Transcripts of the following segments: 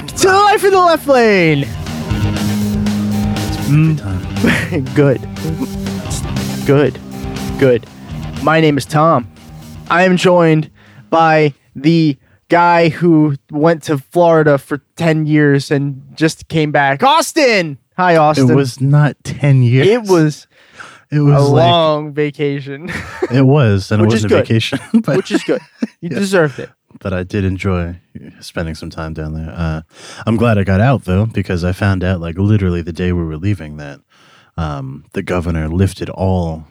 back to Life in the Left Lane. Time. Mm. Good. Good. Good. My name is Tom. I am joined by the guy who went to Florida for 10 years and just came back. Austin! Hi, Austin. It was not ten years. It was It a was like long vacation, it was, and it wasn't a vacation, but which is good. You deserved it. But I did enjoy spending some time down there. Uh, I'm glad I got out though because I found out like literally the day we were leaving that um, the governor lifted all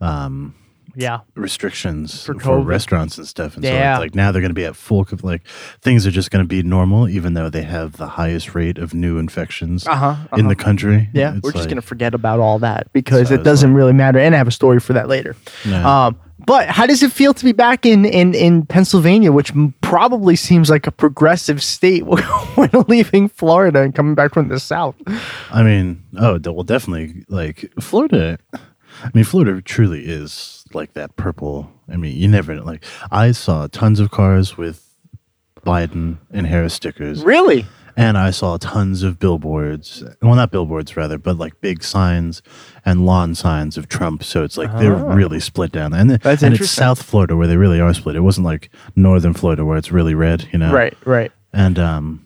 um, Yeah. restrictions For for, restaurants and stuff. And Yeah. so like now they're going to be at full like things are just going to be normal even though they have the highest rate of new infections Uh huh. in the country. Yeah, It's we're just like- gonna forget about all that because So it doesn't really matter, and I have a story for that later. Yeah. Um, but how does it feel to be back in in in Pennsylvania, which probably seems like a progressive state when leaving Florida and coming back from the South? I mean, oh, well, definitely. Like Florida, I mean, Florida truly is like that purple. I mean, you never like. I saw tons of cars with Biden and Harris stickers, Really? And I saw tons of billboards. Well, not billboards, rather, but like big signs and lawn signs of Trump. So it's like they're really split down, and Ah. That's and it's interesting. South Florida where they really are split. It wasn't like Northern Florida where it's really red, you know? Right. Right. and um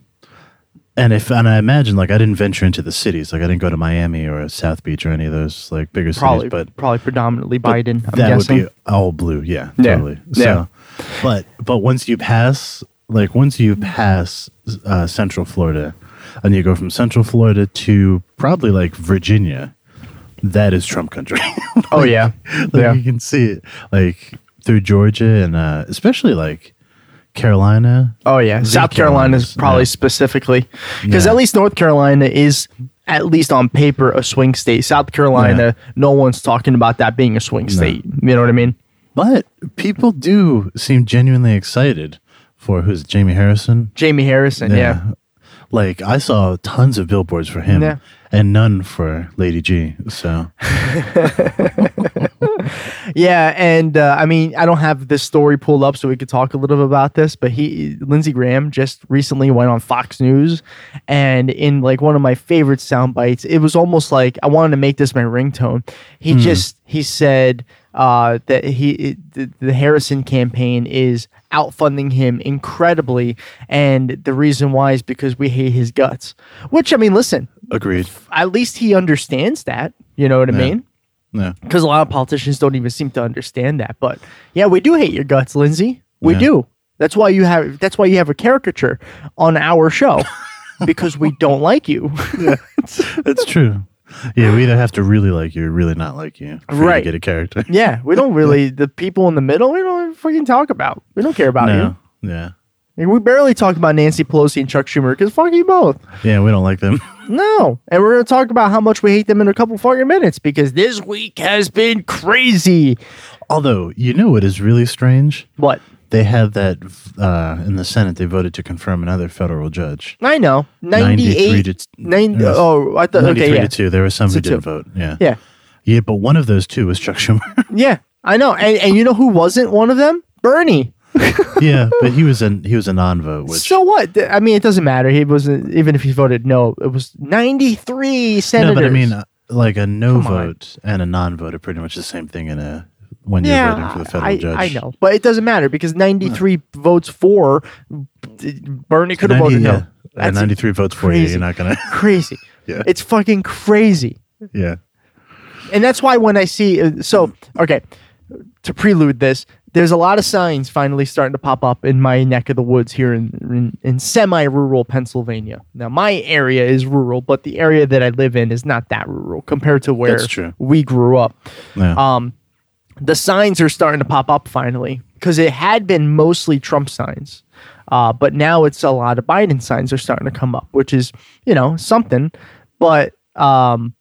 and if and I imagine like I didn't venture into the cities, like I didn't go to Miami or South Beach or any of those like bigger Probably, cities, but probably predominantly Biden. I'm that guessing. would be all blue, yeah, Yeah, totally. yeah. So, but but once you pass, like once you pass uh, Central Florida, and you go from Central Florida to probably like Virginia, that is Trump country. oh yeah. like yeah. you can see it like through Georgia and uh, especially like Carolina. Oh yeah, South Carolina is Carolinas, probably yeah. specifically because Yeah. at least North Carolina is at least on paper a swing state. South Carolina, no one's talking about that being a swing state. You know what I mean? But people do seem genuinely excited for who's it, Jamie Harrison. Jamie Harrison, yeah. Like I saw tons of billboards for him Yeah. and none for Lady G. So Yeah, and uh, I mean, I don't have this story pulled up so we could talk a little bit about this, but he, Lindsey Graham, just recently went on Fox News, and in like one of my favorite sound bites, it was almost like I wanted to make this my ringtone. He just he said uh, that he the, the Harrison campaign is outfunding him incredibly, and the reason why is because we hate his guts. Which I mean, listen, agreed. at least he understands that. You know what I Yeah. mean? Yeah. because a lot of politicians don't even seem to understand that. But yeah, we do hate your guts, Lindsey. We Yeah. do. That's why you have. That's why you have a caricature on our show because we don't like you. That's true. Yeah, we either have to really like you or really not like you. for you to Right. get a character. yeah, we don't really. The people in the middle, we don't freaking talk about. We don't care about no. Yeah. you. Like, we barely talk about Nancy Pelosi and Chuck Schumer because fuck you both. Yeah, we don't like them. No, and we're gonna talk about how much we hate them in a couple fucking minutes because this week has been crazy. Although, you know what is really strange? What? They had that uh, in the Senate. They voted to confirm another federal judge. I know. 93 98. to t- nine, yes. oh, I thought. 93 Okay, yeah. to 2. There was some who didn't vote. Yeah. Yeah. Yeah, but one of those two was Chuck Schumer. Yeah, I know. And, and you know who wasn't one of them? Bernie. yeah, but he was a he was a non-vote, which so what? I mean, it doesn't matter. He wasn't, even if he voted no, it was 93 senators. no, but I mean, uh, like a no Come on. vote and a non-vote are pretty much the same thing in a when you're yeah, voting for the federal I, judge. I know. But it doesn't matter because 93 votes for, Bernie could have voted yeah. no. And 93 votes for you. You're not gonna. crazy. Yeah. It's fucking crazy. yeah. and that's why when I see uh, so okay to prelude this, there's a lot of signs finally starting to pop up in my neck of the woods here in in, in semi-rural Pennsylvania. Now my area is rural, but the area that I live in is not that rural compared to where That's true. we grew up. Yeah. Um, the signs are starting to pop up finally because it had been mostly Trump signs. Uh, but now it's a lot of Biden signs are starting to come up, which is, you know, something. But um,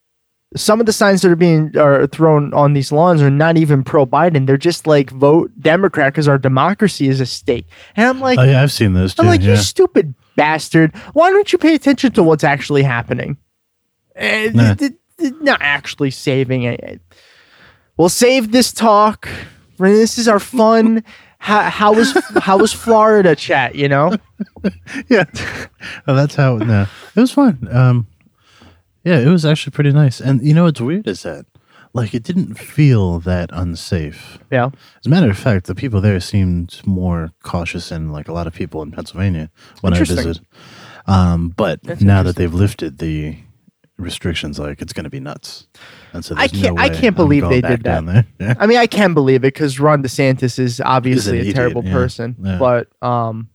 some of the signs that are being are thrown on these lawns are not even pro Biden. They're just like vote Democrat because our democracy is at stake. And I'm like, oh yeah, I've seen those too. I'm like, yeah. you stupid bastard. Why don't you pay attention to what's actually happening? Nah. Not actually saving it. We'll save this talk. This is our fun how, how was how was Florida chat? You know, yeah. Oh, that's how. No, it was fun. Um, yeah, it was actually pretty nice. And you know what's weird is that, like, it didn't feel that unsafe. yeah. As a matter of fact, the people there seemed more cautious than like a lot of people in Pennsylvania when I Interesting. visited. Um, but That's now that they've lifted the restrictions, like it's going to be nuts. And so I there's can't- no I way can't believe going they back did that. down There. Yeah. I mean, I can believe it because Ron DeSantis is obviously a idiot, terrible yeah. person. Yeah. But um,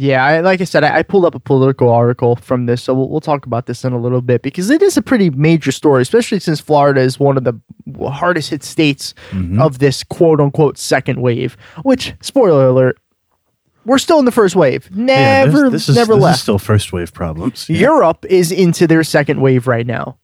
yeah, I, like I said, I, I pulled up a political article from this, so we'll, we'll talk about this in a little bit because it is a pretty major story, especially since Florida is one of the hardest hit states Mhm. of this quote unquote second wave. Which, spoiler alert, we're still in the first wave. Yeah, this- Never, this, is, never this left. is still first wave problems. Yeah. Europe is into their second wave right now.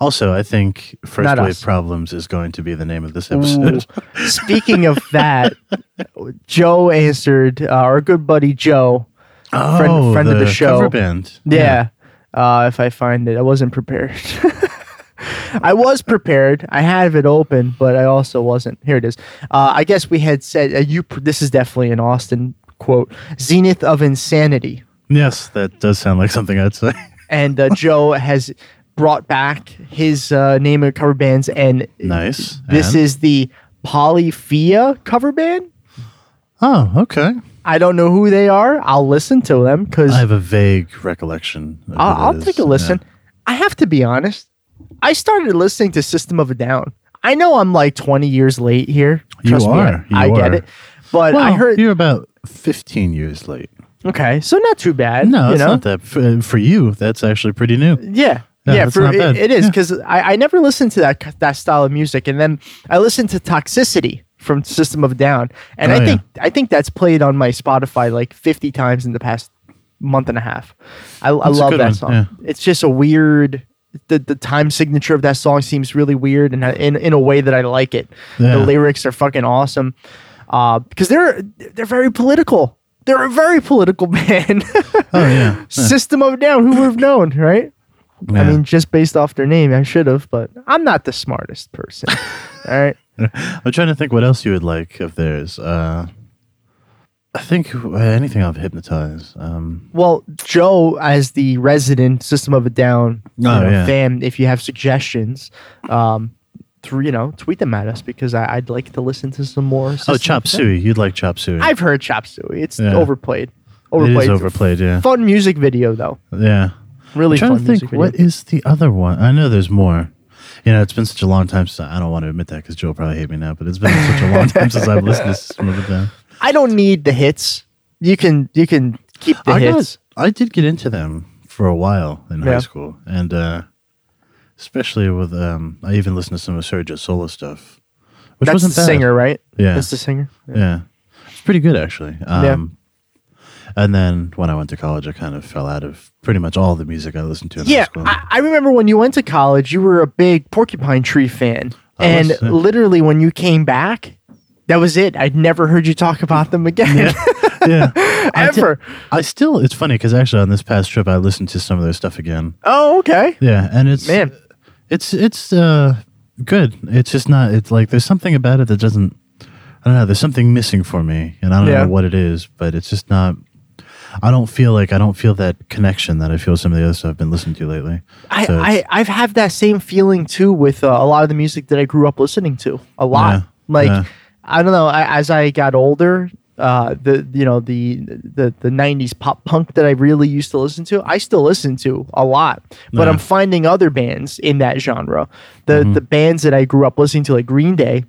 Also, I think first Not wave us. problems is going to be the name of this episode. Ooh. Speaking of that, Joe answered uh, our good buddy Joe. Oh, Friend- friend of the show. cover band. Yeah. Uh, if I find it, I wasn't prepared. I was prepared. I have it open, but I also wasn't. Here it is. Uh, I guess we had said uh, you. pr- This is definitely an Austin quote. Zenith of insanity, Yes, that does sound like something I'd say. and uh, Joe has brought back his uh, name of cover bands, and Nice. this And? is the Polyphia cover band. Oh, okay. I don't know who they are. I'll listen to them because I have a vague recollection. of I'll, I'll take a listen. I have to be honest. I started listening to System of a Down. I know I'm like 20 years late here. You Trust me, are. I, You get it. But Well, I heard. you're about 15 years late. Okay, so not too bad. No, it's know? not that. For, for you, that's actually pretty new. Yeah. Yeah, Yeah, for, not it- bad. it is Yeah. because I, I never listened to that that style of music, and then I listened to Toxicity from System of Down, and Oh, I yeah. think I think that's played on my Spotify like 50 times in the past month and a half. I, I love that one, song. yeah. It's just a weird. The, the time signature of that song seems really weird, and in in a way that I like it. Yeah. The lyrics are fucking awesome, uh, because they're they're very political. They're a very political band. Oh, yeah. yeah. System of Down. Who would have known, right? I mean, just based off their name, I should have, but I'm not the smartest person. All right. I'm trying to think what else you would like of theirs. Uh, I think anything of Hypnotize. Um, Well, Joe, as the resident System of a Down Oh, know, yeah. fan, if you have suggestions, um, through you know, tweet them at us because I, I'd like to listen to some more. oh, Chop of a Down. Suey. You'd like Chop Suey. I've heard Chop Suey. It's Yeah. overplayed. it Overplayed. is overplayed, yeah. Fun music video though. Yeah. Really I'm trying fun to music think, what is the other one? I know there's more. You know, it's been such a long time since I don't want to admit that because Joe will probably hate me now, but it's been such a long time since I've listened to of a Down. I don't need the hits. You can you can keep the I, hits. got, I did get into them for a while in Yeah. high school, and uh, especially with um, I even listened to some of Sergio's solo stuff, which That's wasn't the bad. singer, right? Yeah, That's the singer. yeah, it's pretty good actually. Um, And then when I went to college, I kind of fell out of pretty much all the music I listened to in Yeah, school. I, I remember when you went to college, you were a big Porcupine Tree fan, I and was, yeah. literally when you came back, that was it. I'd never heard you talk about them again, yeah, I ever. I still, it's funny because actually on this past trip, I listened to some of their stuff again. Oh, okay. Yeah, and it's Man. it's it's uh good. It's just not. It's like there's something about it that doesn't. I don't know. There's something missing for me, and I don't Yeah. know what it is, but it's just not. I don't feel like I don't feel that connection that I feel with some of the other stuff I've been listening to lately. I, So I I've had that same feeling too with uh, a lot of the music that I grew up listening to. A lot, Yeah, like yeah. I don't know. I, as I got older, uh, the you know the the the '90s pop punk that I really used to listen to, I still listen to a lot. But Yeah. Mm-hmm. I'm finding other bands in that genre. The the bands that I grew up listening to, like Green Day.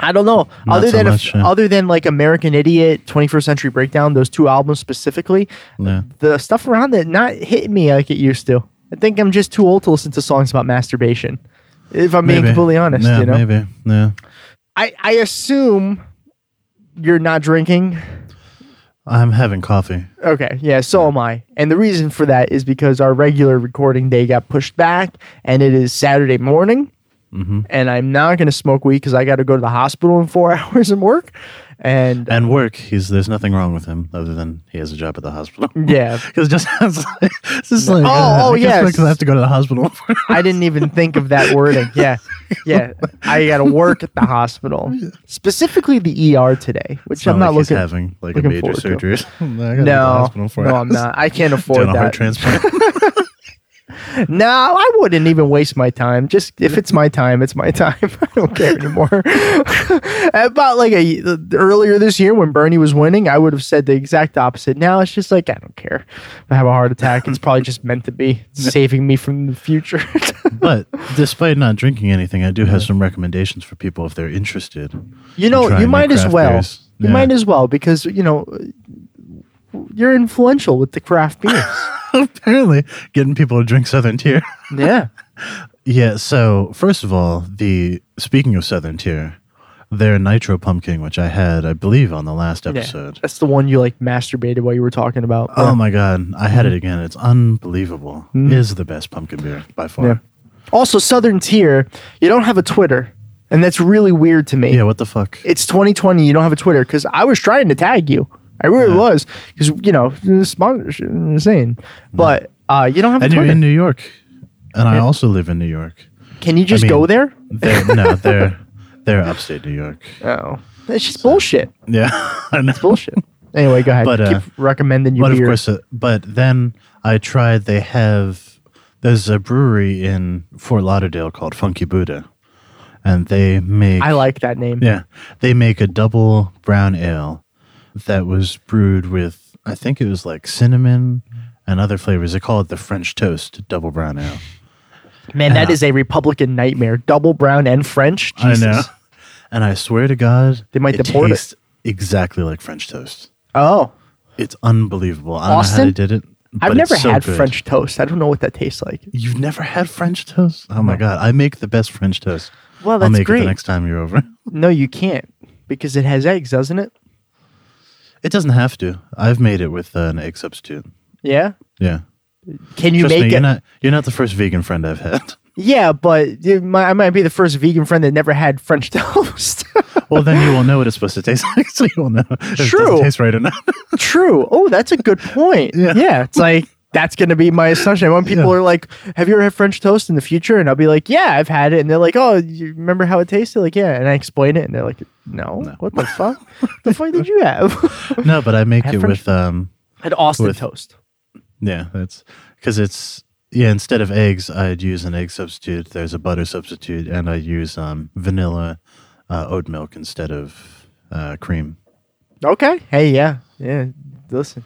I don't know. Not other so than much, if, yeah. other than like American Idiot, 21st Century Breakdown, those two albums specifically, yeah. the stuff around it not hitting me like it used to. I think I'm just too old to listen to songs about masturbation. If I'm being completely honest, Yeah, you know. maybe. Yeah. I I assume you're not drinking. I'm having coffee. Okay, yeah, so am I. And the reason for that is because our regular recording day got pushed back and it is Saturday morning. Mm-hmm. and I'm not going to smoke weed because I got to go to the hospital in four hours and work. And, And work, he's there's nothing wrong with him other than he has a job at the hospital. yeah, Because just it's like, it's just like Oh, uh, oh, I yes. because I have to go to the hospital. I didn't even think of that wording. Yeah, yeah, I got to work at the hospital, specifically the ER today, which I'm not like looking. having like a major surgery. I gotta go to the No, no. I'm not. I can't afford a heart that. transplant. No, I wouldn't even waste my time. Just if it's my time, it's my time. I don't care anymore. About like a earlier this year when Bernie was winning, I would have said the exact opposite. Now it's just like I don't care. If I have a heart attack, it's probably just meant to be saving me from the future. but despite not drinking anything, I do have some recommendations for people if they're interested. you know, trying you might as well. beers. You Yeah. might as well because you know you're influential with the craft beers. Apparently, getting people to drink Southern Tier. yeah. yeah. So first of all, the speaking of Southern Tier, their Nitro Pumpkin, which I had, I believe, on the last Yeah. episode. That's the one you like masturbated while you were talking about. Oh my god, I had it again. It's unbelievable. It is the best pumpkin beer by far. Mm-hmm. Yeah. Also, Southern Tier, you don't have a Twitter, and that's really weird to me. Yeah, what the fuck? It's 2020, you don't have a Twitter because I was trying to tag you. I really Yeah. was because you know sponsorship insane, but uh, you don't have And you're in New York, and I also live in New York. Can you just mean- go there? They're, no, they're they're upstate New York. Oh, it's just bullshit. Yeah, I know. Bullshit. anyway, go ahead. But, uh, Keep recommending your But of course, uh, but then I tried. They have there's a brewery in Fort Lauderdale called Funky Buddha, and they make I like that name. yeah they make a double brown ale that was brewed with I think it was like cinnamon and other flavors. They call it the French toast double brown ale. Man, that is a Republican nightmare. Double brown and French. Jesus. I know, and I swear to God, They might it deport it. exactly like French toast. Oh, It's unbelievable. I don't know Austin? how they did it. I've but it's never so had good. French toast. I don't know what that tastes like. You've never had French toast? Oh my god, I make the best French toast. Well, I'll that's make it great. the next time you're over. No, you can't because it has eggs, doesn't it? It doesn't have to. I've made it with uh, an egg substitute. Yeah. Yeah. Can you Trust make me, it? you're not you're not the first vegan friend I've had. yeah, but you might, I might be the first vegan friend that never had French toast. well, then you will know what it's supposed to taste like, so you will know if it True. doesn't taste right or not. True. Oh, that's a good point. Yeah. Yeah. It's like that's gonna be my assumption. When people Yeah. are like, "Have you ever had French toast in the future?" and I'll be like, "Yeah, I've had it," and they're like, "Oh, you remember how it tasted?" Like, yeah, and I explain it, and they're like, "No, No. what the fuck? the fuck did you have?" no, but I make Had it French- with um had Austin With- toast. yeah, that's because it's yeah, instead of eggs, I'd use an egg substitute. There's a butter substitute, and I use um vanilla uh, oat milk instead of uh, cream. Okay. Hey, yeah, yeah. Listen,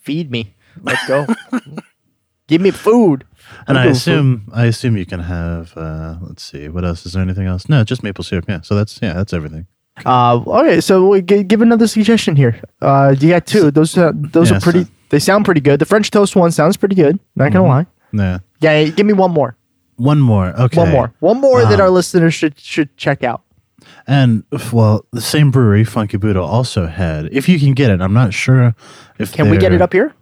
feed me. Let's go. Give me food. And I assume I assume you can have uh let's see, what else is there anything else? No, just maple syrup, yeah. So that's yeah, that's everything. Uh, okay, so we g- give another suggestion here. Uh, you got two. Those uh, those Yeah, are pretty. so- They sound pretty good. The French toast one sounds pretty good. Not gonna lie. Yeah. Yeah, give me one more. One more. Okay. One more. One more that Um, our listeners should should check out. And well, the same brewery, Funky Buddha, also had if you can get it, I'm not sure if Can we get it up here?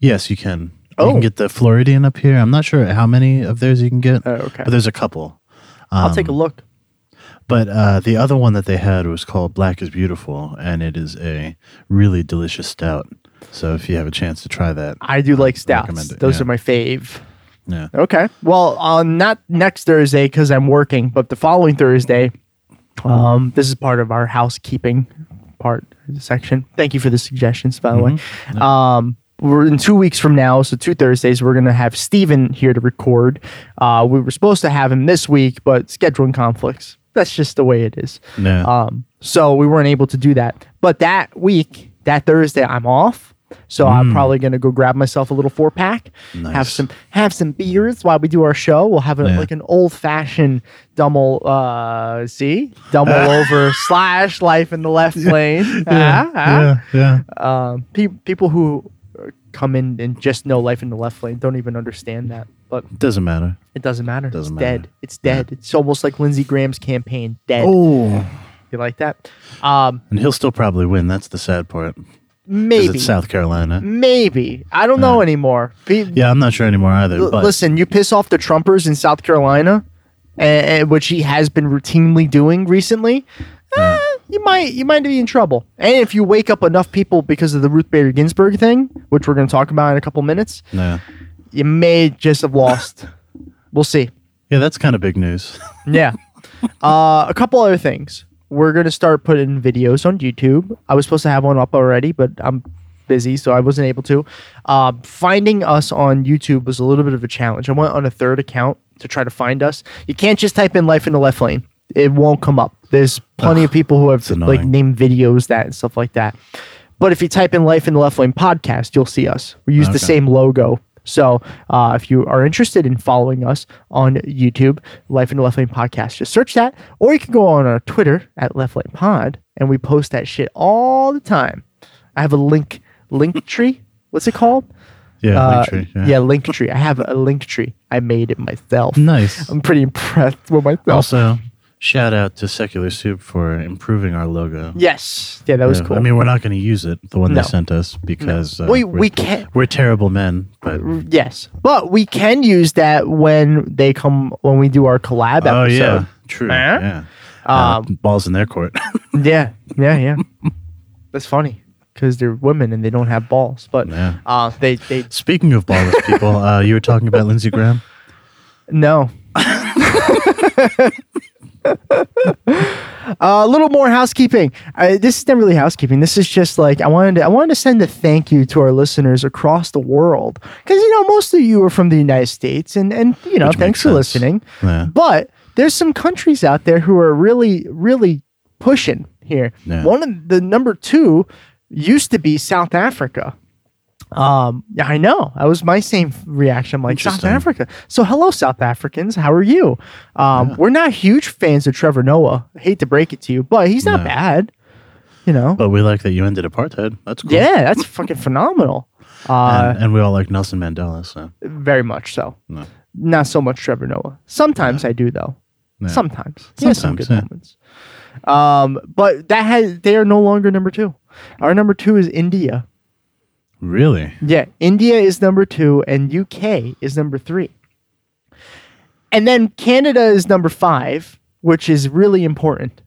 Yes, you can. Oh. You can get the Floridian up here. I'm not sure how many of theirs you can get. Oh, okay. But there's a couple. I'll take a Um, look. But uh, the other one that they had was called Black is Beautiful, and it is a really delicious stout. So if you have a chance to try that, I do like stouts. Those yeah. are my fave. yeah. Okay. Well, on not next Thursday because I'm working, but the following Thursday, um, this is part of our housekeeping part section. Thank you for the suggestions, by the way. Um, we're in two weeks from now, so two Thursdays, we're gonna have Steven here to record. Uh, we were supposed to have him this week, but scheduling conflicts. That's just the way it is. Yeah. Um, so we weren't able to do that. But that week, that Thursday, I'm off. So I'm probably gonna go grab myself a little four pack, have some have some beers while we do our show. We'll have a, Yeah. like an old fashioned double uh see double over slash life in the left lane. Ah, ah. yeah, yeah. Um, pe- people who come in and just know life in the left lane don't even understand that, but it Doesn't matter. it doesn't matter. Doesn't it's matter. dead. It's dead. It's almost like Lindsey Graham's campaign. Dead. Oh, You like that? Um, and he'll still probably win. That's the sad part. maybe. it's South Carolina. Maybe. I don't know anymore. Pe- Yeah, I'm not sure anymore either. L- But Listen, you piss off the Trumpers in South Carolina, uh, which he has been routinely doing recently, uh, you might you might be in trouble. And if you wake up enough people because of the Ruth Bader Ginsburg thing, which we're going to talk about in a couple minutes, Yeah. you may just have lost. we'll see. Yeah, that's kind of big news. Yeah. uh, a couple other things. We're gonna start putting videos on YouTube. I was supposed to have one up already, but I'm busy, so I wasn't able to. Uh, finding us on YouTube was a little bit of a challenge. I went on a third account to try to find us. You can't just type in "life in the left lane"; it won't come up. There's plenty of people who have like named videos that and stuff like that. But if you type in "life in the left lane" podcast, you'll see us. We use the same logo. So uh, if you are interested in following us on YouTube, Life in the Left Lane Podcast, just search that. Or you can go on our Twitter at Left Lane Pod, and we post that shit all the time. I have a link link tree. What's it called? Yeah, Uh, Linktree, yeah. yeah. link tree. I have a link tree. I made it myself. Nice. I'm pretty impressed with myself. Also, shout out to Secular Soup for improving our logo. yes. Yeah, that was Yeah, cool. I mean, we're not going to use it, the one No. they sent us, because uh, we we're, we can we're terrible men. But yes, but we can use that when they come when we do our collab oh episode. yeah, true. Huh? Yeah, uh, Um, balls in their court. Yeah, yeah, yeah. That's funny because they're women and they don't have balls. But Yeah. uh, they they Speaking of ballless people, uh, you were talking about Lindsey Graham. no. Uh, a little more housekeeping. Uh, this is not really housekeeping. This is just like I wanted. To, I wanted to send a thank you to our listeners across the world because you know most of you are from the United States, and and you know Which thanks for listening. Yeah. But there's some countries out there who are really really pushing here. Yeah. One of the number two used to be South Africa. Um, yeah, I know. That was my same reaction. I'm like South Africa. So hello, South Africans. How are you? Um, we're not huge fans of Trevor Noah. I hate to break it to you, but he's not No. bad. You know. But we like that you ended apartheid. That's cool. Yeah, that's fucking phenomenal. Uh, and, and we all like Nelson Mandela. So very much so. no. Not so much Trevor Noah. Sometimes I do though. Yeah. Sometimes. He has some good yeah. moments. Um, but that has they are no longer number two. Our number two is India. Really, Yeah, India is number two and UK is number three. And then Canada is number five, which is really important.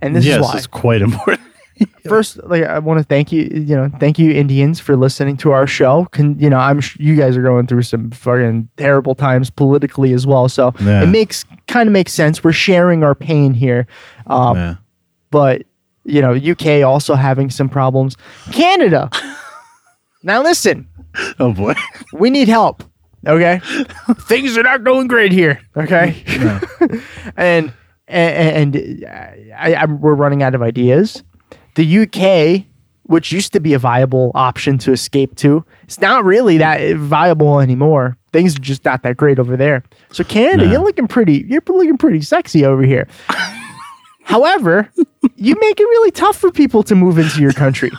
And this yes, is why. it's quite important. First, like I want to thank you, you know, thank you Indians for listening to our show. Can you know, I'm sh- you guys are going through some fucking terrible times politically as well. So Yeah. it makes kind of makes sense. We're sharing our pain here. Um, yeah. but you know, UK also having some problems. Canada. Now listen, Oh boy. we need help. Okay, things are not going great here. Okay, and and, and uh, I, I, we're running out of ideas. The UK, which used to be a viable option to escape to, it's not really that viable anymore. Things are just not that great over there. So Canada, No. you're looking pretty. You're looking pretty sexy over here. However, you make it really tough for people to move into your country.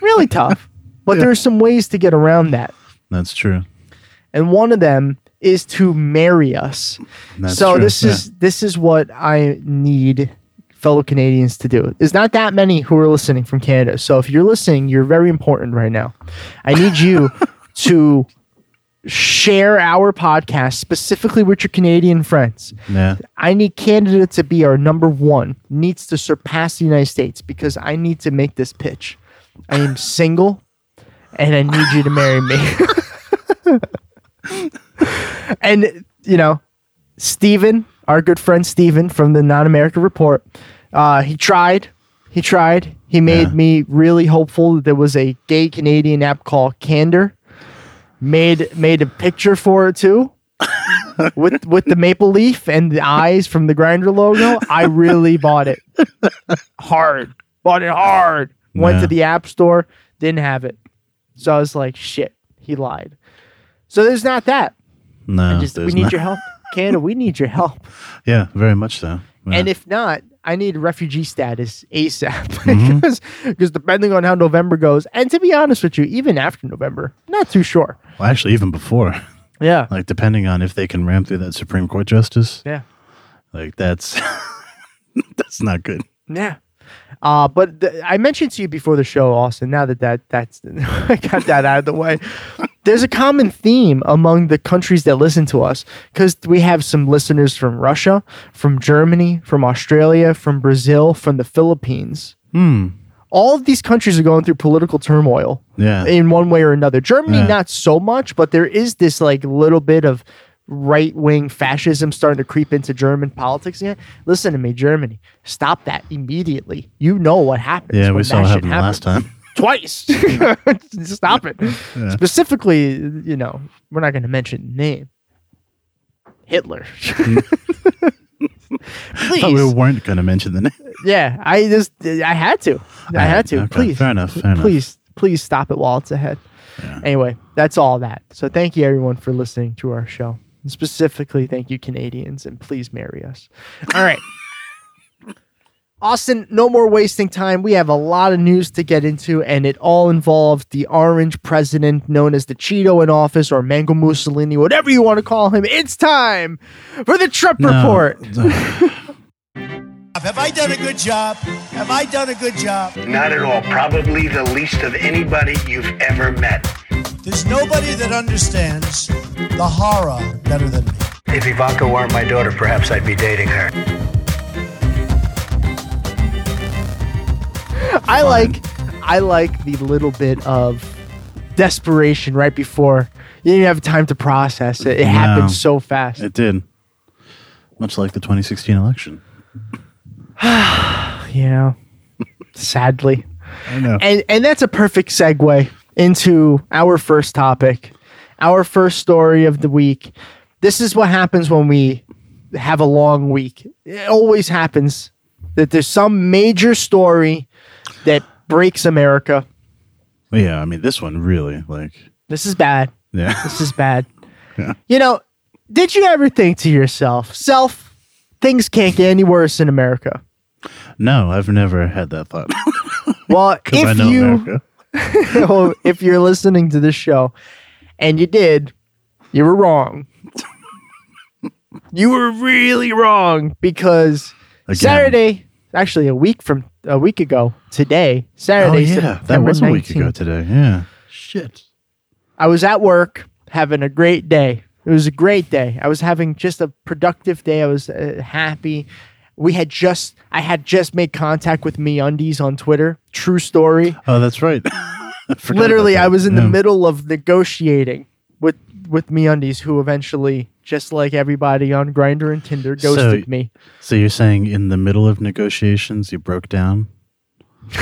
really tough. But there are some ways to get around that That's true. and one of them is to marry us. That's so true, this yeah. is this is what I need fellow Canadians to do. There's not that many who are listening from Canada. So if you're listening, you're very important right now. I need you to share our podcast specifically with your Canadian friends. Yeah. I need Canada to be our number one, needs to surpass the United States because I need to make this pitch. I am single and I need you to marry me. and, you know, Stephen, our good friend Stephen from the Non America Report, uh, he tried. He tried. He made Yeah. me really hopeful that there was a gay Canadian app called Candor. Made made a picture for it too with with the maple leaf and the eyes from the Grindr logo, I really bought it hard. Bought it hard. Went Yeah. to the app store, didn't have it. So I was like, shit, he lied. So there's not that. No. I just we need not. your help. Canada, we need your help. Yeah, very much so. Yeah. And if not, I need refugee status ASAP Mm-hmm. because because depending on how November goes, and to be honest with you, even after November, not too sure. well, actually, even before, Yeah, like depending on if they can ram through that Supreme Court justice, yeah, like that's that's not good. yeah. Uh, but th- I mentioned to you before the show, Austin. Now that that that's I got that out of the way, there's a common theme among the countries that listen to us because we have some listeners from Russia, from Germany, from Australia, from Brazil, from the Philippines. Hmm. All of these countries are going through political turmoil Yeah. in one way or another. Germany, Yeah. not so much, but there is this like little bit of right wing fascism starting to creep into German politics again. Listen to me, Germany, stop that immediately. You know what happens. yeah, we saw what shit happened last time. Twice. stop it. Specifically, you know, we're not going to mention the name. Hitler. I thought we weren't going to mention the name. Yeah, I just I had to. I had to. Okay, Please. Fair enough. Fair enough. please please stop it while it's ahead anyway that's all that so thank you everyone for listening to our show specifically thank you canadians and please marry us all right austin no more wasting time we have a lot of news to get into and it all involves the orange president known as the cheeto in office or mango mussolini whatever you want to call him it's time for the trump No. report Have I done a good job? Have I done a good job? Not at all. Probably the least of anybody you've ever met. There's nobody that understands the horror better than me. If Ivanka weren't my daughter, perhaps I'd be dating her. I like I like the little bit of desperation right before you didn't have time to process it. It No. happened so fast. It did. Much like the 2016 election. yeah. Sadly. I know. And and that's a perfect segue into our first topic, our first story of the week. This is what happens when we have a long week. It always happens that there's some major story that breaks America. Yeah, I mean, this one really, like, This is bad. yeah. This is bad. yeah. You know, did you ever think to yourself, self, things can't get any worse in America? no, I've never had that thought. Well, if know you America. well, if you're listening to this show and you did, you were wrong. you were really wrong because Again. Saturday, actually a week from a week ago today, Saturday. Oh, Saturday, yeah. That September was a week ago today. Yeah. Shit. I was at work having a great day. It was a great day. I was having just a productive day. I was uh, happy. We had just, I had just made contact with MeUndies on Twitter. True story. Oh, that's right. Literally, about I was in Yeah. the middle of negotiating with with MeUndies, who eventually, just like everybody on Grindr and Tinder, ghosted So- me. So you're saying in the middle of negotiations, you broke down?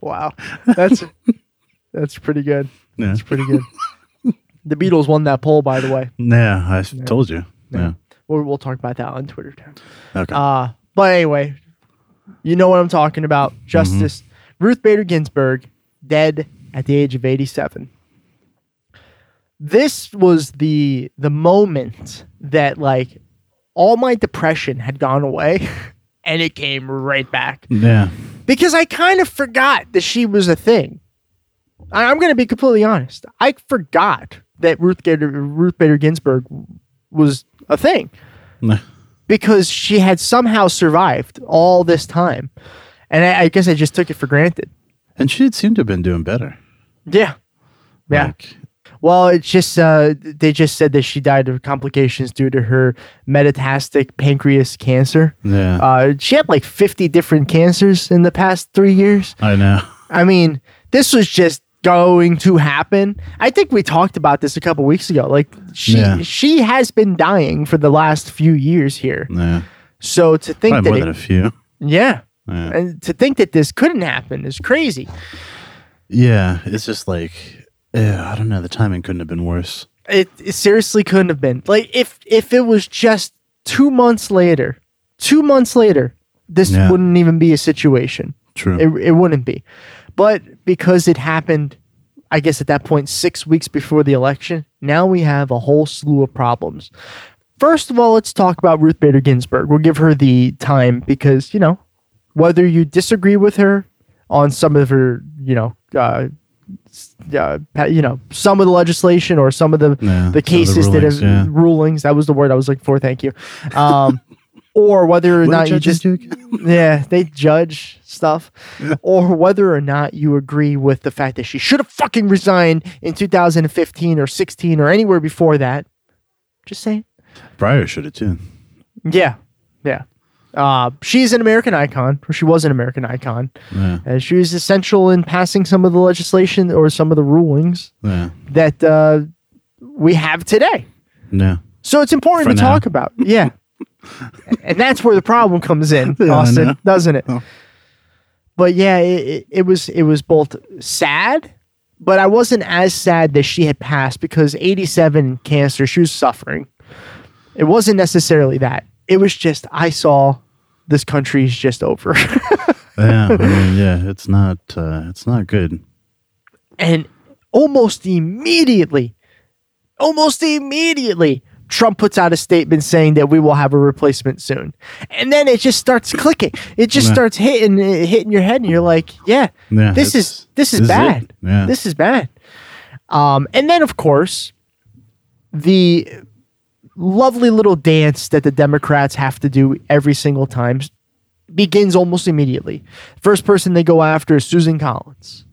Wow, that's that's pretty good. Yeah. That's pretty good. the Beatles won that poll, by the way. Yeah, I s- told you. Yeah. We'll, we'll talk about that on Twitter. Too. Okay. Uh, but anyway, you know what I'm talking about. Justice Ruth Bader Ginsburg, dead at the age of 87. This was the the moment that like all my depression had gone away and it came right back yeah. because I kind of forgot that she was a thing. I- I'm going to be completely honest. I forgot that Ruth Bader, Ruth Bader Ginsburg was a thing because she had somehow survived all this time. And I, I guess I just took it for granted. And she had seemed to have been doing better. Yeah. Yeah. Like, Well, it's just, uh, they just said that she died of complications due to her metastatic pancreas cancer. yeah. Uh, she had like 50 different cancers in the past three years. I know. I mean, this was just going to happen. I think we talked about this a couple weeks ago. Like she Yeah. she has been dying for the last few years here. Yeah. So to think Probably more that than it, a few. yeah. Yeah. And to think that this couldn't happen is crazy. Yeah. It's just like, yeah, I don't know. The timing couldn't have been worse. It, it seriously couldn't have been. Like if if it was just 2 months later, 2 months later, this Yeah. wouldn't even be a situation. True. It, it wouldn't be. But because it happened, I guess at that point, six weeks before the election, now we have a whole slew of problems. First of all, let's talk about Ruth Bader Ginsburg. We'll give her the time because, you know, whether you disagree with her on some of her, you know, uh, uh, you know, some of the legislation or some of the Yeah, some of the the cases that have yeah. rulings. That was the word I was looking for. Thank you. Um, or whether or not you just yeah, they judge stuff, or whether or not you agree with the fact that she should have fucking resigned in 2015 or 16 or anywhere before that. Just saying. Breyer should have too. Yeah, yeah. Uh, she's an American icon, or she was an American icon, Yeah, and she was essential in passing some of the legislation or some of the rulings yeah, that uh, we have today. yeah. So it's important For to now. talk about. Yeah. and that's where the problem comes in, Yeah, Austin, doesn't it? Oh. But yeah, it, it, was it was both sad, but I wasn't as sad that she had passed because 87 cancer, she was suffering. It wasn't necessarily that. It was just I saw this country's just over. Yeah, I mean, yeah, it's not, uh, it's not good. and almost immediately, almost immediately, Trump puts out a statement saying that we will have a replacement soon, and then it just starts clicking. It just Yeah. starts hitting hitting your head, and you're like, "Yeah, Yeah, this is this is this is bad. it. Yeah. This is bad." Um, and then of course, the lovely little dance that the Democrats have to do every single time begins almost immediately. First person they go after is Susan Collins.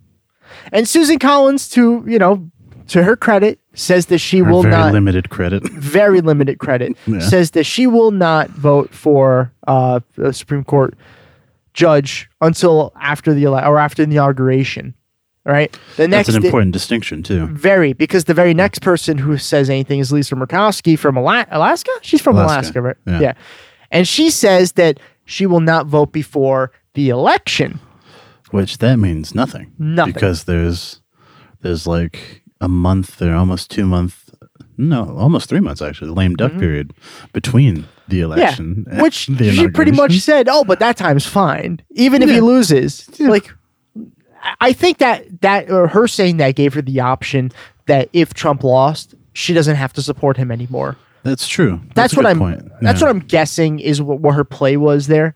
And Susan Collins, to you know, to her credit, says that she will very not limited credit. very limited credit Yeah. says that she will not vote for uh, the Supreme Court judge until after the ele- or after the inauguration. right The next That's an important distinction too. very because the very next person who says anything is Lisa Murkowski from Ala- Alaska. She's from Alaska, Alaska, right? yeah. And she says that she will not vote before the election. Which that means nothing. Nothing. Because there's there's like a month or almost two month no, almost three months actually, lame duck period between the election. Mm-hmm. yeah. and Which the she pretty much said, "Oh, but that time's fine, even if he Yeah. loses." Like, I- think that that or her saying that gave her the option that if Trump lost, she doesn't have to support him anymore. That's true. That's, a what I'm. point. That's what I'm guessing is what, what her play was there,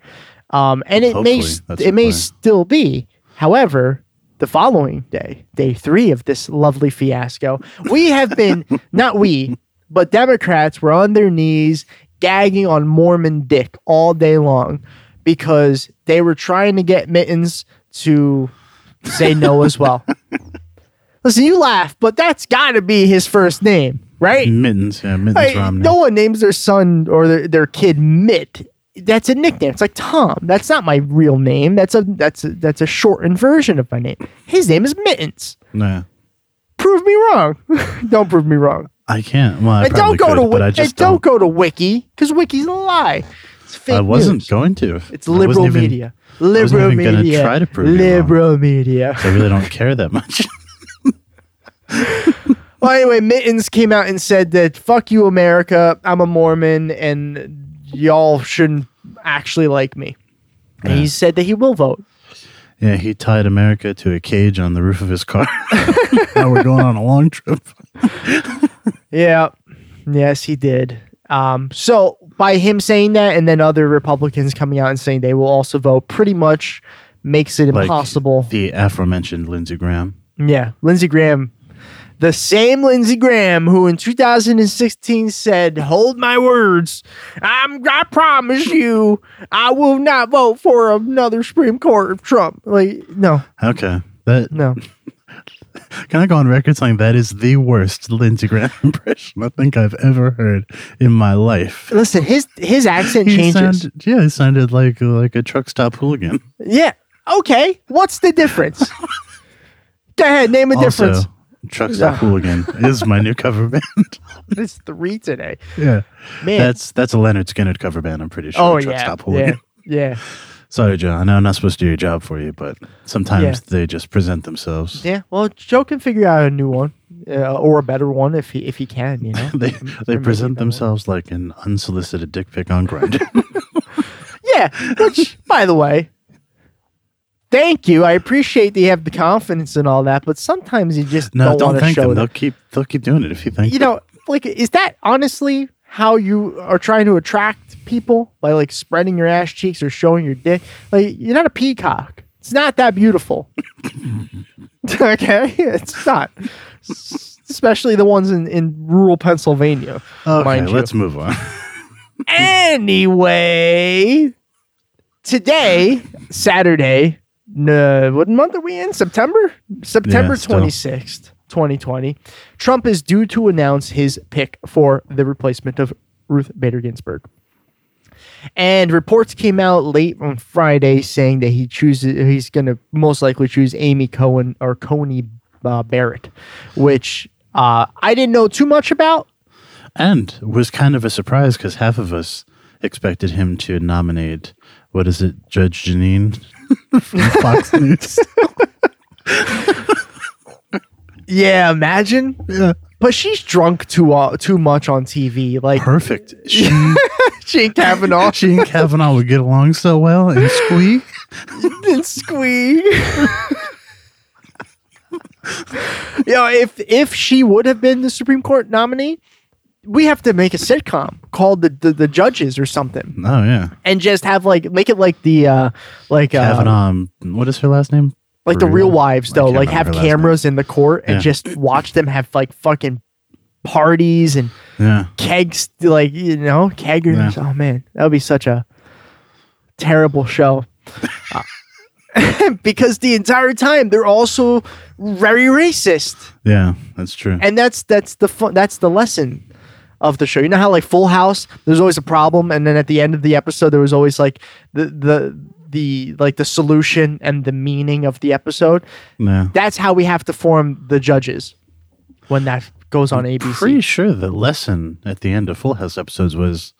um, and it may Hopefully that's it may play. still be. However, the following day, day three of this lovely fiasco, we have been not we, but Democrats were on their knees gagging on Mormon dick all day long because they were trying to get Mittens to say no as well. Listen, you laugh, but that's got to be his first name, right? Mittens, yeah, Mittens Hey, Romney. no one names their son or their, their kid Mitt. That's a nickname. It's like Tom. That's not my real name. That's a that's a that's a shortened version of my name. His name is Mittens. Nah. Prove me wrong. don't prove me wrong. I can't. Well, I and don't go could, to but I Wi- just and don't, go to Wiki because Wiki's a lie. It's fake I wasn't news. going to. It's liberal even- media. I wasn't Liberal media. try to prove liberal media. I really don't care that much. Well, anyway, Mittens came out and said that fuck you, America. I'm a Mormon, and y'all shouldn't actually like me. And he said that he will vote. yeah, he tied America to a cage on the roof of his car. now we're going on a long trip. Yeah. Yes, he did. Um, so by him saying that, and then other Republicans coming out and saying they will also vote, pretty much makes it Like impossible. The aforementioned Lindsey Graham. yeah, Lindsey Graham, the same Lindsey Graham who in 2016 said, "Hold my words. I'm. I promise you, I will not vote for another Supreme Court of Trump." Like, no, Okay. That no. can I go on record saying that is the worst Lindsey Graham impression I think I've ever heard in my life. Listen, his his accent He changes. sounded, yeah, he sounded like like a truck stop hooligan. Yeah. Okay. What's the difference? Go ahead. Name a difference. Also, truck stop again is my new cover band. It's three today. yeah, Man. that's that's a Lynyrd Skynyrd cover band. I'm pretty sure. oh yeah. Yeah. Yeah. Sorry, Joe. I know I'm not supposed to do your job for you, but sometimes Yeah. they just present themselves. Yeah. Well, Joe can figure out a new one uh, or a better one if he if he can. You know. they they present better one. themselves like an unsolicited dick pic on Grindr. Yeah. Which, by the way, thank you. I appreciate that you have the confidence and all that, but sometimes you just no, don't, don't thank show them. that. They'll keep they'll keep doing it if you think. you know, like, is that honestly how you are trying to attract people by like spreading your ass cheeks or showing your dick? Like, you're not a peacock. It's not that beautiful. okay, it's not. Especially the ones in, in rural Pennsylvania. Okay, let's move on. Anyway, today, Saturday, no, what month are we in? September? September Yeah, 26th, 2020. Trump is due to announce his pick for the replacement of Ruth Bader Ginsburg. And reports came out late on Friday saying that he chooses he's going to most likely choose Amy Cohen or Coney uh, Barrett, which uh, I didn't know too much about. and was kind of a surprise because half of us expected him to nominate what is it, Judge Jeanine from Fox News. Yeah, imagine. yeah, But she's drunk too uh, too much on TV. Like perfect. She, she and Kavanaugh she and Kavanaugh would get along so well and squeak. and squeak. you know, if if she would have been the Supreme Court nominee, we have to make a sitcom called the the, the Judges or something, Oh yeah, and just have like make it like the uh like uh, Kavanaugh. um, What is her last name? like the Real- Wives though, can't like have remember her last cameras in the court and Yeah. just watch them have like fucking parties and Yeah, kegs like you know keggers. Oh man. That would be such a terrible show. Uh, because the entire time they're also very racist. Yeah, that's true. and that's that's the fun that's the lesson of the show you know how like full house there's always a problem and then at the end of the episode there was always like the the the like the solution and the meaning of the episode yeah. that's how we have to form the judges when that goes on abc Pretty sure the lesson at the end of Full House episodes was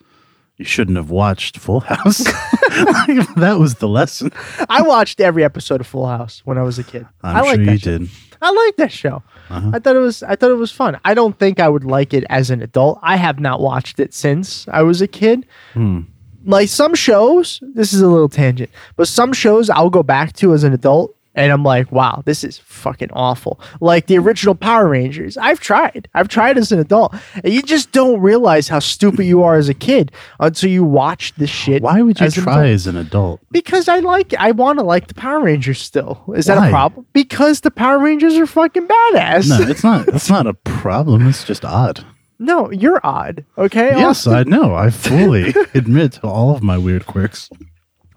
you shouldn't have watched Full House. that was the lesson. I watched every episode of Full House when I was a kid. I'm I like sure that you show. did. I like that show. Uh-huh. I thought it was I thought it was fun. I don't think I would like it as an adult. I have not watched it since I was a kid. Hmm. Like some shows, this is a little tangent, but some shows I'll go back to as an adult and I'm like, wow, this is fucking awful. Like the original Power Rangers. I've tried. I've tried as an adult. And you just don't realize how stupid you are as a kid until you watch this shit. Why would you as try as an adult? Because I like, I want to like the Power Rangers still. Is that Why? a problem? Because the Power Rangers are fucking badass. No, it's not. It's not a problem. It's just odd. No, you're odd. Okay. Yes, Austin? I know. I fully admit to all of my weird quirks.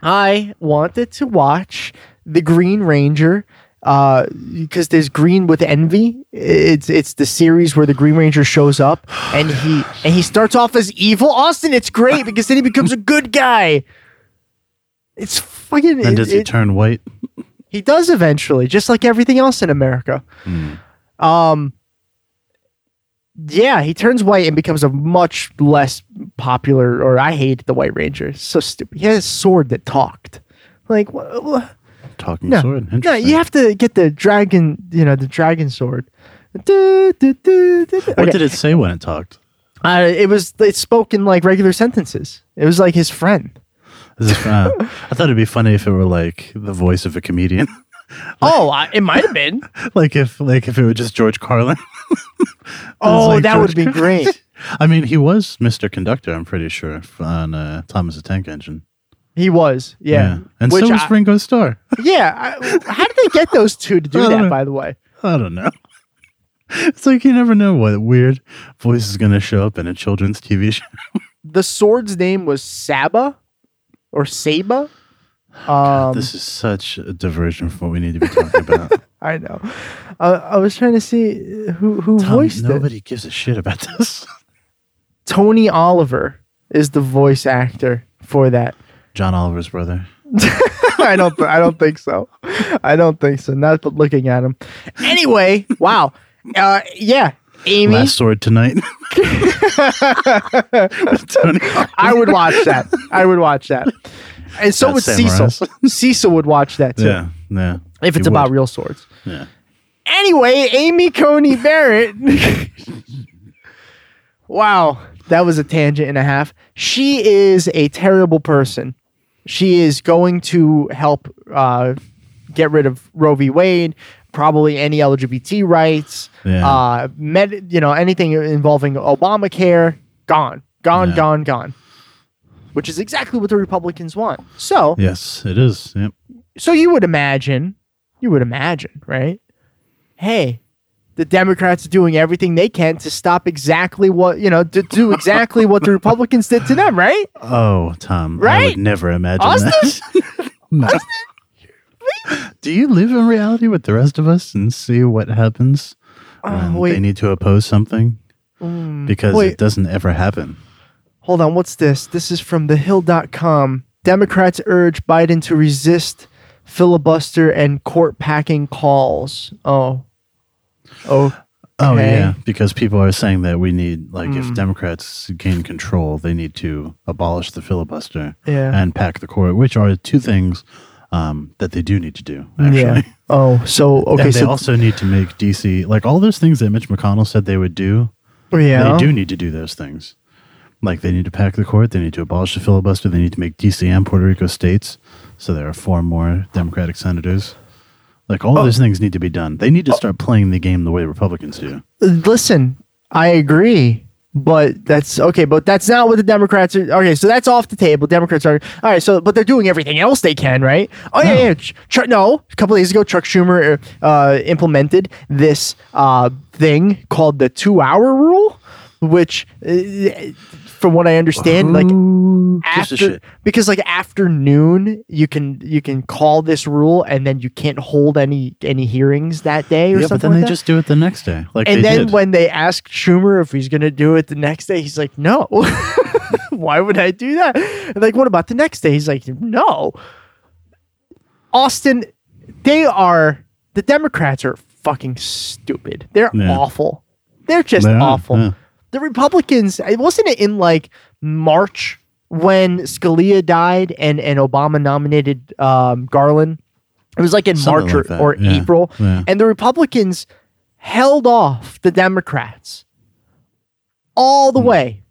I wanted to watch the Green Ranger uh because there's green with envy it's it's the series where the green ranger shows up and he and he starts off as evil austin it's great because then he becomes a good guy it's fucking And it- does he it- turn white? He does eventually, just like everything else in America. Um, yeah, he turns white and becomes a much less popular. Or I hate the White Ranger. It's so stupid. He had a sword that talked. Like what? Talking No, sword. no, you have to get the dragon. You know, the dragon sword. Du- du- du- du- du. What did it say when it talked? Uh, it was it spoke in like regular sentences. It was like his friend. Uh, I thought it'd be funny if it were like the voice of a comedian. Oh, I, it might have been. like if like if it were just George Carlin. oh, like that George would be great. I mean, he was Mr. Conductor, I'm pretty sure, on uh, Thomas the Tank Engine. He was, yeah. And Which so was I- Ringo Starr. Yeah. I, how did they get those two to do that, know. by the way? I don't know. It's like you never know what weird voice is going to show up in a children's TV show. The sword's name was Saba or Saba. Um, this is such a diversion from what we need to be talking about. I know. Uh, I was trying to see who who Tom, voiced it. nobody gives a shit about this. Tony Oliver is the voice actor for that. John Oliver's brother. I don't. th- I don't think so. I don't think so. Not but looking at him. Anyway, wow. Uh, yeah, Amy. Last sword tonight. With Tony Oliver. I would watch that. I would watch that. And so Not would samurais. Cecil. Cecil would watch that too. Yeah, yeah. If it's about would. real swords. Yeah. Anyway, Amy Coney Barrett. wow, that was a tangent and a half. She is a terrible person. She is going to help uh, get rid of Roe v. Wade, probably any LGBT rights, Yeah. uh, med, you know, anything involving Obamacare. Gone, gone, Yeah. gone, gone. Which is exactly what the Republicans want. So, Yes, it is. Yep. so you would imagine, you would imagine, right? hey, the Democrats are doing everything they can to stop exactly what you know to do exactly what the Republicans did to them, right? Oh, Tom, right? I Right? would never imagine Austin? that. No. Do you live in reality with the rest of us and see what happens oh, when wait. they need to oppose something? Mm. because wait. it doesn't ever happen. Hold on, what's this? This is from thehill.com. Democrats urge Biden to resist filibuster and court packing calls. Oh. Oh. Oh Okay. yeah, because people are saying that we need like Hmm. if Democrats gain control, they need to abolish the filibuster Yeah. and pack the court, which are two things um, that they do need to do. Actually, Yeah. Oh, so okay, and they so also need to make DC like all those things that Mitch McConnell said they would do. yeah. They do need to do those things. Like they need to pack the court, they need to abolish the filibuster, they need to make DC and Puerto Rico states, so there are four more Democratic senators. Like all those things need to be done. They need to start playing the game the way Republicans do. Listen, I agree, but that's okay. But that's not what the Democrats are. Okay, so that's off the table. Democrats are all right. So, but they're doing everything else they can, right? Oh yeah, No. yeah. Ch- Chuck, no, a couple days ago, Chuck Schumer uh, implemented this uh, thing called the two-hour rule, which, uh, from what I understand, like Who gives a after shit? because like afternoon you can you can call this rule and then you can't hold any any hearings that day or Yeah, but something then like they that. just do it the next day, like and then did. when they ask Schumer if he's gonna do it the next day, he's like, "No, why would I do that?" And like, what about the next day? He's like, "No." Austin, they are the Democrats are fucking stupid. They're Yeah. awful. They're just They are, awful. yeah. The Republicans, it wasn't it in like March when Scalia died and and Obama nominated um, Garland. It was like in Something March or, like that, or yeah, April, yeah. and the Republicans held off the Democrats all the way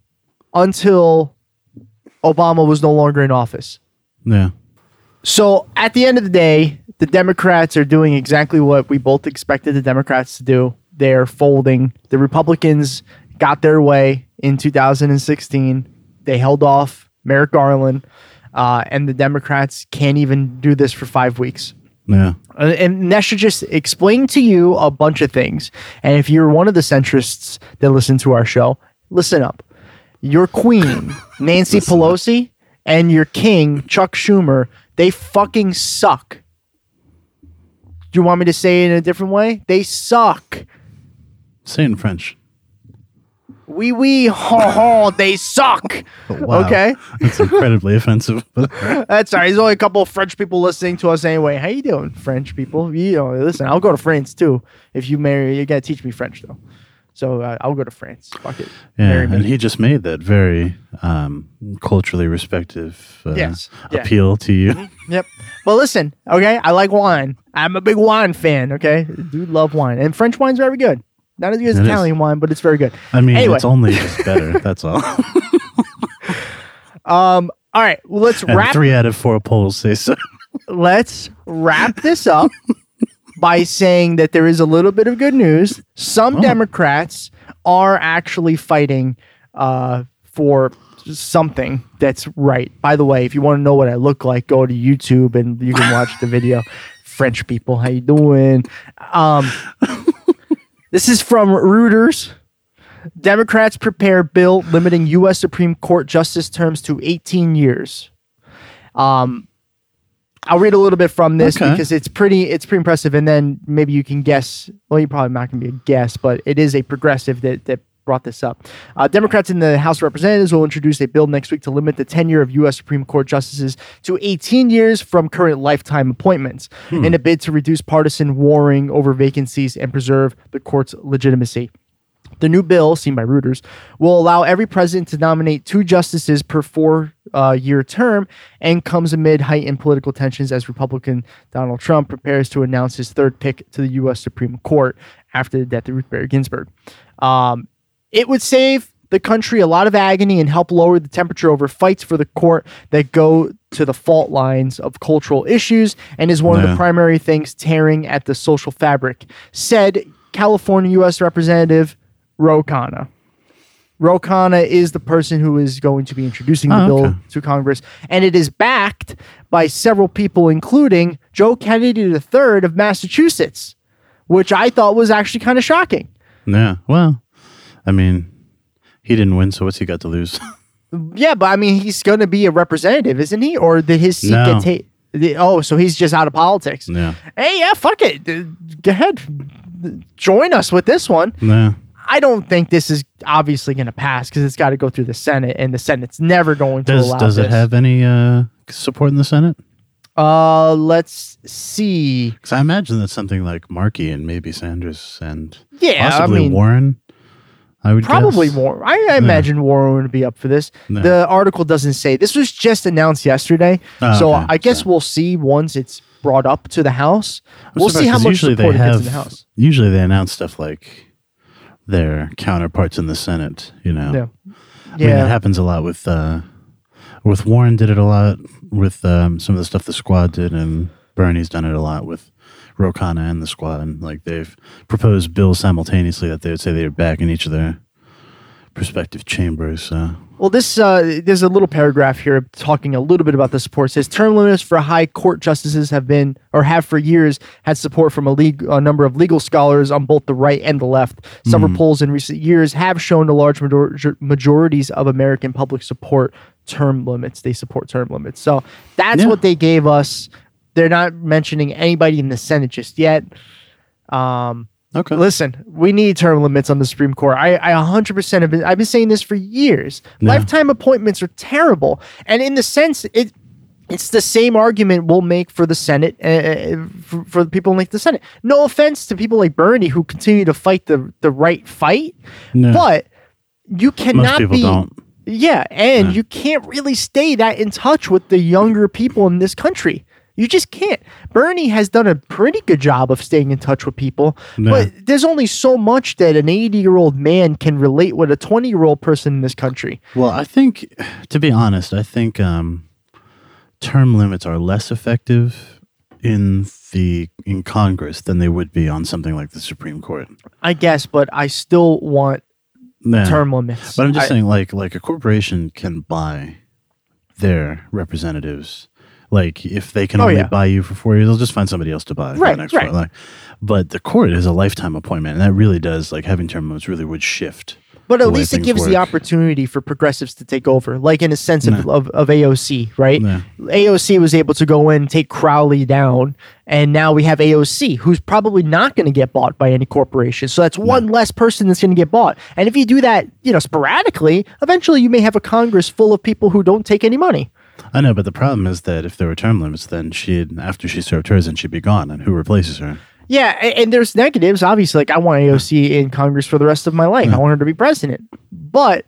until Obama was no longer in office. yeah, So at the end of the day, the Democrats are doing exactly what we both expected the Democrats to do. They're folding. The Republicans got their way in 2016. They held off Merrick Garland, uh, and the Democrats can't even do this for five weeks. yeah. And that should just explain to you a bunch of things. And if you're one of the centrists that listen to our show, listen up. Your queen, Nancy Pelosi, and your king, Chuck Schumer, they fucking suck. Do you want me to say it in a different way? They suck. Say it in French. Wee wee, ho ho, they suck. Wow. Okay? That's incredibly offensive. But That's all right. There's only a couple of French people listening to us anyway. How you doing, French people? You know, listen, I'll go to France too. If you marry, you gotta teach me French though. So uh, I'll go to France. Fuck it. yeah, and he just made that very um, culturally respective uh, Yes, yeah. Mm-hmm. appeal to you. Yep. Well, listen. Okay, I like wine. I'm a big wine fan. Okay, dude, love wine, and French wine's very good. Not as good as It is. Italian wine, but it's very good. I mean, Anyway. it's only just better. That's all. Um. All right. Well, let's and wrap. three out of four polls say so. let's wrap this up by saying that there is a little bit of good news. Some Oh. Democrats are actually fighting uh, for something that's right. By the way, if you want to know what I look like, go to YouTube and you can watch the video. French people, how you doing? Um, this is from Reuters. Democrats prepare bill limiting U.S. Supreme Court justice terms to 18 years. Um, I'll read a little bit from this Okay. because it's pretty it's pretty impressive, and then maybe you can guess. Well, you're probably not going to be a guess, but it is a progressive that that brought this up. Uh, Democrats in the House of Representatives will introduce a bill next week to limit the tenure of U.S. Supreme Court justices to 18 years from current lifetime appointments, in a bid to reduce partisan warring over vacancies and preserve the court's legitimacy. The new bill, seen by Reuters, will allow every president to nominate two justices per four uh, year term and comes amid heightened political tensions as Republican Donald Trump prepares to announce his third pick to the U.S. Supreme Court after the death of Ruth Bader Ginsburg. Um, it would save the country a lot of agony and help lower the temperature over fights for the court that go to the fault lines of cultural issues and is one of the primary things tearing at the social fabric, said California U.S. Representative Ro Khanna. Ro Khanna is the person who is going to be introducing the Oh, bill okay. to Congress, and it is backed by several people, including Joe Kennedy III of Massachusetts, which I thought was actually kind of shocking. Yeah. Well, I mean, he didn't win, so what's he got to lose? Yeah, but I mean, he's going to be a representative, isn't he? Or did his seat No. get taken? Oh, so he's just out of politics. yeah. Hey, yeah, fuck it. D- Go ahead. Join us with this one. Yeah. I don't think this is obviously going to pass because it's got to go through the Senate, and the Senate's never going to Does allow does this. it have any uh, support in the Senate? Uh, let's see. Because I imagine that's something like Markey and maybe Sanders and Yeah, possibly I mean, Warren. I would probably guess. more. I, I imagine Warren would be up for this. Yeah. The article doesn't say. This was just announced yesterday, Oh, so okay. I guess So- we'll see once it's brought up to the House. I'm we'll see how much usually support they it gets in the House. Usually they announce stuff like their counterparts in the Senate. You know. Yeah, I mean, it happens a lot with uh, with Warren did it a lot with um, some of the stuff the squad did, and Bernie's done it a lot with Ro Khanna and the squad. And like they've proposed bills simultaneously that they would say they would back in each of their respective chambers. So Well, this uh, there's a little paragraph here talking a little bit about the support. It says term limits for high court justices have been or have for years had support from a, league, a number of legal scholars on both the right and the left. Several polls in recent years have shown a large major- majorities of American public support term limits. They support term limits. So that's Yeah. what they gave us. They're not mentioning anybody in the Senate just yet. Um, okay, Listen, we need term limits on the Supreme Court. I, I 100% have been, I've been saying this for years. Lifetime appointments are terrible. And in the sense, it, it's the same argument we'll make for the Senate, uh, for, for the people like the Senate. No offense to people like Bernie who continue to fight the, the right fight, No. but you cannot be. don't. Yeah, and you can't really stay that in touch with the younger people in this country. You just can't. Bernie has done a pretty good job of staying in touch with people, but there's only so much that an 80 year old man can relate with a 20 year old person in this country. Well, I think, to be honest, I think um, term limits are less effective in the in Congress than they would be on something like the Supreme Court. I guess, but I still want term limits. But I'm just I- saying, like, like a corporation can buy their representatives. Like, if they can Oh, only yeah. buy you for four years, they'll just find somebody else to buy. for Right, the next right. four. Like, but the court is a lifetime appointment, and that really does like having term limits really would shift. But at least it gives the opportunity for progressives to take over, like in a sense of, of, of AOC, right? No. AOC was able to go in take Crowley down, and now we have AOC, who's probably not going to get bought by any corporation. So that's one less person that's going to get bought. And if you do that, you know, sporadically, eventually you may have a Congress full of people who don't take any money. I know, but the problem is that if there were term limits, then she'd after she served hers, and she'd be gone, and who replaces her? Yeah, and there's negatives. Obviously, like I want AOC in Congress for the rest of my life. I want her to be president. But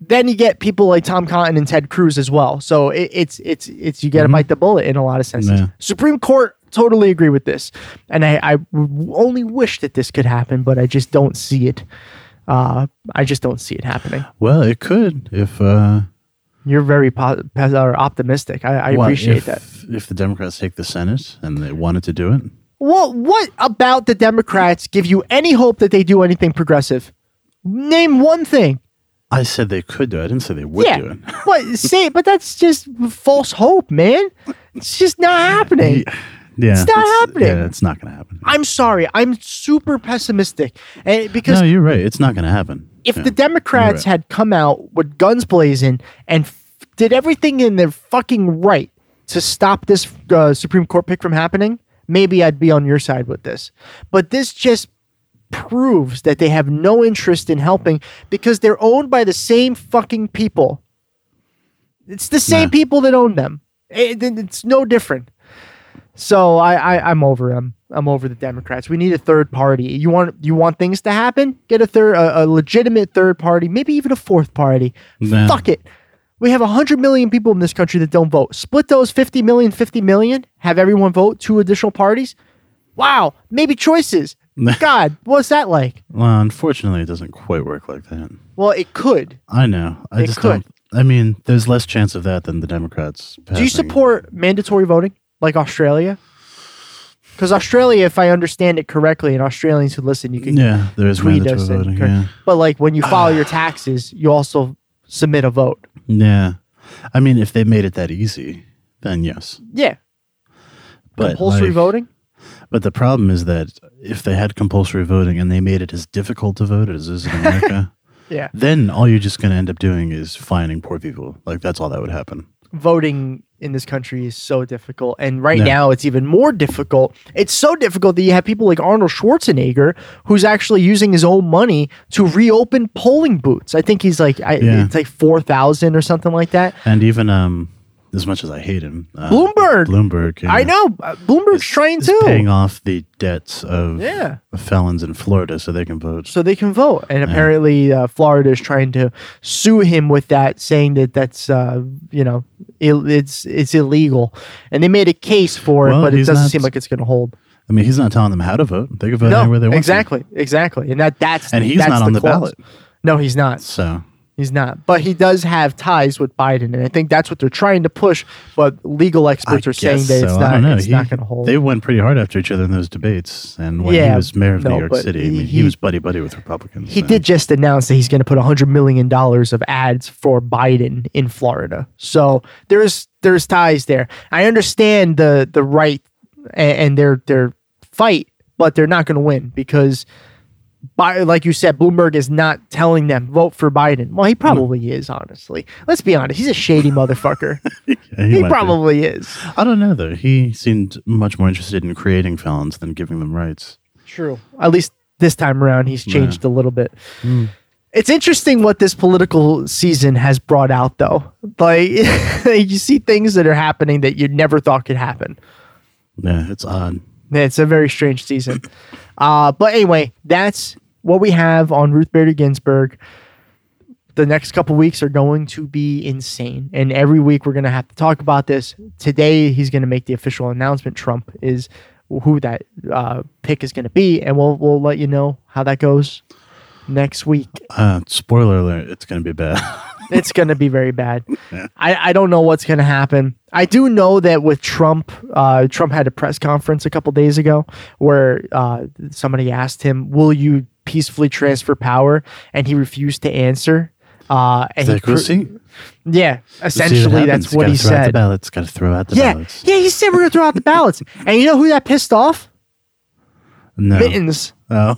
then you get people like Tom Cotton and Ted Cruz as well. So it, it's it's it's you got to bite the bullet in a lot of senses. Yeah. Supreme Court totally agree with this, and I only wish that this could happen, but I just don't see it. Uh, I just don't see it happening. Well, it could if uh, You're very po- optimistic. I, I what, appreciate if, that. If the Democrats take the Senate and they wanted to do it, What what about the Democrats give you any hope that they do anything progressive? Name one thing. I said they could do it. I didn't say they would yeah, do it. but say, but that's just false hope, man. It's just not happening. Yeah, It's not happening. Yeah, it's not going to happen. I'm sorry. I'm super pessimistic, and because no, you're right. It's not going to happen. If Yeah. the Democrats right. had come out with guns blazing and f- did everything in their fucking right to stop this uh, Supreme Court pick from happening, maybe I'd be on your side with this. But this just proves that they have no interest in helping because they're owned by the same fucking people. It's the same Nah. people that own them. It- it- it's no different. So I, I I'm over them. I'm over the Democrats. We need a third party. You want you want things to happen? Get a third, a, a legitimate third party, maybe even a fourth party. Nah. Fuck it. We have 100 million people in this country that don't vote. Split those 50 million, 50 million, have everyone vote two additional parties. Wow, maybe choices. God, what's that like? Well, unfortunately, it doesn't quite work like that. Well, it could. I know. I It just could. don't. I mean, there's less chance of that than the Democrats. Do you support mandatory voting like Australia? Because Australia, if I understand it correctly, and Australians who listen, you can Yeah, there is tweet mandatory us. and voting. cor- Yeah. But like when you file your taxes, you also submit a vote. yeah. I mean, if they made it that easy, then yes. Yeah, But compulsory like- voting. But the problem is that if they had compulsory voting and they made it as difficult to vote as is in America, Yeah. then all you're just going to end up doing is fining poor people. Like that's all that would happen. Voting in this country is so difficult. And right Yeah. now it's even more difficult. It's so difficult that you have people like Arnold Schwarzenegger who's actually using his own money to reopen polling booths. I think he's like I, Yeah. it's like 4,000 or something like that. And even um, as much as I hate him, uh, Bloomberg. Bloomberg, yeah, I know. uh, Bloomberg's trying is too. paying off the debts of Yeah. felons in Florida so they can vote. so they can vote. And apparently, uh, Florida is trying to sue him with that, saying that that's uh, you know Ill, it's it's illegal. And they made a case for Well, it, but it doesn't not- seem like it's going to hold. I mean, he's not telling them how to vote. They can vote No, anywhere they want. to. exactly, exactly. And that that's And he's that's not on the clause. ballot. No, he's not. So He's not. But he does have ties with Biden, and I think that's what they're trying to push. But legal experts I are saying that it's so. I not. It's He- not going to hold. They went pretty hard after each other in those debates. And when Yeah, he was mayor of no, New York City, I he- mean, he, was buddy buddy with Republicans. He so- did just announce that he's going to put $100 million of ads for Biden in Florida. So there's there's ties there. I understand the the right and, and their their fight, but they're not going to win because, Like you said, Bloomberg is not telling them vote for Biden. Well, he hmm. probably is, honestly. Let's be honest. He's a shady motherfucker. Yeah, he be. probably is. I don't know though. He seemed much more interested in creating felons than giving them rights. True. At least this time around, he's changed a little bit. Hmm. It's interesting what this political season has brought out, though. Like, you see things that are happening that you never thought could happen. Yeah, it's odd. It's a very strange season. Uh, but anyway, that's what we have on Ruth Bader Ginsburg. The next couple weeks are going to be insane. And every week we're going to have to talk about this. Today, he's going to make the official announcement. Trump is who that uh, pick is going to be. And we'll, we'll let you know how that goes next week. Uh, spoiler alert: It's going to be bad. It's going to be very bad. I, I don't know what's going to happen. I do know that with Trump, uh, Trump had a press conference a couple days ago where uh, somebody asked him, "Will you peacefully transfer power?" and he refused to answer. Uh, and he cr- see. yeah, essentially happens. that's what he throw Out the said. ballots. Got to throw out the Yeah, ballots. yeah, he said we're gonna throw out the ballots, and you know who that pissed off? No. Mittens. Oh,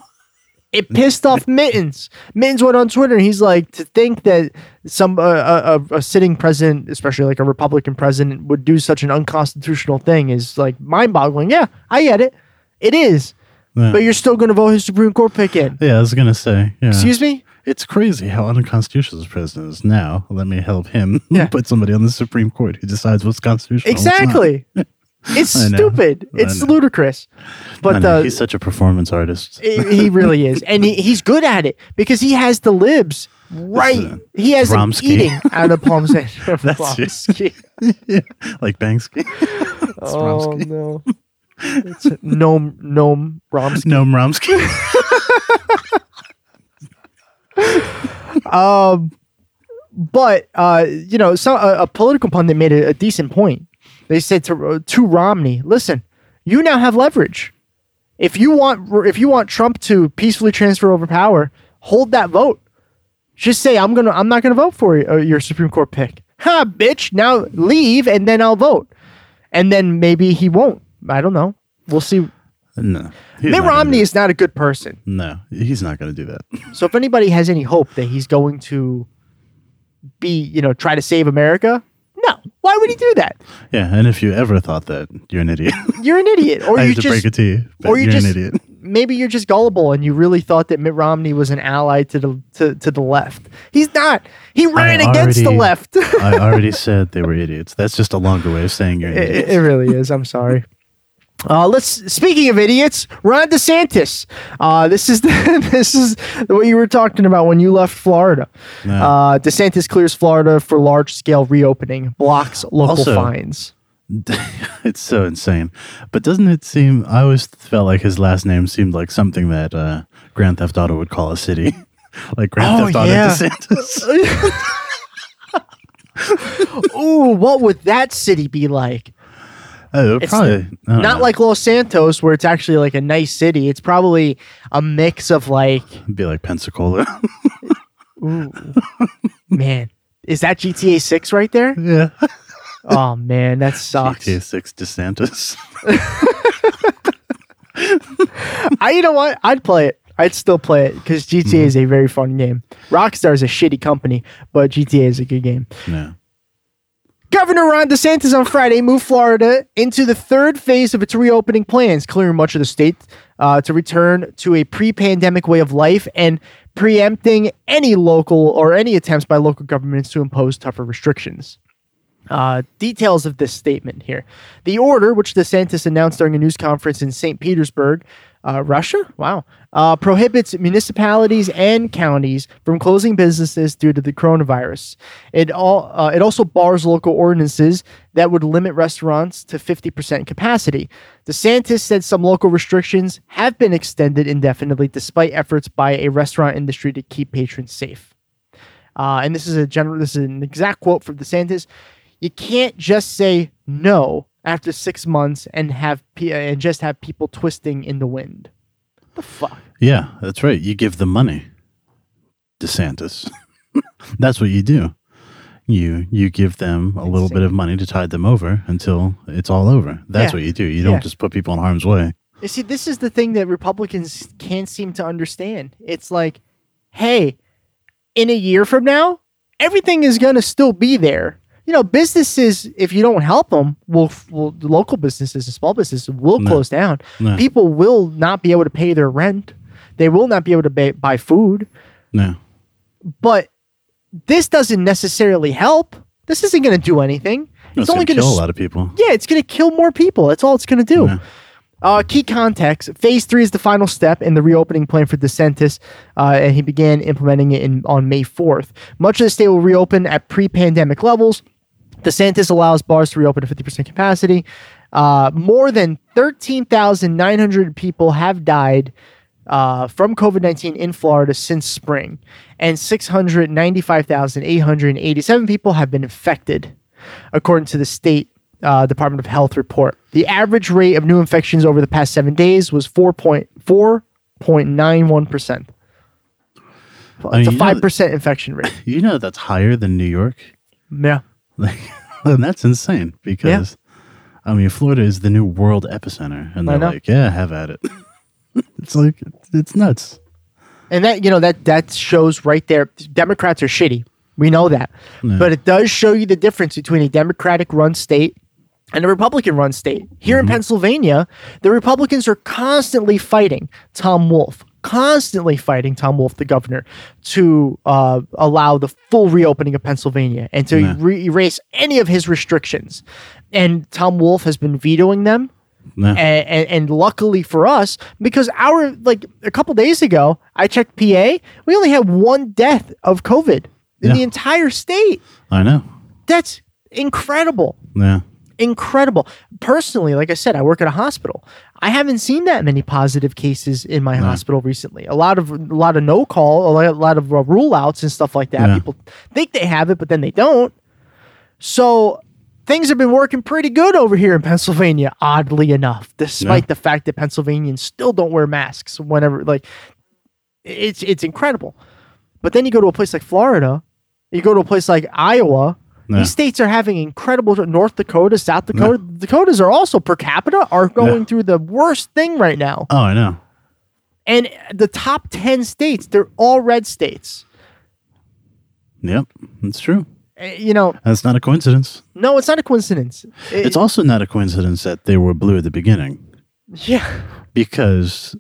It pissed off Mittens. Mittens went on Twitter and he's like, to think that some uh, a, a, a sitting president, especially like a Republican president, would do such an unconstitutional thing is like mind boggling. Yeah, I get it. It is. Yeah. But you're still going to vote his Supreme Court pick in. yeah. I was gonna say. Yeah. Excuse me? It's crazy how unconstitutional this president is now. Let me help him Yeah. put somebody on the Supreme Court who decides what's constitutional. and what's. Exactly. It's stupid. It's ludicrous. But uh, he's such a performance artist. he he really is. And he, he's good at it because he has the libs right. uh, He has them Vromsky. eating out of Palm. That's. Vromsky. yeah, like Banksy. Oh Vromsky. no. It's Gnome Gnome Bromsky. no, Romsky. Um but uh you know, so a, a political pundit made a, a decent point. They said to uh, to Romney, "Listen, you now have leverage. If you want if you want Trump to peacefully transfer over power, hold that vote. Just say I'm to I'm not going to vote for uh, your Supreme Court pick. Ha, bitch. Now leave and then I'll vote. And then maybe he won't. I don't know. We'll see. no, Mitt Romney is not a good person. No, he's not going to do that. So if anybody has any hope that he's going to be, you know, try to save America. Why would he do that? Yeah, and if you ever thought that, you're an idiot. You're an idiot, or I you hate to just, break it to you, or you you're just, an idiot. maybe you're just gullible and you really thought that Mitt Romney was an ally to the to, to the left. He's not. He ran against the left. I already said they were idiots. That's just a longer way of saying you're an It, it really is. I'm sorry. Uh, let's. Speaking of idiots, Ron DeSantis. Uh, this is the, this is what you were talking about when you left Florida. Yeah. Uh, DeSantis clears Florida for large scale reopening, blocks local Also- fines. it's so insane. But doesn't it seem? I always felt like his last name seemed like something that uh, Grand Theft Auto would call a city, like Grand Oh, Theft Auto yeah. DeSantis. Ooh, what would that city be like? Oh, It's probably Not know. like Los Santos, where it's actually like a nice city. It's probably a mix of like, It'd be like Pensacola. ooh, man, is that GTA Six right there? yeah, Oh man, that sucks. GTA Six DeSantis. I, you know what? I'd play it. I'd still play it because GTA Mm-hmm. is a very fun game. Rockstar is a shitty company, but GTA is a good game. Yeah. Governor Ron DeSantis on Friday moved Florida into the third phase of its reopening plans, clearing much of the state uh, to return to a pre pandemic way of life and preempting any local or any attempts by local governments to impose tougher restrictions. Uh, details of this statement here. The order, which DeSantis announced during a news conference in St. Petersburg, uh, Russia, wow, uh, prohibits municipalities and counties from closing businesses due to the coronavirus. It all uh, it also bars local ordinances that would limit restaurants to 50% capacity. DeSantis said some local restrictions have been extended indefinitely, despite efforts by a restaurant industry to keep patrons safe. Uh, and this is a general. This is an exact quote from DeSantis. You can't just say no after six months and have pe- and just have people twisting in the wind. The fuck. Yeah, that's right. You give them money. DeSantis. that's what you do. You you give them a little bit of money to tide them over until it's all over. That's Yeah. what you do. You don't Yeah. just put people in harm's way. You see, this is the thing that Republicans can't seem to understand. It's like, hey, in a year from now, everything is going to still be there. You know, businesses, if you don't help them, will, will the local businesses and small businesses will No. close down. No. People will not be able to pay their rent. They will not be able to ba- buy food. No. But this doesn't necessarily help. This isn't going to do anything. It's, only gonna kill a lot of people. yeah, it's going to kill more people. That's all it's going to do. Yeah. Uh, key context: Phase three is the final step in the reopening plan for DeSantis, uh, and he began implementing it in, on May fourth. Much of the state will reopen at pre-pandemic levels. DeSantis allows bars to reopen to fifty percent capacity. Uh, more than thirteen thousand nine hundred people have died uh, from COVID 19 in Florida since spring, and 695,887 people have been infected, according to the state uh, Department of Health report. The average rate of new infections over the past seven days was 4.4.91%. It's a mean, know- 5% infection rate. You know that's higher than New York. Yeah. Like, and that's insane because, I mean, Florida is the new world epicenter, and I they're know. like, yeah, have at it. it's like it's nuts. And that you know that that shows right there. Democrats are shitty. We know that, but it does show you the difference between a Democratic-run state and a Republican-run state. Here in mm-hmm. Pennsylvania, the Republicans are constantly fighting Tom Wolf, constantly fighting Tom Wolf, the governor, to uh, allow the full reopening of Pennsylvania and to re- erase any of his restrictions. And Tom Wolf has been vetoing them No. and, and, and luckily for us, because our like a couple days ago, I checked PA, we only had one death of COVID in Yeah. the entire state. I know. That's incredible. Yeah. Incredible. Personally, like I said, I work at a hospital. I haven't seen that many positive cases in my hospital recently. A lot of a lot of no call, a lot, a lot of uh, rule outs and stuff like that. Yeah. People think they have it, but then they don't. So things have been working pretty good over here in Pennsylvania, oddly enough, despite Yeah. the fact that Pennsylvanians still don't wear masks whenever like it's it's incredible. But then you go to a place like Florida, you go to a place like Iowa, Yeah. these states are having incredible North Dakota, South Dakota. Dakotas are also per capita are going Yeah. through the worst thing right now. Oh, I know. And the top 10 states, they're all red states. Yep, that's true. Eh, You know, That's not a coincidence. no, it's not a coincidence. It- It's also not a coincidence that they were blue at the beginning yeah. because,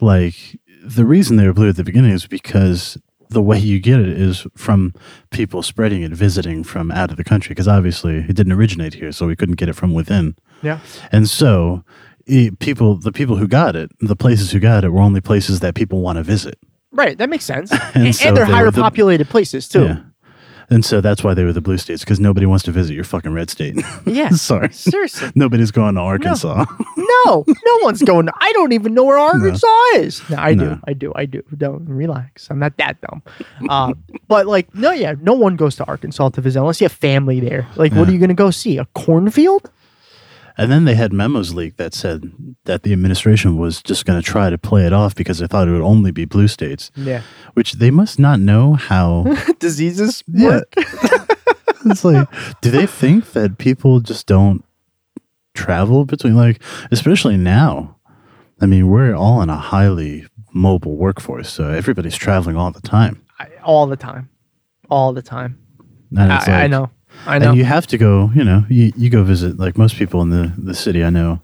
like, the reason they were blue at the beginning is because the way you get it is from people spreading it, visiting from out of the country. Because obviously it didn't originate here, so we couldn't get it from within. Yeah. And so, it, people, the people who got it, the places who got it, were only places that people want to visit. Right. That makes sense. and, and so they're they higher the- populated places, too. Yeah. And so that's why they were the blue states because nobody wants to visit your fucking red state. Yeah. Sorry. Seriously. Nobody's going to Arkansas. No, no one's going. To, I don't even know where Arkansas is. No, I do. I do. I do. Don't relax. I'm not that dumb. Uh, but like, no, yeah, no one goes to Arkansas to visit unless you have family there. Like, what are you going to go see? A cornfield? And then they had memos leaked that said that the administration was just going to try to play it off because they thought it would only be blue states, Yeah. which they must not know how. Diseases Yeah. work. it's like, do they think that people just don't travel between, like, especially now? I mean, we're all in a highly mobile workforce, so everybody's traveling all the time. I, all the time, all the time. I, it's I like- know, I know. And you have to go, you know, you, you go visit, like most people in the, the city I know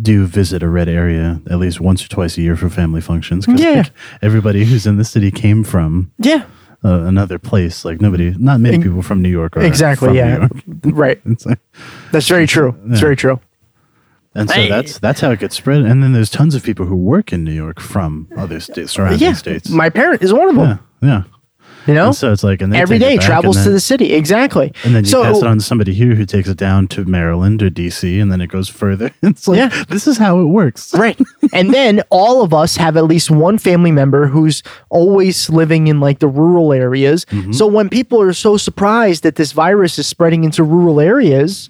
do visit a red area at least once or twice a year for family functions. 'cause, Yeah. like, everybody who's in the city came from yeah, uh, another place. Like nobody, not many people from New York are exactly. from New Yeah, York. right. Like- That's very true. It's Yeah. very true. and so Hey. that's that's how it gets spread. And then there's tons of people who work in New York from other states, surrounding Yeah, states. my parent is one of them. yeah, yeah. You know, And so it's like, and they every day travels and to the city. Exactly. And then you so, pass it on to somebody here who takes it down to Maryland or DC, and then it goes further. It's like Yeah. this is how it works. Right. and then all of us have at least one family member who's always living in like the rural areas. Mm-hmm. So when people are so surprised that this virus is spreading into rural areas,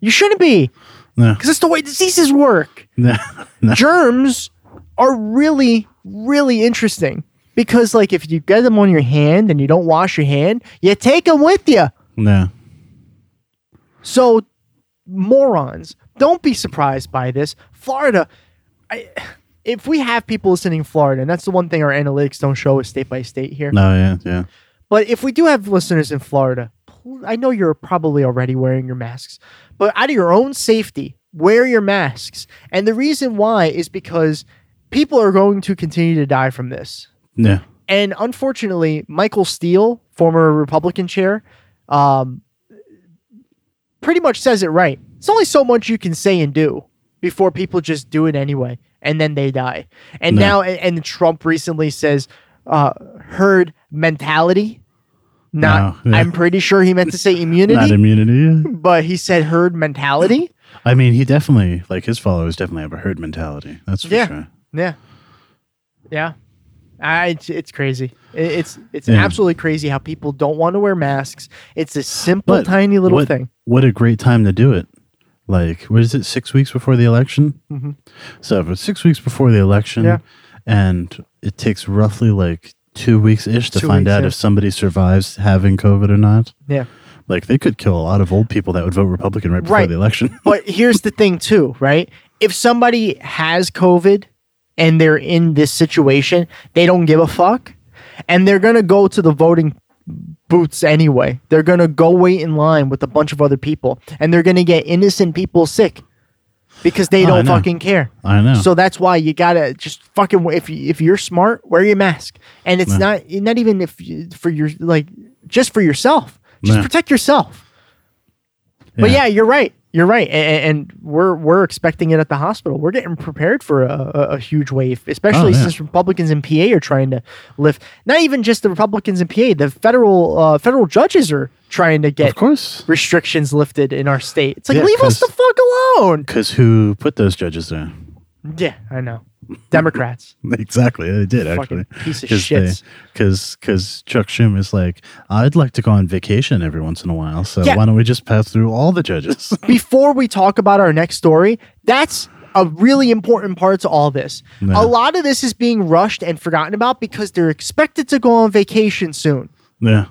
you shouldn't be No, because it's the way diseases work. no, no. Germs are really, really interesting because, like, if you get them on your hand and you don't wash your hand, you take them with you. no. So, morons, don't be surprised by this. Florida, I, if we have people listening in Florida, and that's the one thing our analytics don't show is state by state here. No, yeah, yeah. But if we do have listeners in Florida, I know you're probably already wearing your masks, but out of your own safety, wear your masks. And the reason why is because people are going to continue to die from this. Yeah. And unfortunately, Michael Steele, former Republican chair, um, pretty much says it right. It's only so much you can say and do before people just do it anyway, and then they die. And No. now, and Trump recently says uh, herd mentality. Not, No, yeah. I'm pretty sure he meant to say immunity. Not immunity, but he said herd mentality. I mean, he definitely like his followers definitely have a herd mentality. That's for Yeah. sure. Yeah, yeah. I, it's, it's crazy. It- It's it's Yeah. absolutely crazy how people don't want to wear masks. It's a simple, But tiny little what, thing. What a great time to do it. Like, what is it? Six weeks before the election. Mhm. So if it's six weeks before the election, Yeah. and it takes roughly like two weeks ish to Two find weeks, out yeah. if somebody survives having COVID or not. Yeah. Like they could kill a lot of old people that would vote Republican right before Right. the election. But here's the thing, too, right? If somebody has COVID and they're in this situation, they don't give a fuck, and they're gonna go to the voting booths anyway. They're gonna go wait in line with a bunch of other people, and they're gonna get innocent people sick because they don't fucking care. I know. So that's why you gotta just fucking if you, if you're smart, wear your mask, and it's Yeah. not not even if you, for your like just for yourself. Just Yeah. protect yourself. But yeah, you're right. You're right, and, and we're we're expecting it at the hospital. We're getting prepared for a, a, a huge wave, especially Oh, yeah. since Republicans in PA are trying to lift. Not even just the Republicans in PA, the federal uh, federal judges are trying to get of course. restrictions lifted in our state. It's like Yeah, leave us the fuck alone. Because who put those judges there? Yeah, I know. Democrats. Exactly, they did Fucking actually. piece of shits. because because Chuck Schumer is like, I'd like to go on vacation every once in a while. So Yeah. why don't we just pass through all the judges? before we talk about our next story, that's a really important part to all this. Yeah. A lot of this is being rushed and forgotten about because they're expected to go on vacation soon. yeah,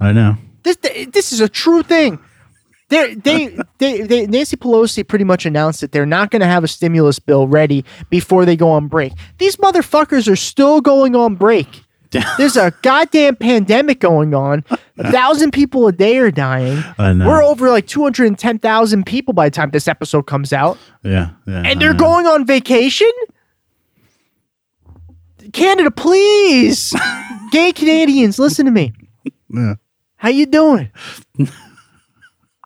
I know. This this is a true thing. They, they, they, Nancy Pelosi pretty much announced that they're not going to have a stimulus bill ready before they go on break. These motherfuckers are still going on break. There's a goddamn pandemic going on. A thousand people a day are dying. We're over like 210,000 people by the time this episode comes out. Yeah, yeah. And they're going on vacation? Canada, please. Gay Canadians, listen to me. Yeah. How you doing?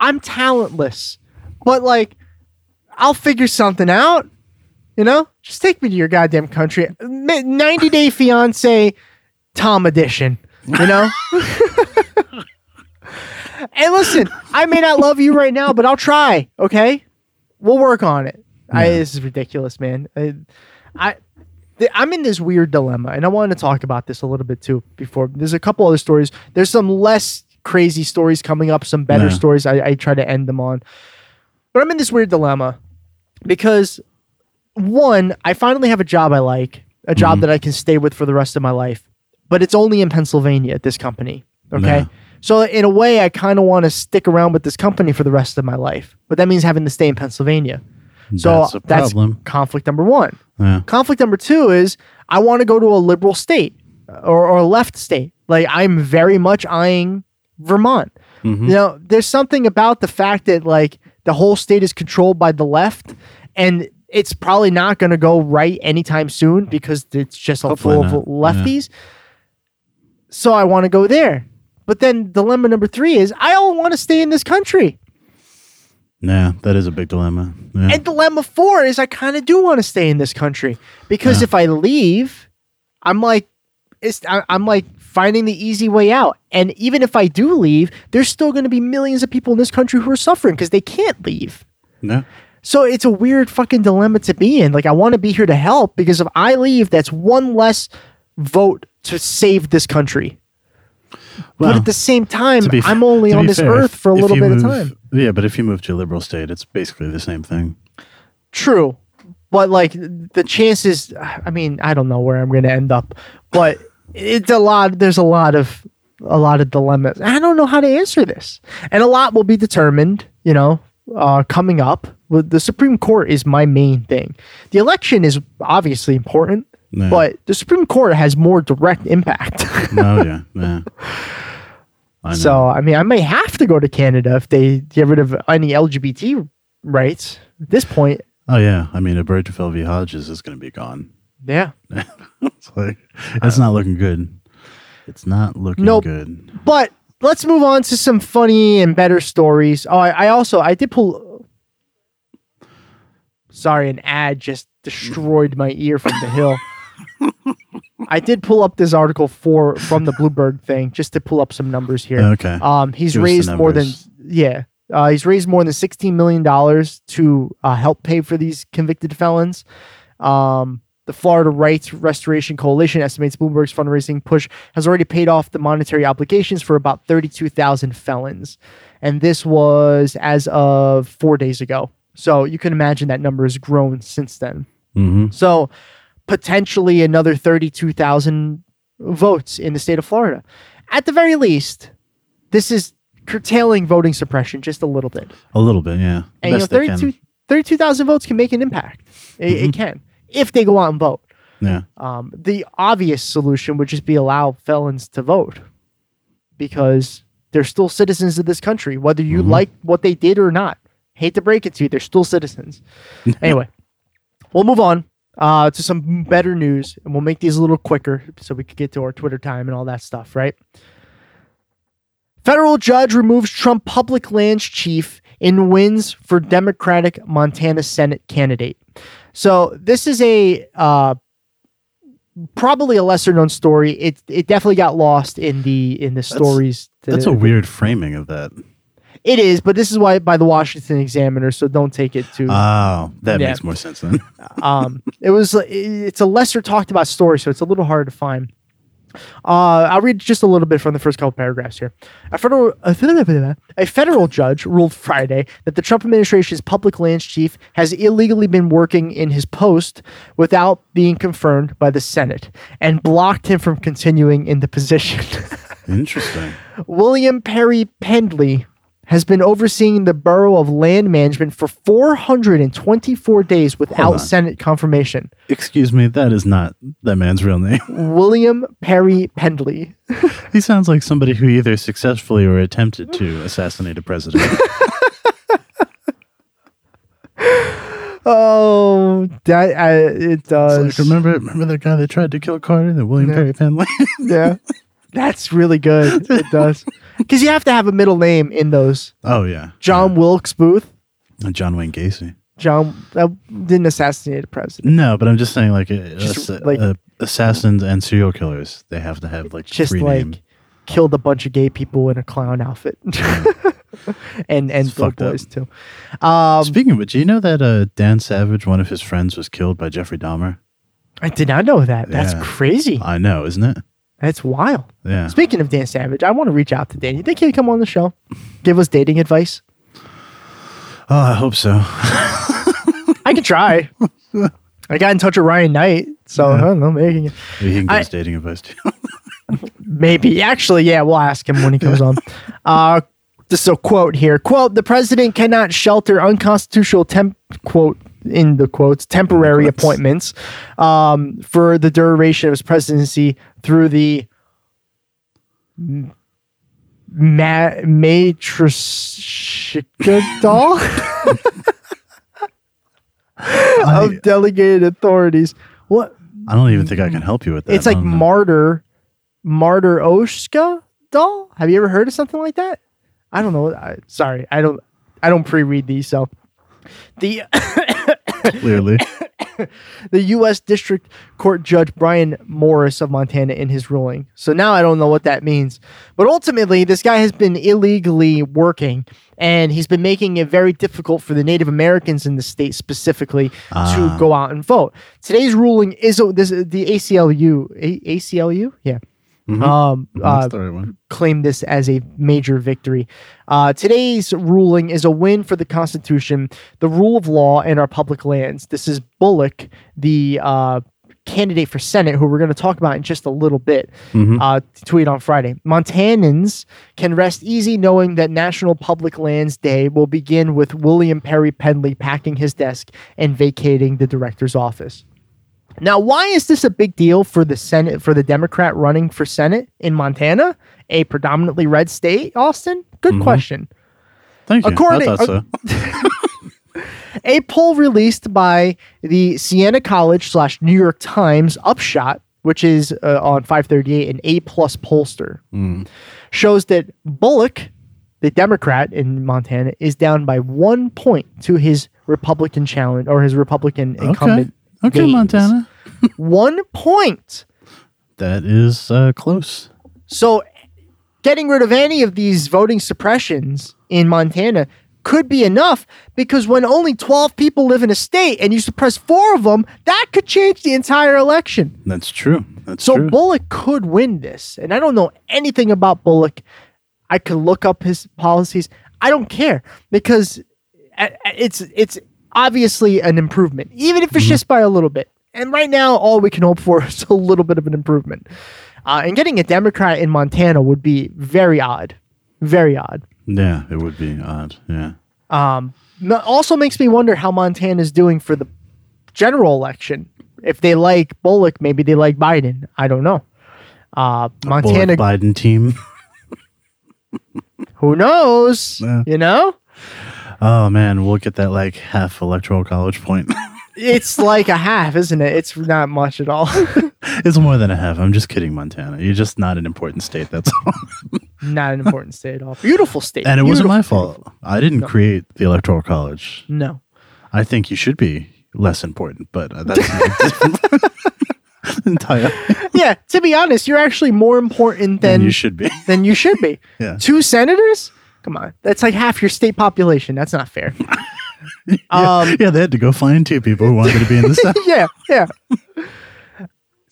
I'm talentless. But like I'll figure something out. You know? Just take me to your goddamn country. 90 Day Fiance Tom edition. You know? and listen, I may not love you right now, but I'll try, okay? We'll work on it. I, this is ridiculous, man. I, I I'm in this weird dilemma, and I wanted to talk about this a little bit too. Before there's a couple other stories. There's some less crazy stories coming up, some better Yeah. stories. I, I try to end them on, but I'm in this weird dilemma because one, I finally have a job I like, a job Mhm. that I can stay with for the rest of my life, but it's only in Pennsylvania at this company. Okay. Yeah. So in a way, I kind of want to stick around with this company for the rest of my life, but that means having to stay in Pennsylvania. So That's problem. conflict number one. Yeah. Conflict number two is I want to go to a liberal state or, or a left state. Like I'm very much eyeing Vermont. Mm-hmm. You know, there's something about the fact that like the whole state is controlled by the left and it's probably not going to go right anytime soon because it's just a Hopefully full of lefties. So I want to go there. But then dilemma number three is I don't want to stay in this country. Yeah, that is a big dilemma. Yeah. And dilemma four is I kind of do want to stay in this country because Yeah. if I leave, I'm like, it's I, I'm like finding the easy way out. And even if I do leave, there's still going to be millions of people in this country who are suffering because they can't leave. yeah. So it's a weird fucking dilemma to be in. Like I want to be here to help because if I leave, that's one less vote to save this country. but at the same time, to I'm only on this fair, earth for a little bit move- of time. Yeah, but if you move to a liberal state, it's basically the same thing. True. But like the chances I mean, I don't know where I'm gonna end up. But it's a lot there's a lot of a lot of dilemmas. I don't know how to answer this. And a lot will be determined, you know, uh, coming up. With the Supreme Court is my main thing. The election is obviously important, Yeah. but the Supreme Court has more direct impact. No, yeah, yeah. I so I mean I may have to go to Canada if they get rid of any LGBT rights. At this point, oh yeah, I mean, Obergefell v. Hodges is going to be gone. Yeah. It's like it's not looking good. It's not looking Nope. good. But let's move on to some funny and better stories. Oh, I, I also I did pull. Sorry, an ad just destroyed my ear from the hill. I did pull up this article for from the Bloomberg thing just to pull up some numbers here. Okay. Um, he's Give raised more than yeah. Uh, he's raised more than sixteen million dollars to uh, help pay for these convicted felons. Um, the Florida Rights Restoration Coalition estimates Bloomberg's fundraising push has already paid off the monetary obligations for about thirty-two thousand felons, and this was as of four days ago. So you can imagine that number has grown since then. hmm So potentially another 32,000 votes in the state of Florida. At the very least, this is curtailing voting suppression just a little bit. A little bit, yeah. And you know, Best they can. 32 32,000 votes can make an impact. It, it can if they go out and vote. Yeah. Um, the obvious solution would just be allow felons to vote because they're still citizens of this country, whether you like what they did or not. Hate to break it to you, they're still citizens. anyway, we'll move on uh, to some better news and we'll make these a little quicker so we can get to our Twitter time and all that stuff, right? Federal judge removes Trump public lands chief in wins for Democratic Montana Senate candidate. So this is a uh, probably a lesser known story. It it definitely got lost in the in the stories. that That's a weird framing of that. It is, but this is why by the Washington Examiner. So don't take it too. Oh, that Yeah. makes more sense then. um, it was it's a lesser talked about story, so it's a little hard to find. Uh, I'll read just a little bit from the first couple paragraphs here. A federal, a federal judge ruled Friday that the Trump administration's public lands chief has illegally been working in his post without being confirmed by the Senate and blocked him from continuing in the position. Interesting. William Perry Pendley has been overseeing the Bureau of Land Management for 424 days without. Senate confirmation. Excuse me, that is not that man's real name. William Perry Pendley. he sounds like somebody who either successfully or attempted to assassinate a president. Oh, that uh, it It's does. like, remember, remember that guy that tried to kill Carter, the William Yeah. Perry Pendley. yeah, that's really good. It does because you have to have a middle name in those. oh yeah, John Wilkes Booth. Yeah. John Wayne Gacy. John that didn't assassinate a president. No, but I'm just saying, like, uh, Just, ass- like- uh, assassins and serial killers, they have to have like Just three like names. killed a bunch of gay people in a clown outfit, and and It's little fucked up. boys too. Um, Speaking of which, do you know that uh, Dan Savage, one of his friends, was killed by Jeffrey Dahmer. I did not know that. That's Yeah. crazy. I know, isn't it? That's wild. Yeah. Speaking of Dan Savage, I want to reach out to Dan. You think he'd come on the show, give us dating advice? Oh, I hope so. I could try. I got in touch with Ryan Knight, so I don't know. Maybe, Maybe he can give I- us dating advice too. maybe actually, yeah, we'll ask him when he comes on. Uh, just a quote here: "Quote: The president cannot shelter unconstitutional temp quote in the quotes temporary appointments um, for the duration of his presidency through the ma- matrixicadal of delegated authorities. What? I don't even think I can help you with that. It's like the- martyr, martyr Oshka doll. Have you ever heard of something like that? I don't know. I, sorry, I don't. I don't pre-read these. So, the clearly. the U.S. District Court Judge Brian Morris of Montana in his ruling. So now I don't know what that means. But ultimately, this guy has been illegally working and he's been making it very difficult for the Native Americans in the state specifically to ah. go out and vote. Today's ruling is this the ACLU. A- ACLU? Yeah. Um, uh, right this as a major victory. Uh, today's ruling is a win for the Constitution, the rule of law, and our public lands. This is Bullock, the uh, candidate for Senate, who we're going to talk about in just a little bit, uh, tweet on Friday. Montanans can rest easy knowing that National Public Lands Day will begin with William Perry Pendley packing his desk and vacating the director's office. Now, why is this a big deal for the Senate for the Democrat running for Senate in Montana, a predominantly red state? Austin, good question. Thank you. according- I thought so. A poll released by the Siena College slash New York Times Upshot, which is uh, on 538, an A plus pollster, shows that Bullock, the Democrat in Montana, is down by one point to his Republican challenge or his Republican incumbent. Okay, gains. Montana. One point. That is uh, close. So, getting rid of any of these voting suppressions in Montana could be enough because when only 12 people live in a state and you suppress four of them, that could change the entire election. That's true. That's So, true. Bullock could win this. And I don't know anything about Bullock. I could look up his policies. I don't care because uh, it's it's obviously an improvement, even if it's just by a little bit. And right now, all we can hope for is a little bit of an improvement. Uh, and getting a Democrat in Montana would be very odd, very odd. yeah, it would be odd. Yeah. Um, also makes me wonder how Montana is doing for the general election. If they like Bullock, maybe they like Biden. I don't know. Uh, Montana, Bullock Biden team. who knows? Yeah. You know, Oh man, we'll get that like half electoral college point. it's like a half, isn't it? It's not much at all. it's more than a half. I'm just kidding, Montana. You're just not an important state. That's all. not an important state at all. Beautiful state. and it wasn't my fault. I didn't create the electoral college. No. I think you should be less important, but uh, that's entire. Yeah, to be honest, you're actually more important Then than you should be. than you should be. Yeah. Two senators? Come on. That's like half your state population. That's not fair. um yeah, they had to go find two people who wanted to be in the Senate. yeah, yeah.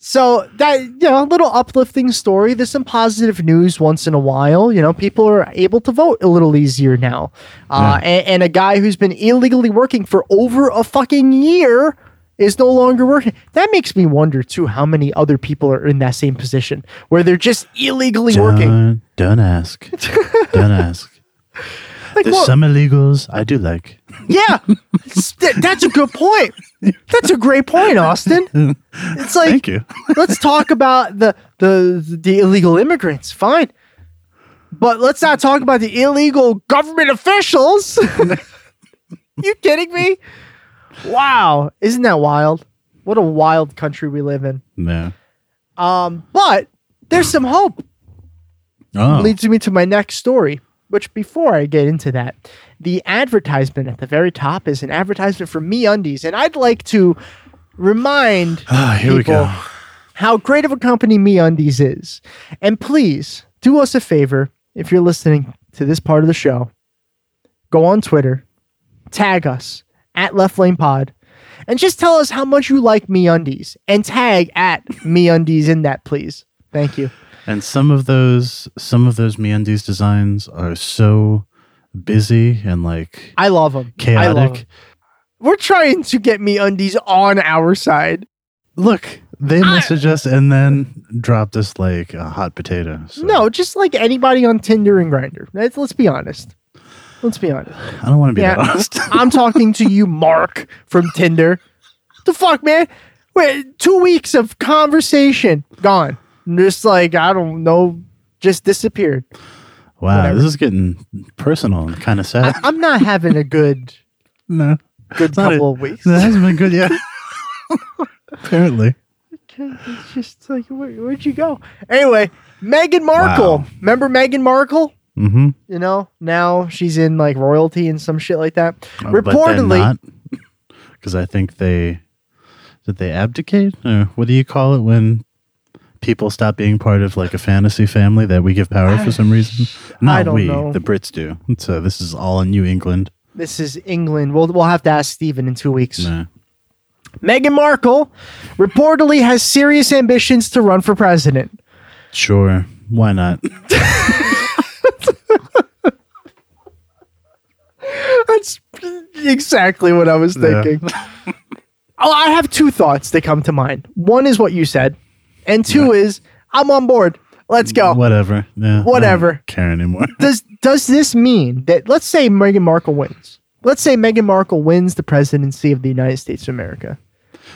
So that you know, a little uplifting story. There's some positive news once in a while. You know, people are able to vote a little easier now. Uh, and, and a guy who's been illegally working for over a fucking year is no longer working. That makes me wonder too how many other people are in that same position where they're just illegally working. Don't, don't ask. Don't ask. Like, There's what- some illegals I do like. Yeah, th- that's a good point. That's a great point, Austin. It's like Thank you. let's talk about the, the the illegal immigrants. Fine, but let's not talk about the illegal government officials. you kidding me? Wow, isn't that wild? What a wild country we live in. No. Um, but there's some hope. Oh. leads me to my next story. Which before I get into that, the advertisement at the very top is an advertisement for MeUndies, and I'd like to remind Ah, people how great of a company MeUndies is. And please do us a favor if you're listening to this part of the show. Go on Twitter, tag us at Left Lane Pod, and just tell us how much you like MeUndies, and tag at MeUndies in that, please. Thank you. And some of those some of those MeUndies designs are so busy and like I love them. chaotic. We're trying to get MeUndies on our side. Look, they messaged us and then drop us like a hot potato. So. No, just like anybody on Tinder and Grindr. Let's, let's be honest. Let's be honest. I don't want to be Yeah. honest. I'm talking to you, Mark from Tinder. The fuck, man? Wait, two weeks of conversation gone. Just like I don't know, just disappeared. wow, Whatever. this is getting personal and kind of sad. I'm not having a good no, good couple a- of weeks. That hasn't been good yet. Apparently. It's just like where, where'd you go? Anyway, Meghan Markle. Wow. Remember Meghan Markle? Mm-hmm. You know, now she's in like royalty and some shit like that. Oh, Reportedly, because I think they did they abdicate or what do you call it when people stop being part of like a fantasy family that we give power for some reason? Not don't we, know. the Brits do. So this is all in New England. this is England. We'll we'll have to ask Stephen in two weeks. Nah. Meghan Markle reportedly has serious ambitions to run for president. Sure, why not? That's exactly what I was Yeah. thinking. oh, I have two thoughts that come to mind. One is what you said, and two is I'm on board. Let's go. Whatever. Yeah, I Whatever. don't care anymore. Does does this mean that let's say Meghan Markle wins? Let's say Meghan Markle wins the presidency of the United States of America.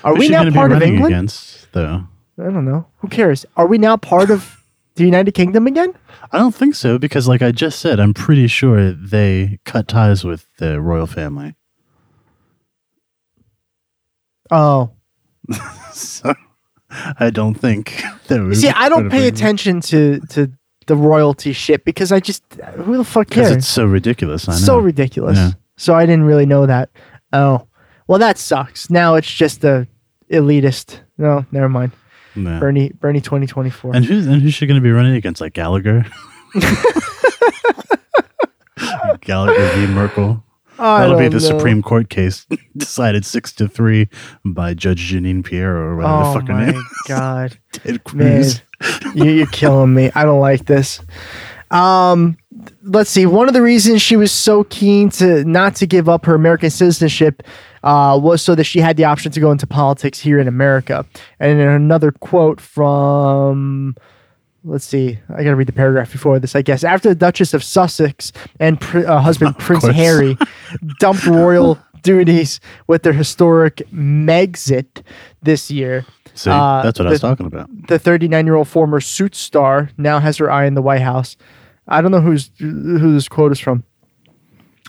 Are Who's we now part of England? against though? I don't know. Who cares? Are we now part of the United Kingdom again? I don't think so because, like I just said, I'm pretty sure they cut ties with the royal family. Oh, So I don't think that see, I don't pay attention to to the royalty shit because I just who the fuck cares? it's so ridiculous. I know. so ridiculous. Yeah. So I didn't really know that. Oh, well, that sucks. Now it's just the elitist. No, never mind. Bernie, Bernie, twenty twenty four. And who's and who's she going to be running against? Like Gallagher, Gallagher v. Markle. That'll be the Supreme Court case decided six to three by Judge Jeanine Pierre or whatever Oh the fuck her my name. god, Ted man, Cruz. you, you're killing me. I don't like this. Um, let's see. One of the reasons she was so keen to not to give up her American citizenship uh, was so that she had the option to go into politics here in America. And in another quote from, let's see, I got to read the paragraph before this, I guess. After the Duchess of Sussex and pr- uh, husband Prince. Harry dumped royal duties with their historic Megxit this year. See, uh, that's what I was talking about. the 39 year old former suit star now has her eye in the White House. I don't know who's who this quote is from.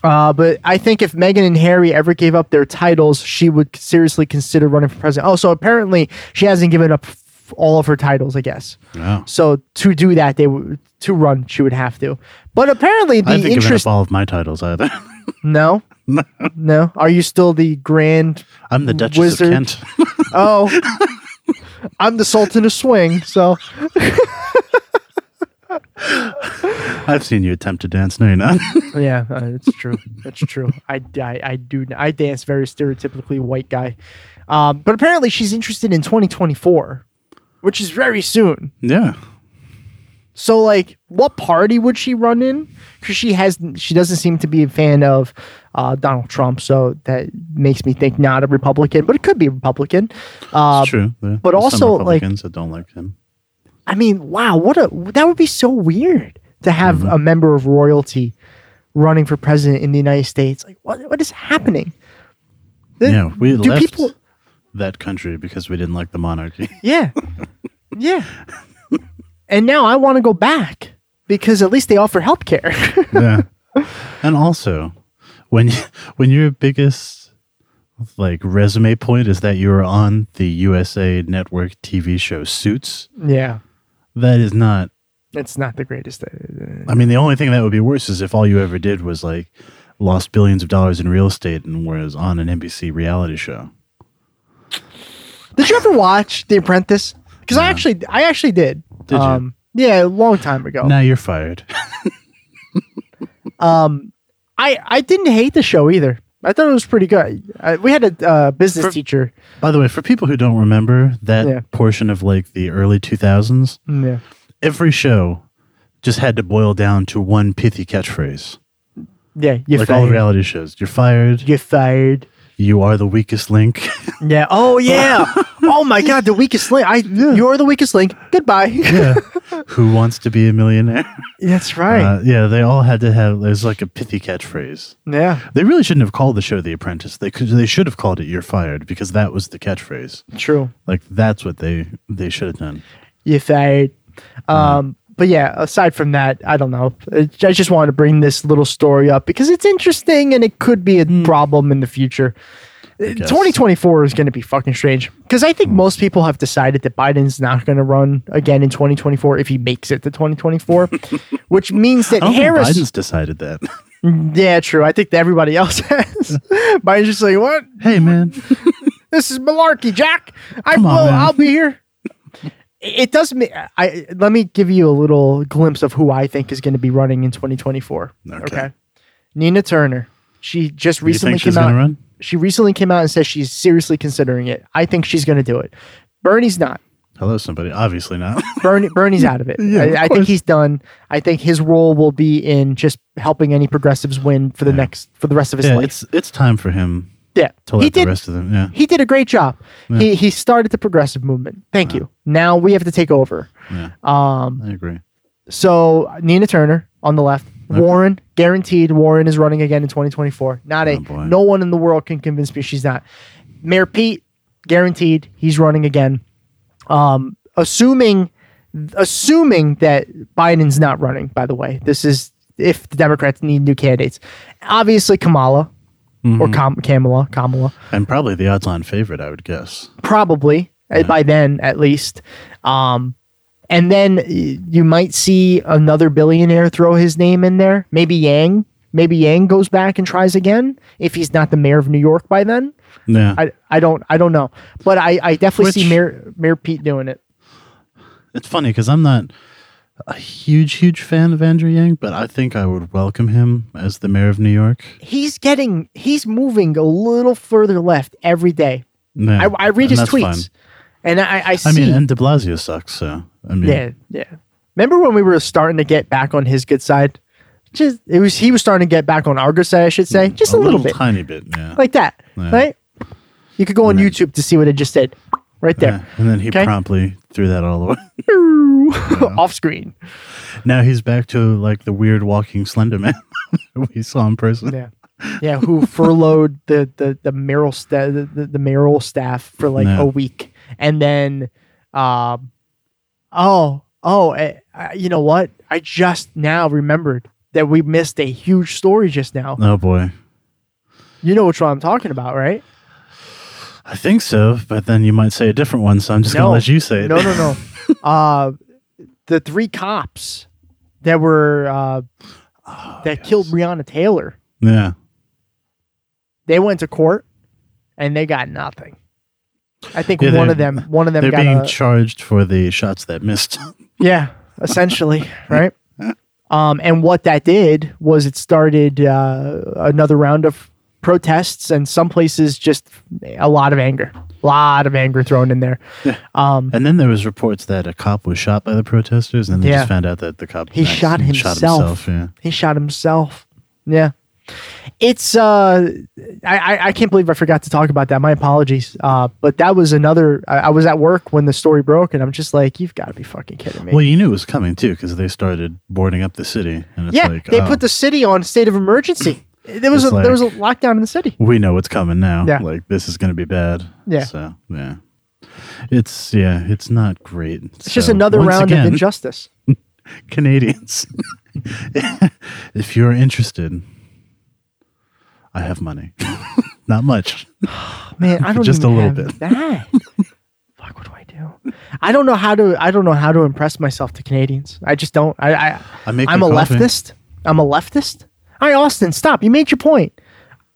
Uh, but I think if Meghan and Harry ever gave up their titles, she would seriously consider running for president. Oh, so apparently she hasn't given up all of her titles, I guess. No. So to do that, they would to run, she would have to. But apparently, the I haven't given interest. up all of my titles either. No, no. Are you still the grand? I'm the Duchess Wizard. of Kent. Oh, I'm the Sultan of Swing. So I've seen you attempt to dance. No, you're not. Yeah, uh, it's true. That's true. I, I, I do. I dance very stereotypically white guy. Um, but apparently she's interested in 2024, which is very soon. yeah. So, like, what party would she run in? Because she has, she doesn't seem to be a fan of uh, Donald Trump. So that makes me think not a Republican, but it could be a Republican. Uh, It's true. There- but there's also, some like- Republicans that don't like him. I mean, wow, what a that would be so weird to have Mm-hmm. a member of royalty running for president in the United States. Like, what what is happening? The- Yeah, we do left people? that country because we didn't like the monarchy. Yeah, yeah. and now I want to go back because at least they offer health care. yeah. And also, when when your biggest like resume point is that you were on the USA Network TV show Suits, yeah, that is not. it's not the greatest. uh, I mean, the only thing that would be worse is if all you ever did was like lost billions of dollars in real estate and was on an NBC reality show. Did you ever watch The Apprentice? Because I actually, I actually did. Did you? um, Yeah, a long time ago. Now you're fired. Um, I I didn't hate the show either. I thought it was pretty good. I, we had a uh, business For- teacher. By the way, for people who don't remember that Yeah. portion of like the early 2000s, Mm, Yeah. every show just had to boil down to one pithy catchphrase. Yeah, you're like all fired. reality shows. You're fired. You're fired. You are the weakest link. Yeah. Oh yeah. oh my god, the weakest link. I you're the weakest link. Goodbye. yeah. Who wants to be a millionaire? That's right. Uh, yeah, they all had to have. There's like a pithy catchphrase. yeah. They really shouldn't have called the show The Apprentice. They could. They should have called it "You're Fired" because that was the catchphrase. True. Like that's what they they should have done. You're fired. Um. But yeah, aside from that, I don't know. I just wanted to bring this little story up because it's interesting and it could be a problem in the future. Uh, 2024 is going to be fucking strange because I think most people have decided that Biden's not going to run again in 2024 if he makes it to 2024, which means that I don't Harris. Biden's decided that. Yeah, true. I think that everybody else has. Biden's just like, what? hey, man. This is malarkey, Jack. I Come on, will. man. I'll be here. It does me. I let me give you a little glimpse of who I think is going to be running in 2024. Okay. Nina Turner. She just recently came out. She recently came out and says she's seriously considering it. I think she's going to do it. Bernie's not. Hello, somebody. Obviously not. Bernie, Bernie's out of it. Yeah, of I, I think he's done. I think his role will be in just helping any progressives win for the next for the rest of his yeah, life. it's it's time for him Yeah, let he the did. rest of them. Yeah, He did a great job. He he started the progressive movement. Thank you. Now we have to take over. yeah. Um, I agree. so Nina Turner on the left, Warren guaranteed. Warren is running again in 2024. Not a Oh, boy. no one in the world can convince me she's not. Mayor Pete guaranteed he's running again. Um, assuming assuming that Biden's not running. By the way, this is if the Democrats need new candidates. Obviously, Kamala Mm-hmm. or Kam- Kamala, Kamala. And probably the odds-on favorite, I would guess. probably uh by then at least. Um, and then you might see another billionaire throw his name in there. Maybe Yang. Maybe Yang goes back and tries again if he's not the mayor of New York by then. Yeah, I, I don't I don't know, but I, I definitely see Mayor Mayor Pete doing it. it's funny because I'm not a huge, huge fan of Andrew Yang, but I think I would welcome him as the mayor of New York. He's getting he's moving a little further left every day. Yeah, I, I read his tweets, fine. and I I see. I mean, and De Blasio sucks. So I mean, Yeah, yeah. Remember when we were starting to get back on his good side? Just it was he was starting to get back on our good side, I should say. Mm, just a, little, bit. tiny bit. Yeah, Like that. Yeah. Right? You could go on then- YouTube to see what I just did. Right Yeah. there. And then he Okay. promptly threw that all away. Off screen. now he's back to like the weird walking Slender Man we saw in person. Yeah. Yeah, who furloughed the the the sta- the, the, the mayoral staff for like Yeah. a week, and then, um, oh oh, eh, you know what? I just now remembered that we missed a huge story just now. Oh boy, You know which one I'm talking about, right? I think so. But then you might say a different one, so I'm just gonna let you say it. No, no, no. uh, the three cops that were uh, Oh, that killed Breonna Taylor. Yeah. They went to court and they got nothing. I think Yeah, one of them, one of them They're got being a, charged for the shots that missed. yeah, essentially, right? Um, and what that did was it started uh, another round of protests, and some places just a lot of anger, a lot of anger thrown in there. Um, and then there was reports that a cop was shot by the protesters, and they Yeah. just found out that the cop He actually shot himself. Yeah. He shot himself. Yeah. It's uh I, I I can't believe I forgot to talk about that. My apologies. Uh but that was another I, I was at work when the story broke and I'm just like, you've got to be fucking kidding me. Well, you knew it was coming too because they started boarding up the city, and it's yeah, like they oh, put the city on state of emergency. There was a, It's there was a lockdown in the city. we know what's coming now. Yeah. Like this is going to be bad. Yeah. So yeah, it's yeah, it's not great. It's just another round of injustice. Canadians, if you're interested, I have money. not much. Man, I don't Just even a little have bit. that. Fuck, what do I do? I don't know how to. I don't know how to impress myself to Canadians. I just don't. I. I I make I'm a leftist. I'm a leftist. All right, Austin, stop. You made your point.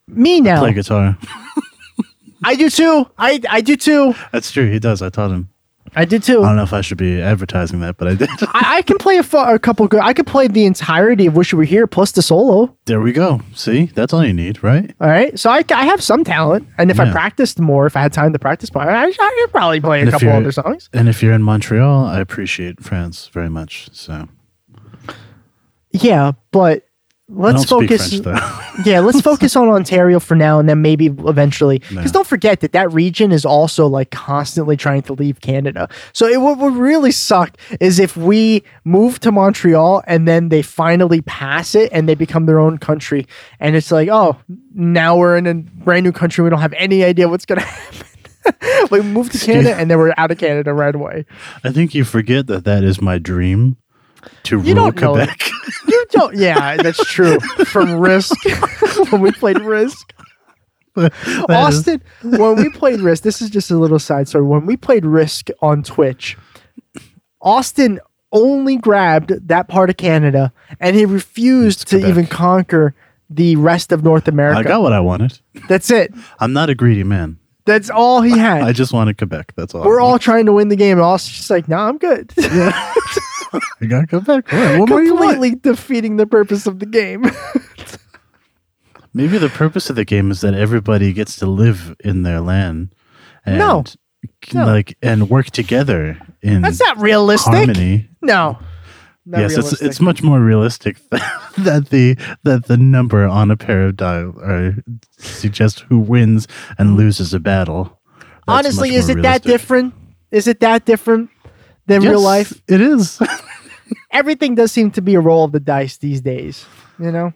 Me now. I Play guitar. I do too. I I do too. That's true. He does. I taught him. I did too. I I, don't know if I should be advertising that, but I did. I can play a, couple good. I could play the entirety of "Wish You Were Here" plus the solo. there we go. See, that's all you need, right? All right, so I, I have some talent, and if I practiced more, if I had time to practice more, I, I could probably play a And couple other songs. And if you're in Montreal, I appreciate France very much. So Yeah, but let's focus. French, yeah, let's focus on Ontario for now, and then maybe eventually. Because Yeah. don't forget that that region is also like constantly trying to leave Canada. So it what would really suck is if we move to Montreal and then they finally pass it and they become their own country, and it's like, oh, now we're in a brand new country. We don't have any idea what's gonna happen. we move to Canada and then we're out of Canada right away. I think you forget that that is my dream to You rule. Quebec. You don't. Yeah, that's true. From Risk, when we played Risk. Austin, when we played Risk, this is just a little side story. When we played Risk on Twitch, Austin only grabbed that part of Canada and he refused to even conquer the rest of North America. I got what I wanted. That's it. I'm not a greedy man. That's all he had. I just wanted Quebec. That's all. We're all trying to win the game, and Austin's just like, "No, I'm good." I got Quebec. What, what you? Completely defeating the purpose of the game. Maybe the purpose of the game is that everybody gets to live in their land. And No. No. like and work together in That's not realistic. harmony. No. Not yes, it's realistic. it's much more realistic that the that the number on a pair of dial or suggests who wins and loses a battle. That's Honestly, is it that different? Is it that different than real life? It is. Everything does seem to be a roll of the dice these days. You know,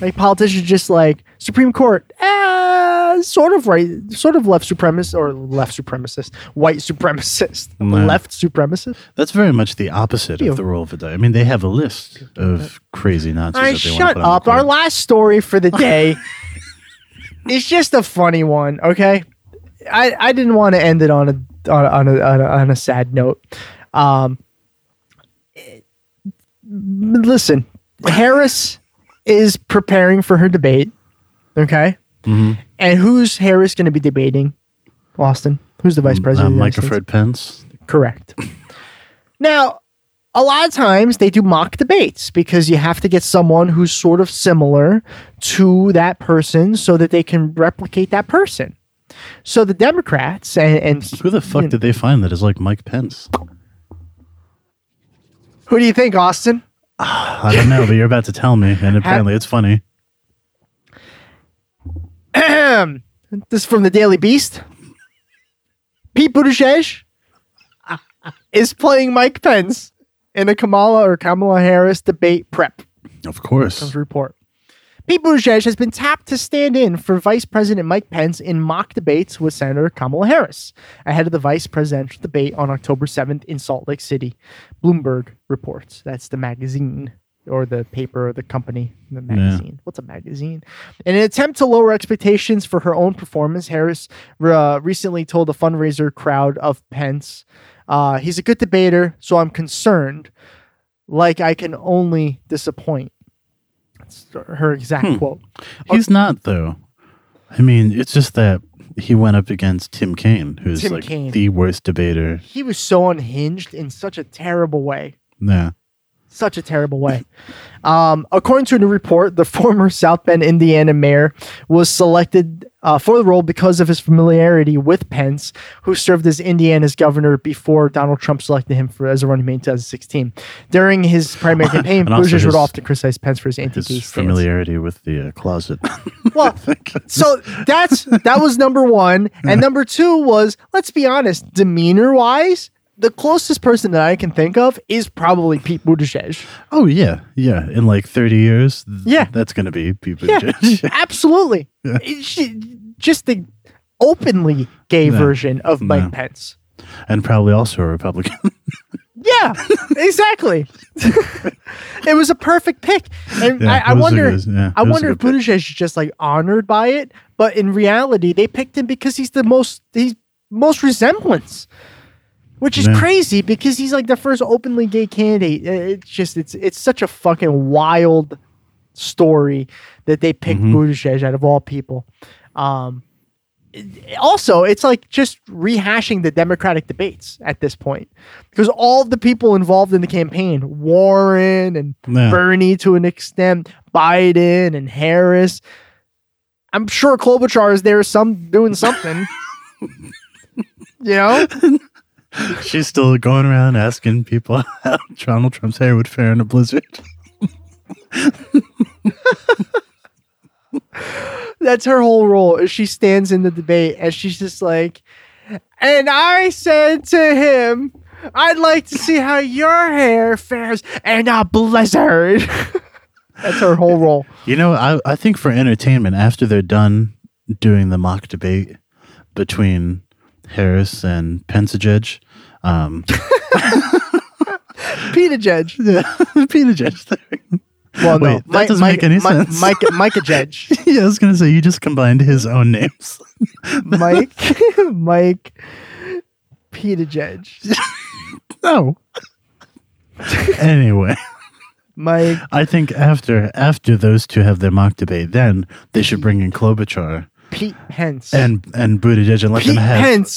like politicians just like Supreme Court, uh, sort of right, sort of left supremacist or left supremacist, white supremacist, No. left supremacist. That's very much the opposite Ew. of the roll of the die. I mean, they have a list of crazy Nazis. All right, that they wanna shut put on the up. Our last story for the day is just a funny one. Okay, I I didn't want to end it on a, on a, on a, on a sad note. Um, listen, Harris is preparing for her debate. Okay, Mhm. and who's Harris going to be debating? Austin. Who's the vice president? Uh, the United Micah Fred Pence. Correct. now, a lot of times they do mock debates because you have to get someone who's sort of similar to that person so that they can replicate that person. So the Democrats and, and Who the fuck did they find that is like Mike Pence? Who do you think, Austin? I don't know, but you're about to tell me, and apparently it's funny. this is from the Daily Beast. Pete Buttigieg is playing Mike Pence in a Kamala or Kamala Harris debate prep. Of course. Comes report. Pete Buttigieg has been tapped to stand in for Vice President Mike Pence in mock debates with Senator Kamala Harris ahead of the vice presidential debate on October 7th in Salt Lake City. Bloomberg reports. That's the magazine or the paper or the company, the magazine. What's a magazine? In an attempt to lower expectations for her own performance, Harris uh, recently told a fundraiser crowd of Pence, uh, he's a good debater, so I'm concerned. Like I can only disappoint. That's her exact Hmm. quote. He's not though. I mean, it's just that he went up against Tim Kaine, who's Tim like Kaine. the worst debater. He was so unhinged in such a terrible way. Yeah. such a terrible way. Um, according to a new report, the former South Bend, Indiana mayor was selected uh, for the role because of his familiarity with Pence, who served as Indiana's governor before Donald Trump selected him for as a running mate in 2016. During his primary campaign, Buttigieg his- would often criticize Pence for his His anti-gay stance. familiarity with the uh, closet. Well, so that's that was number one, and number two was let's be honest, demeanor wise. The closest person that I can think of is probably Pete Buttigieg. oh yeah, yeah. In like thirty years, th- Yeah. that's gonna be people. Yeah, absolutely. She- just the openly gay No. version of Mike Pence. and probably also a Republican. Yeah, exactly. it was a perfect pick, and Yeah, I, I it was a wonder. good- yeah, I it was a wonder if pick. Buttigieg is just like honored by it, but in reality, they picked him because he's the most he's most resemblance, which is Yeah. crazy because he's like the first openly gay candidate. Uh, It's just it's it's such a fucking wild story that they picked Mhm. Buttigieg out of all people. Um, also, it's like just rehashing the Democratic debates at this point because all the people involved in the campaign, Warren and Yeah. Bernie to an extent, Biden and Harris. I'm sure Klobuchar is there, some doing something. you know, She's still going around asking people how Donald Trump's hair would fare in a blizzard. That's her whole role. Is she stands in the debate and she's just like, and I said to him, I'd like to see how your hair fares in a blizzard. That's her whole role. You know, I, I think for entertainment, after they're done doing the mock debate between Harris and Pensajed, um, Peter Judge. yeah, Pensajed. Well, no, Wait, that doesn't make any sense. Mike, Micah Judge. yeah, I was gonna say you just combined his own names. Mike, Mike, Peter Judge. No. anyway, Mike, I think after after those two have their mock debate, then they should bring in Klobuchar Pete Pence. and and Buttigieg and let Pete them have Pence.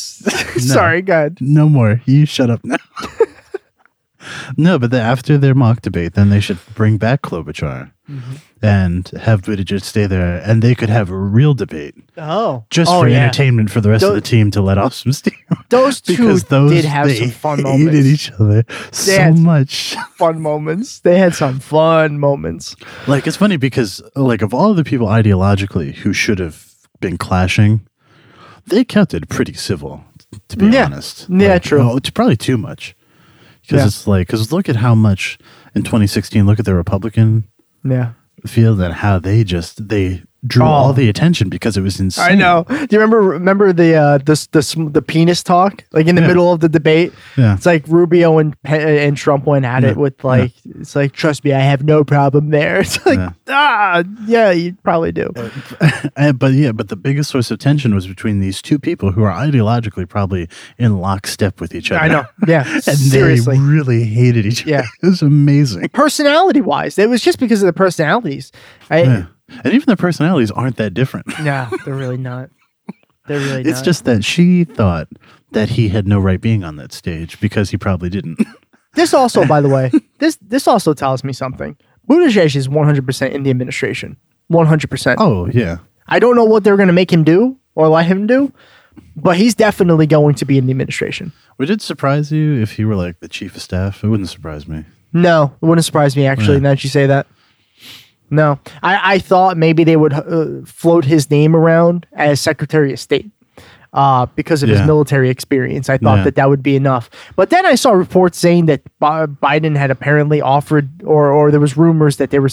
Sorry, God. no more. You shut up now. no, but the, after their mock debate, then they should bring back Klobuchar Mm-hmm. and have Buttigieg stay there, and they could have a real debate Oh, just oh, for yeah. entertainment for the rest of the team to let off some steam. Those two because those did have they some fun hated moments. each other so much. Fun moments. They had some fun moments. Like it's funny because like of all the people ideologically who should have been clashing, they kept it pretty civil. To be Yeah. honest, Yeah, Like, true. it's probably too much because Yeah. it's like because look at how much in 2016. Look at the Republican Yeah. field and how they just they drew Oh. all the attention because it was insane. I know. Do you remember remember the uh the the, the penis talk like in the Yeah. middle of the debate? Yeah. It's like Rubio and and Trump went at it with like it's like trust me, I have no problem there. It's like Yeah. ah yeah, you probably do. And- but yeah, but the biggest source of tension was between these two people who are ideologically probably in lockstep with each other. I know. Yeah. and seriously. they really hated each other. Yeah. it was amazing. Personality wise, it was just because of the personalities. I, Yeah. And even the personalities aren't that different. Nah, they're really not. They're really It's not. just that she thought that he had no right being on that stage because he probably didn't. This also, by the way, this this also tells me something. Buttigieg is 100% in the administration. 100%. oh yeah, I don't know what they're going to make him do or let him do, but he's definitely going to be in the administration. would it surprise you if he were like the chief of staff? It wouldn't surprise me. No, it wouldn't surprise me actually. Yeah. Now that you say that, no, I, I thought maybe they would uh, float his name around as Secretary of State. Uh, because of his military experience, I thought Yeah. that that would be enough. But then I saw reports saying that Bi- Biden had apparently offered, or or there was rumors that they were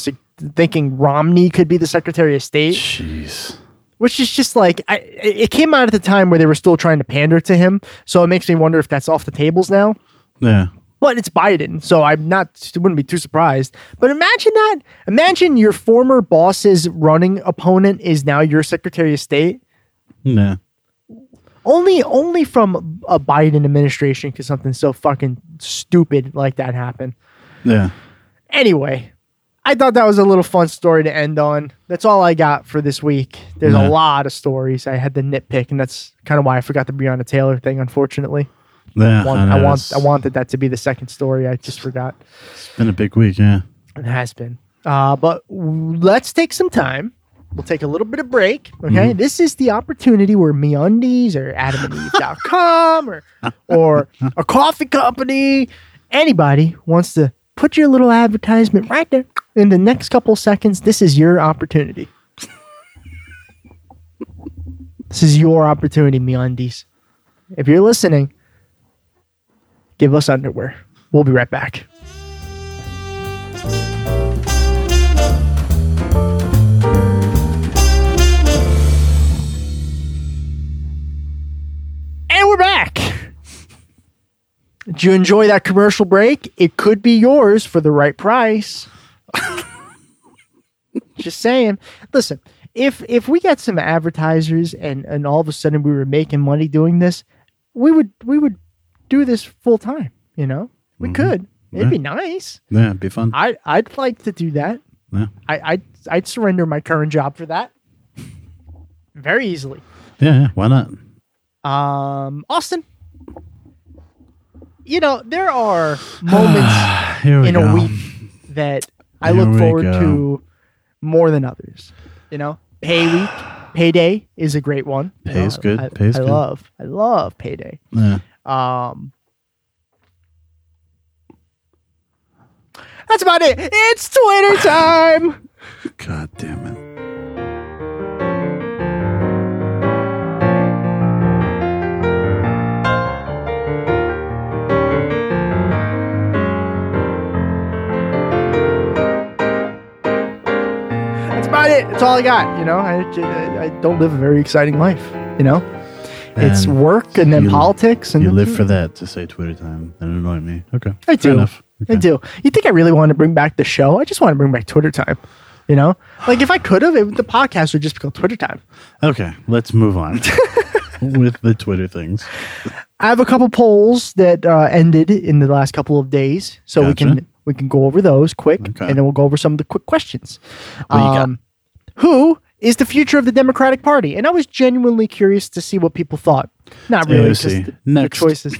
thinking Romney could be the Secretary of State. Jeez. which is just like I, it came out at the time where they were still trying to pander to him. So it makes me wonder if that's off the tables now. Yeah. But it's Biden, so I'm not wouldn't be too surprised. But imagine that. Imagine your former boss's running opponent is now your Secretary of State. Yeah. Only only from a Biden administration could something so fucking stupid like that happen. Yeah. Anyway, I thought that was a little fun story to end on. That's all I got for this week. There's Yeah. a lot of stories. I had to nitpick, and that's kind of why I forgot the Breonna Taylor thing. Unfortunately, Yeah. Want- I, I, want I wanted that to be the second story. I just forgot. It's been a big week. Yeah. It has been. Uh, but let's take some time. We'll take a little bit of break. Okay. Mm-hmm. This is the opportunity where MeUndies or AdamandEve.com or or a coffee company, anybody wants to put your little advertisement right there in the next couple seconds. This is your opportunity. this is your opportunity, MeUndies. If you're listening, give us underwear. We'll be right back. And we're back. Did you enjoy that commercial break? It could be yours for the right price. Just saying. Listen, if if we got some advertisers and and all of a sudden we were making money doing this, we would we would do this full time. You know, we could. It'd be nice. Yeah. It'd be fun. I I'd like to do that. yeah. I I'd, I'd surrender my current job for that very easily. Yeah. Yeah. Why not? Um, Austin, you know there are moments in go. a week that I Here look forward go. to more than others. You know, pay week, payday is a great one. You Pay's know, good, I, pay's I good. love, I love payday. Yeah. Um, that's about it. It's Twitter time. God damn it. That's about it. That's all I got. You know, I, I, I don't live a very exciting life. You know, it's work and then you- politics and You live for that to say Twitter time. That annoyed me. Okay. I do. enough. I do. You think I really want to bring back the show? I just want to bring back Twitter time. You know, like if I could have, the podcast would just be called Twitter time. Okay. Let's move on with the Twitter things. I have a couple polls that uh, ended in the last couple of days, so we can we can go over those quick, Okay. and then we'll go over some of the quick questions. What do you got? Um, who is the future of the Democratic Party? And I was genuinely curious to see what people thought. Not really. AOC. the, the choices.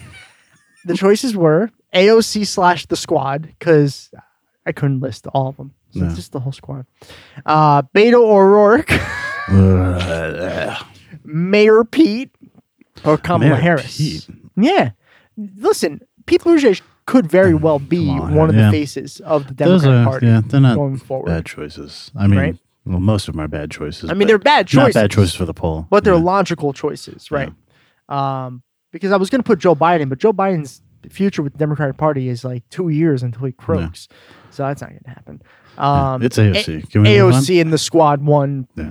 the choices were AOC slash the squad because I couldn't list all of them. So No. it's just the whole squad. Uh, Beto O'Rourke, Ugh. Mayor Pete, or Kamala Mayor Harris. Pete. Yeah. Listen, Pete Buttigieg could very well be Kamala one of Harris, the faces of the Those Democratic are, Party yeah, they're not going forward. bad choices. I mean, Right? Well, most of them are bad choices. I mean, they're bad Not choices. bad choices for the poll. but they're Yeah. logical choices, right? Um, because I was going to put Joe Biden, but Joe Biden's future with the Democratic Party is like two years until he croaks, so that's not going to happen. Um, it's AOC. Can we? AOC and the squad won Yeah.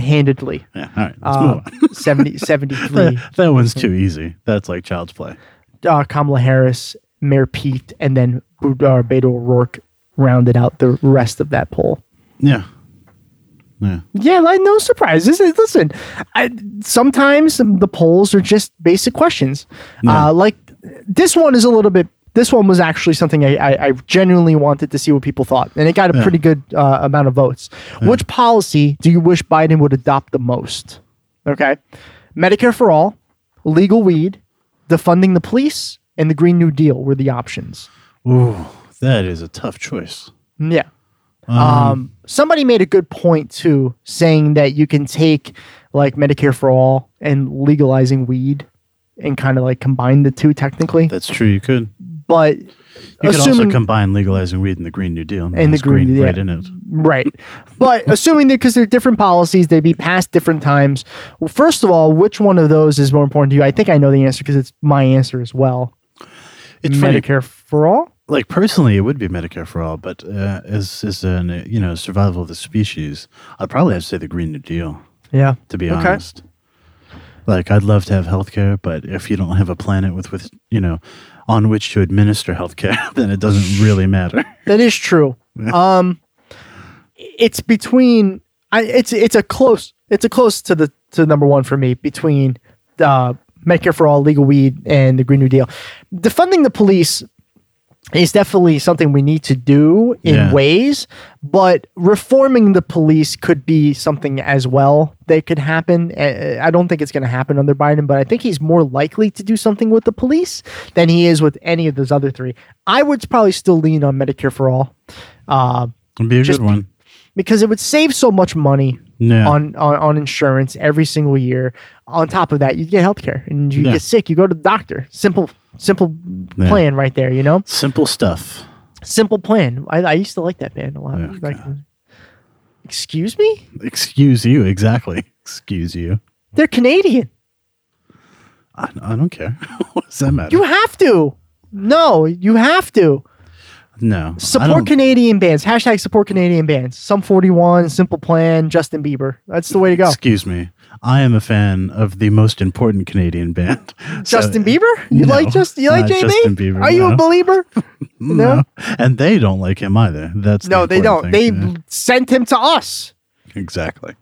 handedly. Yeah, all right, let's Uh, move on. 70, 73. that, that one's too easy. That's like child's play. uh, Kamala Harris, Mayor Pete, and then uh, Beto O'Rourke rounded out the rest of that poll. Yeah. Yeah. Yeah, like no surprises. Listen, I, sometimes the polls are just basic questions. Yeah. Uh, like this one is a little bit. This one was actually something I, I, I genuinely wanted to see what people thought, and it got a Yeah. pretty good uh, amount of votes. Which policy do you wish Biden would adopt the most? Okay, Medicare for all, legal weed, defunding the police, and the Green New Deal were the options. Ooh, that is a tough choice. Yeah. Um, somebody made a good point too, saying that you can take like Medicare for all and legalizing weed and kind of like combine the two technically. That's true. You could. But You could also combine legalizing weed and the Green New Deal. And the Green- yeah. right in it. right, but assuming that because they're different policies, they'd be passed different times. Well, first of all, which one of those is more important to you? I think I know the answer because it's my answer as well. It's funny. Medicare for all. Like personally, it would be Medicare for all, but uh, as as an uh, you know survival of the species, I'd probably have to say the Green New Deal. Yeah. To be Okay. honest, like I'd love to have healthcare, but if you don't have a planet with with you know on which to administer healthcare, then it doesn't really matter. That is true. Um, it's between. I, it's it's a close. It's a close to the to number one for me between uh, Medicare for all, legal weed, and the Green New Deal. Defunding the police is definitely something we need to do in Yeah. ways, but reforming the police could be something as well that could happen. Uh, I don't think it's going to happen under Biden, but I think he's more likely to do something with the police than he is with any of those other three. I would probably still lean on Medicare for all. Uh, It'd be a good one. because it would save so much money Yeah. on, on on insurance every single year. On top of that, you get healthcare and you Yeah. get sick, you go to the doctor. Simple, simple Yeah. plan right there. You know, Simple stuff. simple plan. I, I used to like that band a lot. Yeah, Like, excuse me, Excuse you, exactly. Excuse you. they're Canadian. I, I don't care. what does that matter? You have to. No, you have to no. Support Canadian bands. Hashtag support Canadian bands. Sum forty one, Simple Plan, Justin Bieber. That's the way to go. Excuse me. I am a fan of the most important Canadian band. Justin So- Bieber? You No, like just you like JB? Justin Bieber, Are you a believer? No. And they don't like him either. That's the No, they don't. important They thing. sent him to us. Exactly.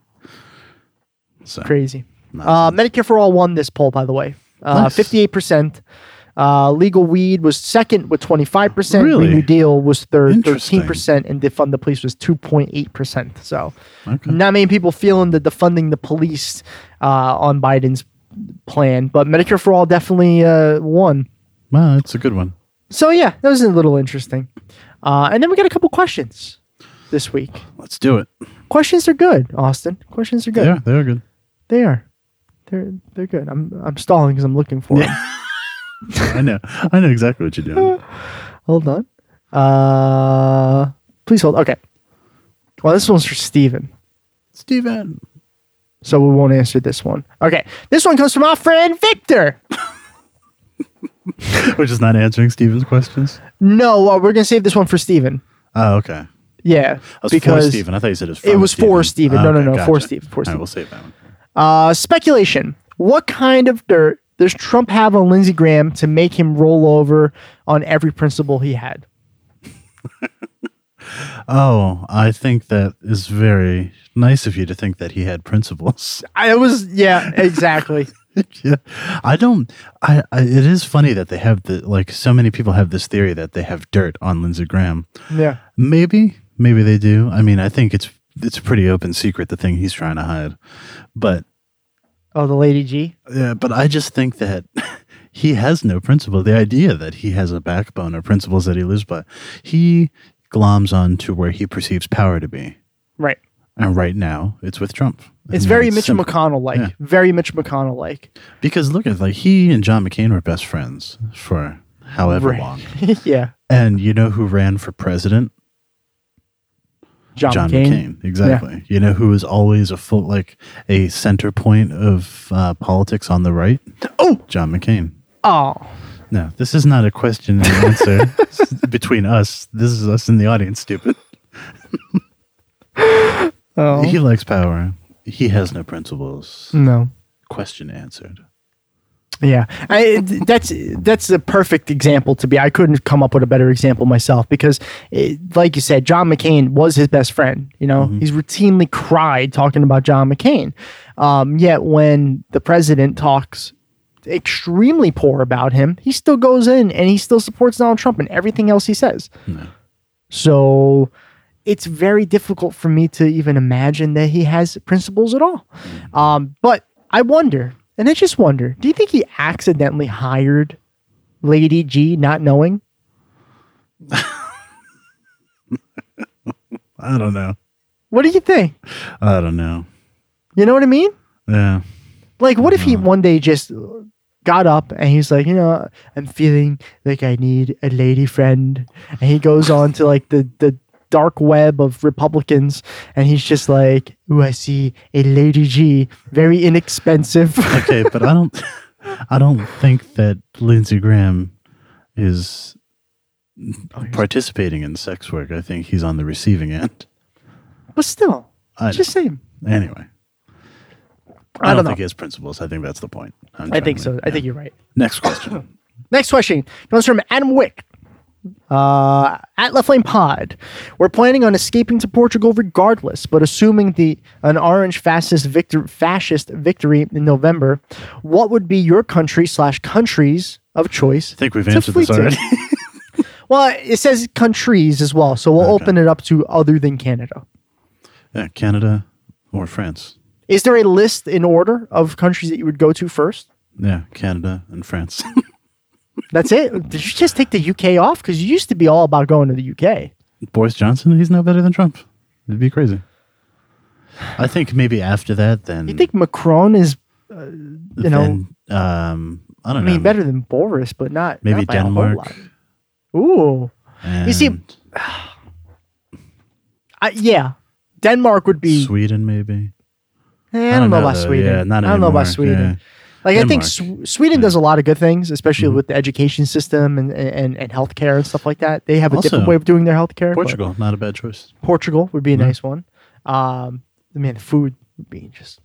So Crazy. Uh. Medicare for all won this poll, by the way. Uh, Nice. Fifty-eight percent. Uh, legal weed was second with twenty-five percent. Really? New Deal was third, thirteen percent, and defund the police was two point eight percent. So, Okay. not many people feeling the defunding the police uh, on Biden's plan, but Medicare for all definitely uh, won. well, it's a good one. So yeah, that was a little interesting. Uh, and then we got a couple questions this week. Let's do it. Questions are good, Austin. Questions are good. Yeah, they're good. They are. They're they're good. I'm I'm stalling because I'm looking for them. I know. I know exactly what you're doing. Hold on. Uh, please hold. Okay. Well, this one's for Steven. Steven. So we won't answer this one. Okay. This one comes from our friend Victor. Which is not answering Steven's questions. No, uh, we're going to save this one for Steven. Oh, okay. Yeah. Was because for Steven. I thought you said it was for It was for Steven. No, no, no, for Steven, for All right, Steven. we'll save that one. Uh, speculation. What kind of dirt does Trump have on Lindsey Graham to make him roll over on every principle he had? Oh, I think that is very nice of you to think that he had principles. I was, yeah, exactly. yeah, I don't. I, I. It is funny that they have the like. So many people have this theory that they have dirt on Lindsey Graham. yeah. Maybe, maybe they do. I mean, I think it's it's a pretty open secret the thing he's trying to hide. But Oh, the Lady G. yeah, but I just think that he has no principle. The idea that he has a backbone or principles that he lives by, he gloms on to where he perceives power to be. Right. And right now, it's with Trump. It's very Mitch simple. McConnell like. Yeah. Very Mitch McConnell like. Because look at like he and John McCain were best friends for however Right. long. yeah. And you know who ran for president? John, John McCain. McCain. Exactly. You know who was always a full like a center point of uh, politics on the right? Oh. John McCain. Oh. No, this is not a question and answer between us. This is us in the audience, stupid. Oh. He likes power. He has no principles. No. Question answered. Yeah, I, that's that's the perfect example to be. I couldn't come up with a better example myself because, it, like you said, John McCain was his best friend. You know, he's routinely cried talking about John McCain. Um, yet when the president talks extremely poor about him, he still goes in and he still supports Donald Trump and everything else he says. So it's very difficult for me to even imagine that he has principles at all. Um, but I wonder, and I just wonder, do you think he accidentally hired Lady G not knowing? I don't know. What do you think? I don't know. You know what I mean? Yeah. Like, what if he uh-huh. one day just got up and he's like, you know, I'm feeling like I need a lady friend, and he goes on to like the the dark web of Republicans, and he's just like, "Ooh, I see a Lady G, very inexpensive." Okay, but I don't I don't think that Lindsey Graham is participating in sex work. I think he's on the receiving end. but still, I just saying. Anyway. I I, don't don't, know. think he has principles. I think that's the point. I think so. make. I think you're right. Next question. Next question comes from Adam Wick. Uh, at Left Lane Pod, we're planning on escaping to Portugal regardless, but assuming the an orange fascist victor fascist victory in November, what would be your country slash countries of choice? I think we've answered this already. Well, it says countries as well, so we'll Okay. open it up to other than Canada. yeah, Canada or France. Is there a list in order of countries that you would go to first? Yeah, Canada and France. That's it. Did you just take the UK off? Because you used to be all about going to the UK. Boris Johnson, he's no better than Trump. It'd be crazy. I think maybe after that, then You think Macron is, uh, you know, then, um, I I don't know. mean, better than Boris, but not maybe not by a whole Denmark. lot. Ooh, And You see, I, yeah, Denmark would be. Sweden, maybe. Eh, I, don't know, about though. Sweden. Yeah, not I don't know about. Sweden. Yeah. Like I think Sw- Sweden Yeah. does a lot of good things, especially Mhm. with the education system and, and and healthcare and stuff like that. They have a Also, different way of doing their healthcare. Portugal, not a bad choice. Portugal would be a Yeah. nice one. Um, man, the food would be just.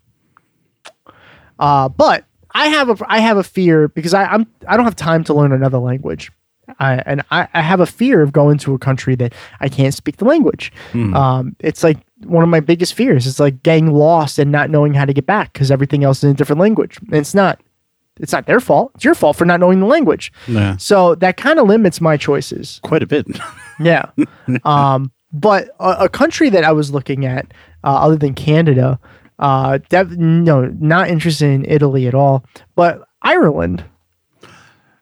Uh, but I have a I have a fear because I, I'm I don't have time to learn another language. I, and I, I have a fear of going to a country that I can't speak the language. Hmm. Um, it's like one of my biggest fears. It's like getting lost and not knowing how to get back because everything else is in a different language. And it's not. It's not their fault. It's your fault for not knowing the language. Yeah, So that kind of limits my choices. quite a bit. Yeah. um, but a, a country that I was looking at, uh, other than Canada, uh, no, not interested in Italy at all, but Ireland.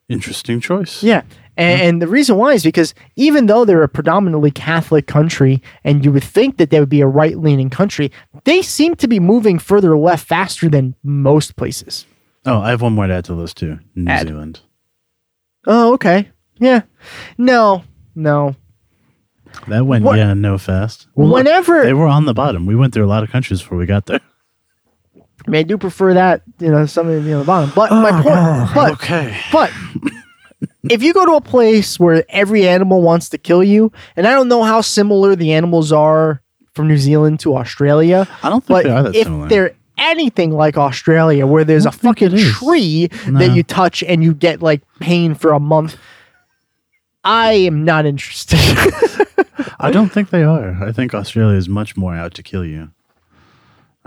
Interesting choice. Yeah. And, mm-hmm. and the reason why is because even though they're a predominantly Catholic country, and you would think that they would be a right leaning country, they seem to be moving further left faster than most places. Oh, I have one more to add to the list too. New Add. Zealand. Oh, okay. Yeah. No, no. That went What- yeah no fast. look, Whenever- they were on the bottom, we went through a lot of countries before we got there. I mean, I do prefer that, you know, something you know, the bottom. But oh, my point, but okay. But if you go to a place where every animal wants to kill you, and I don't know how similar the animals are from New Zealand to Australia, I don't think but they are that if similar. they're anything like Australia, where there's a fucking tree No. that you touch and you get like pain for a month, I am not interested. I don't think they are. I think Australia is much more out to kill you.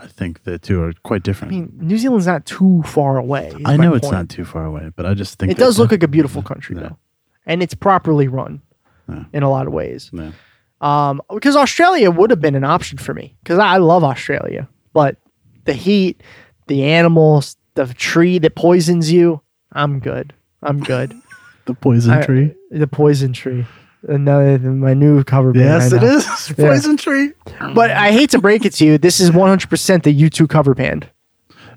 I think the two are quite different. I mean, New Zealand's not too far away. I know it's point. not too far away, but I just think It does look like a beautiful country, Yeah. though, and it's properly run Yeah. in a lot of ways. Yeah. Um, because Australia would have been an option for me because I love Australia, but the heat, the animals, the tree that poisons you, I'm good. I'm good. the poison I- tree. the poison tree. Another my new cover band. Yes, I it know. is Yeah. poison tree. But I hate to break it to you, this is 100% the U2 cover band.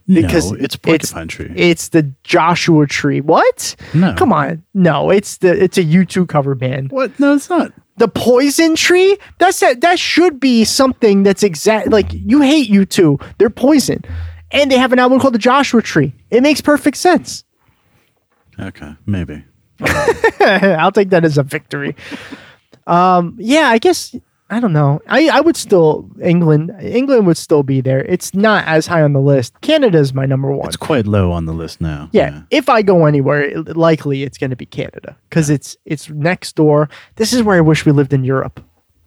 Because no, it's it's- tree. It's the Joshua Tree. What? No. Come on. No, it's the it's a U2 cover band. what? No, it's not. the poison tree that's that that should be something that's exact like you hate you two they're poison and they have an album called the joshua tree it makes perfect sense Okay, maybe. i'll take that as a victory um yeah i guess i don't know i i would still england england would still be there it's not as high on the list canada's my number one It's quite low on the list now. yeah, if I go anywhere, it- likely it's going to be Canada because it's it's next door. This is where I wish we lived in Europe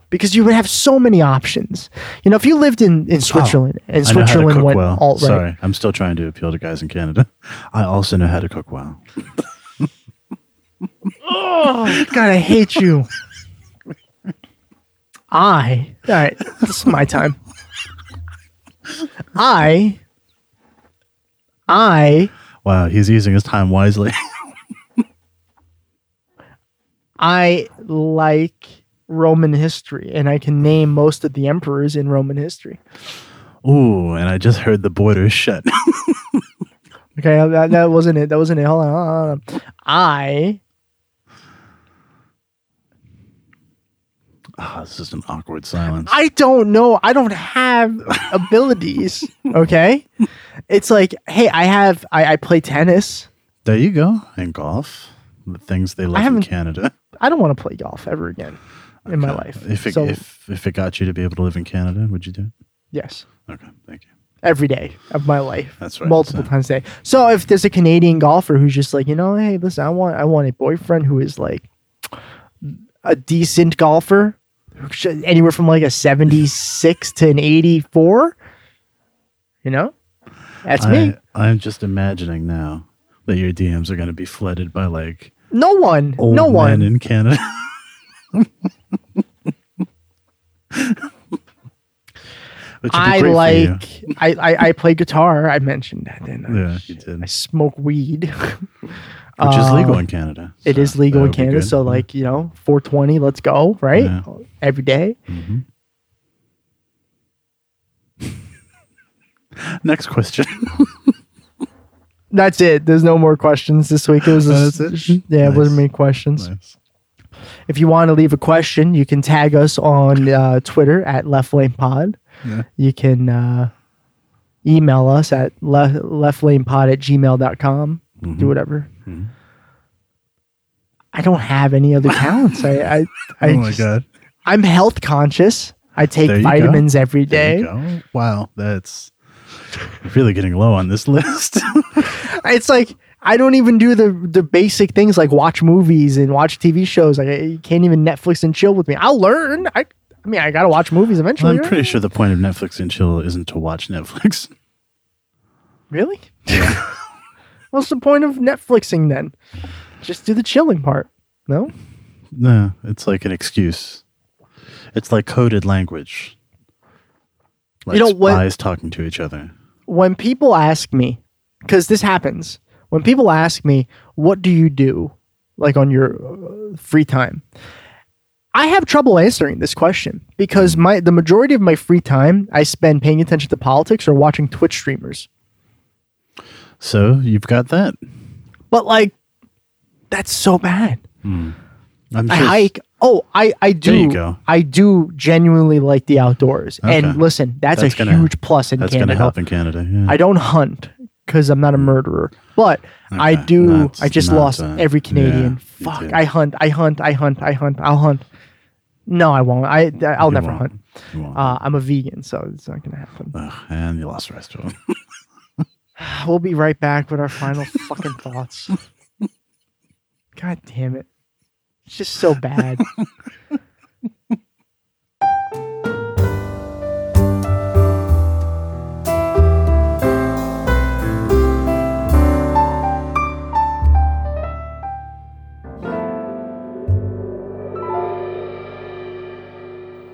because you would have so many options. You know, if you lived in in Switzerland and Oh, I know how to Switzerland went well. alt right, Sorry, I'm still trying to appeal to guys in Canada. I also know how to cook well. God, I hate you. I all right. This is my time. I I Wow, he's using his time wisely. I like Roman history, and I can name most of the emperors in Roman history. Ooh, and I just heard the borders shut. Okay, that, that wasn't it. That wasn't it. Hold on, hold on, hold on. I Ah, this is an awkward silence. I don't know. I don't have abilities. Okay, it's like, hey, I have. I, I play tennis. there you go. And golf, the things they love in haven't- Canada. I don't want to play golf ever again in my Okay. life. If it, so if if it got you to be able to live in Canada, would you do it? yes, Okay, thank you. every day of my life. That's right, Multiple so- times a day. So if there's a Canadian golfer who's just like, you know, hey, listen, I want I want a boyfriend who is like a decent golfer, anywhere from like a 76 to an 84. You know? That's me. I, I'm just imagining now that your DMs are going to be flooded by like No one. no one. in Canada. Which would be I great for you. like I, I I play guitar. I mentioned that. Didn't I? Yeah, you did. I smoke weed. Which is legal in Canada. It so is legal in Canada, so like you know, 420, let's go, right? Yeah. Every day. Mhm. Next question. That's it. There's no more questions this week. It was that's it? yeah, it wasn't many questions. nice. If you want to leave a question, you can tag us on uh, Twitter at Left Lane Pod. Yeah. You can uh, email us at le- leftlanepod at gmail.com. Mhm. Do whatever. Mhm. I don't have any other talents. I, I, I oh my just- god. I'm health conscious. I take you go. vitamins every There you go. Wow, that's really getting low on this list. It's like I don't even do the the basic things like watch movies and watch TV shows. Like I, you can't even Netflix and chill with me. I'll learn. I I mean I gotta watch movies eventually. I'm right? pretty sure the point of Netflix and chill isn't to watch Netflix. Really? What's the point of Netflixing then? Just do the chilling part. No? No, it's like an excuse. It's like coded language. Like You know what- spies talking to each other. When people ask me, because this happens, when people ask me, what do you do like on your uh, free time? I have trouble answering this question because my the majority of my free time I spend paying attention to politics or watching Twitch streamers. So you've got that. But like that's so bad. I'm I sure- hike. Oh, I I do. you go. I do genuinely like the outdoors. Okay. And listen, that's, That's a gonna- huge plus in Canada. That's going to help in Canada. Yeah. I don't hunt because I'm not a murderer, but I Okay, do. that's I just not, lost every Canadian. yeah, you Fuck! did. I hunt. I hunt. I hunt. I hunt. I'll hunt. No, I won't. I I'll You never won't. hunt. You won't. Uh, I'm a vegan, so it's not gonna happen. Ugh, and you lost the rest of them. We'll be right back with our final fucking thoughts. God damn it! It's just so bad.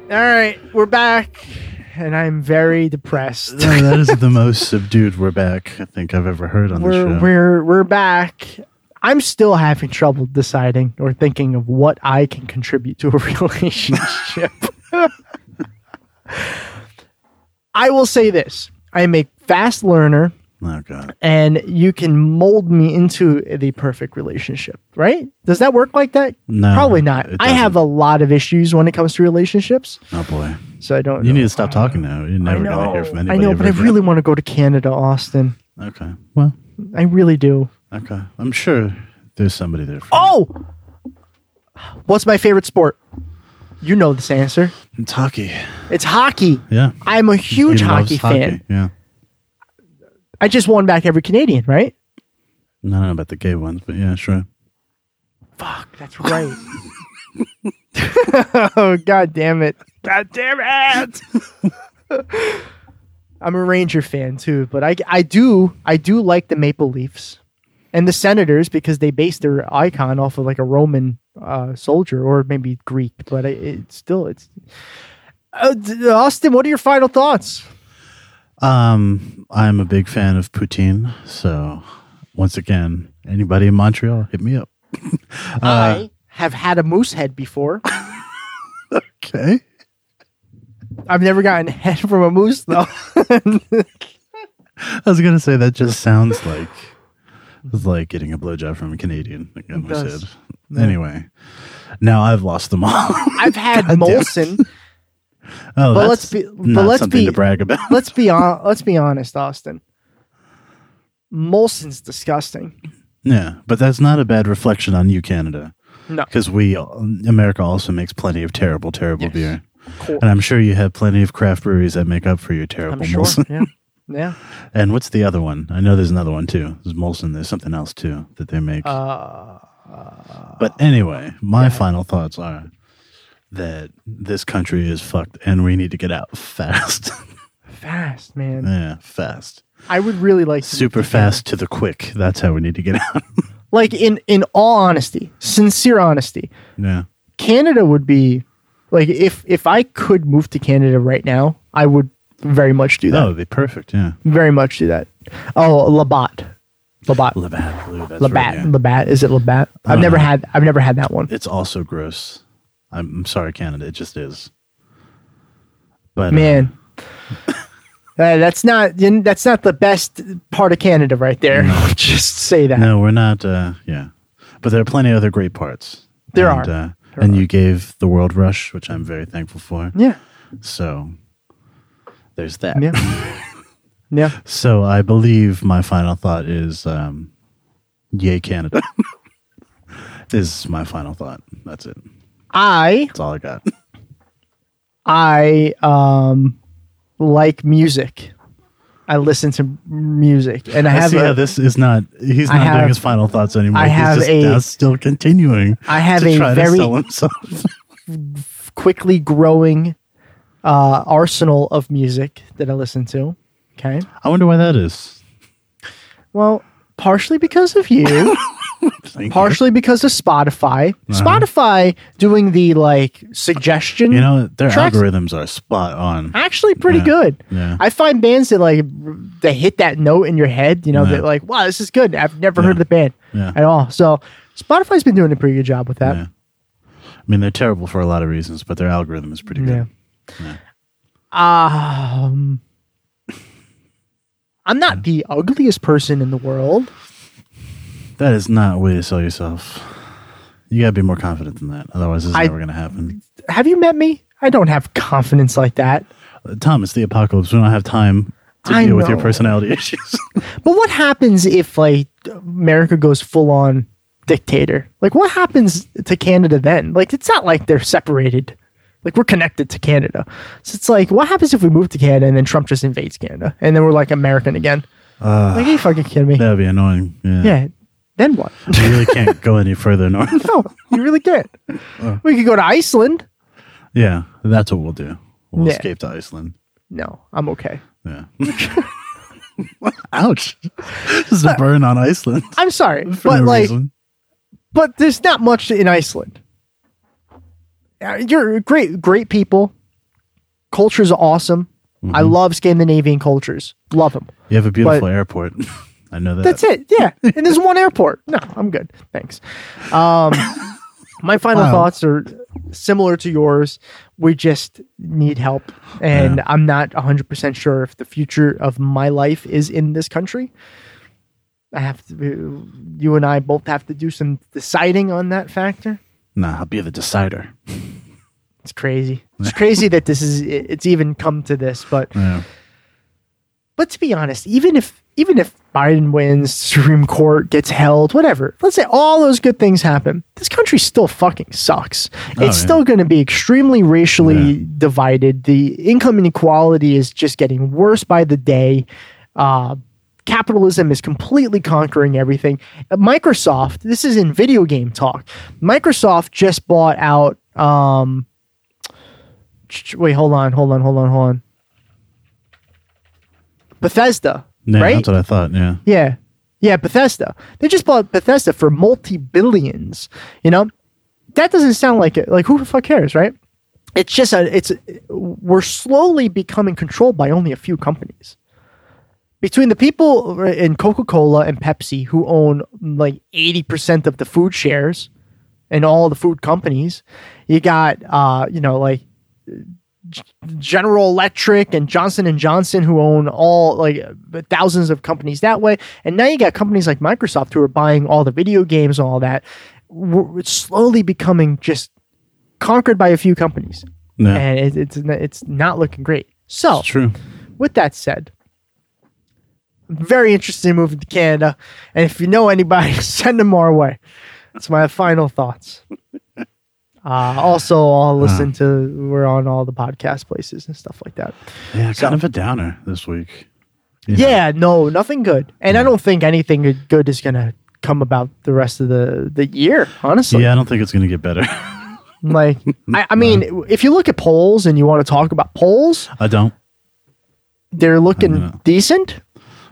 All right, we're back, and I'm very depressed. That is the most subdued we're back I think I've ever heard on the show. we're we're back. I'm still having trouble deciding or thinking of what I can contribute to a relationship. I will say this: I am a fast learner, oh god. and you can mold me into the perfect relationship. Right? Does that work like that? No, Probably not. I have a lot of issues when it comes to relationships, Oh boy. so I don't. You know. need to stop talking now. You're never know, going to hear from anybody. I know, ever but I again. really want to go to Canada, Austin. Okay. Well, I really do. okay. I'm sure there's somebody there. For Oh, what's my favorite sport? You know this answer. It's hockey. It's hockey. Yeah. I'm a huge He loves hockey fan. Yeah. I just won back every Canadian, right? I don't know about the gay ones, but yeah, sure. Fuck, that's right. oh god damn it. God damn it. I'm a Ranger fan too, but I I do I do like the Maple Leafs and the Senators because they base their icon off of like a Roman uh, soldier or maybe Greek, but it, it's still it's. Uh, Austin, what are your final thoughts? Um, I'm a big fan of poutine. So, once again, anybody in Montreal, hit me up. Uh, I have had a moose head before. Okay. I've never gotten head from a moose though. I was gonna say that just sounds like it's like getting a blowjob from a Canadian. Like I does. said. Anyway, now I've lost them all. I've had God damn it. Molson. Oh, But let's be- but let's something be- to brag about. let's be on. Let's be honest, Austin. Molson's disgusting. yeah, but that's not a bad reflection on you, Canada, No, because we America also makes plenty of terrible, terrible Yes. beer, cool. and I'm sure you have plenty of craft breweries that make up for your terrible I'm sure. Molson. Yeah, yeah. And what's the other one? I know there's another one too. There's Molson. There's something else too that they make. Uh, but anyway, my final thoughts are that this country is fucked and we need to get out fast. fast, man. yeah, fast. I would really like to Super fast to the quick. That's how we need to get out. Like in in all honesty, sincere honesty, yeah. Canada would be like if if I could move to Canada right now, I would very much do that. That would be perfect. Yeah. Very much do that. Oh, Labatt. Labatt. Labatt Blue. That's Labatt. right, yeah. Labatt. Is it Labatt? I've never know. had I've never had that one. It's also gross. I'm, sorry, Canada. It just is. But uh, Man. Uh, that's not that's not the best part of Canada right there. Just say that. no, we're not. Uh, yeah, but there are plenty of other great parts. There And, are. Uh, There and are. you gave the World Rush, which I'm very thankful for. Yeah. So there's that. Yeah. Yeah. So I believe my final thought is, um, "Yay, Canada." is my final thought. That's it. I That's all I got. I um like music. I listen to music and I I have see a, how this is not. He's I not have- doing his final thoughts anymore. I He's have just a- now still continuing. I have to a try very- to sell himself. quickly growing uh arsenal of music that I listen to. Okay. I wonder why that is. Well, partially because of you. partially because of Spotify. Uh-huh. Spotify doing the like suggestion You know, their Tracks- algorithms are spot on. actually pretty Yeah. good. Yeah. I find bands that like they hit that note in your head, you know, Yeah. that like, wow, this is good. I've never Yeah. heard of the band at all. So Spotify's been doing a pretty good job with that. I mean, they're terrible for a lot of reasons, but their algorithm is pretty good. Um, I'm not the ugliest person in the world. That is not a way to sell yourself. You gotta be more confident than that. Otherwise, this is I- never gonna happen. Have you met me? I don't have confidence like that. Uh, Tom, it's the apocalypse. We don't have time to I deal with your personality issues. But what happens if like America goes full on dictator? Like what happens to Canada then? Like it's not like they're separated. Like we're connected to Canada. So it's like what happens if we move to Canada and then Trump just invades Canada and then we're like American again? like are you fucking kidding me? That'd be annoying. Yeah. Yeah. Then what? You really can't go any further north. no, you really can't. We could go to Iceland. yeah, that's what we'll do. We'll Yeah. escape to Iceland. No, I'm okay. Yeah. Ouch. This is a burn on Iceland. I'm sorry, but no like, reason. but there's not much in Iceland. Uh, You're great, great people. Culture's awesome. I Mm-hmm. love Scandinavian cultures. Love them. You have a beautiful but- airport. I know that. That's it. Yeah, and there's one airport. No, I'm good. Thanks. Um, my final Wow. thoughts are similar to yours. We just need help, and Yeah. I'm not 100 percent sure if the future of my life is in this country. I have to. You and I both have to do some deciding on that factor. Nah, I'll be the decider. It's crazy. It's crazy that this is. It's even come to this, but Yeah. but to be honest, even if even if Biden wins, Supreme Court gets held, whatever, let's say all those good things happen, this country still fucking sucks. Oh, it's yeah. still going to be extremely racially Yeah. divided. The income inequality is just getting worse by the day. Uh, capitalism is completely conquering everything. Uh, Microsoft, this is in video game talk. Microsoft just bought out. Um, wait, hold on, hold on, hold on, hold on. Bethesda, Yeah, right? that's what I thought. Yeah. Yeah. Yeah, Bethesda. They just bought Bethesda for multi billions. You know, that doesn't sound like it. Like who the fuck cares, right? It's just a. It's we're slowly becoming controlled by only a few companies. Between the people in Coca Cola and Pepsi who own like eighty percent of the food shares, and all the food companies, you got uh, you know like General Electric and Johnson and Johnson who own all like thousands of companies that way, and now you got companies like Microsoft who are buying all the video games and all that. We're it's slowly becoming just conquered by a few companies, Yeah. and it, it's it's not looking great. So, It's true. with that said, I'm very interested in moving to Canada, and if you know anybody, send them our way. That's my final thoughts. Uh, also, I'll listen to we're on all the podcast places and stuff like that. Yeah, So- kind of a downer this week. You know? Yeah, no, nothing good, and I don't think anything good- is gonna come about the rest of the the year. Honestly, Yeah, I don't think it's going to get better. like I, I mean, if you look at polls and you want to talk about polls, I don't. they're looking know. decent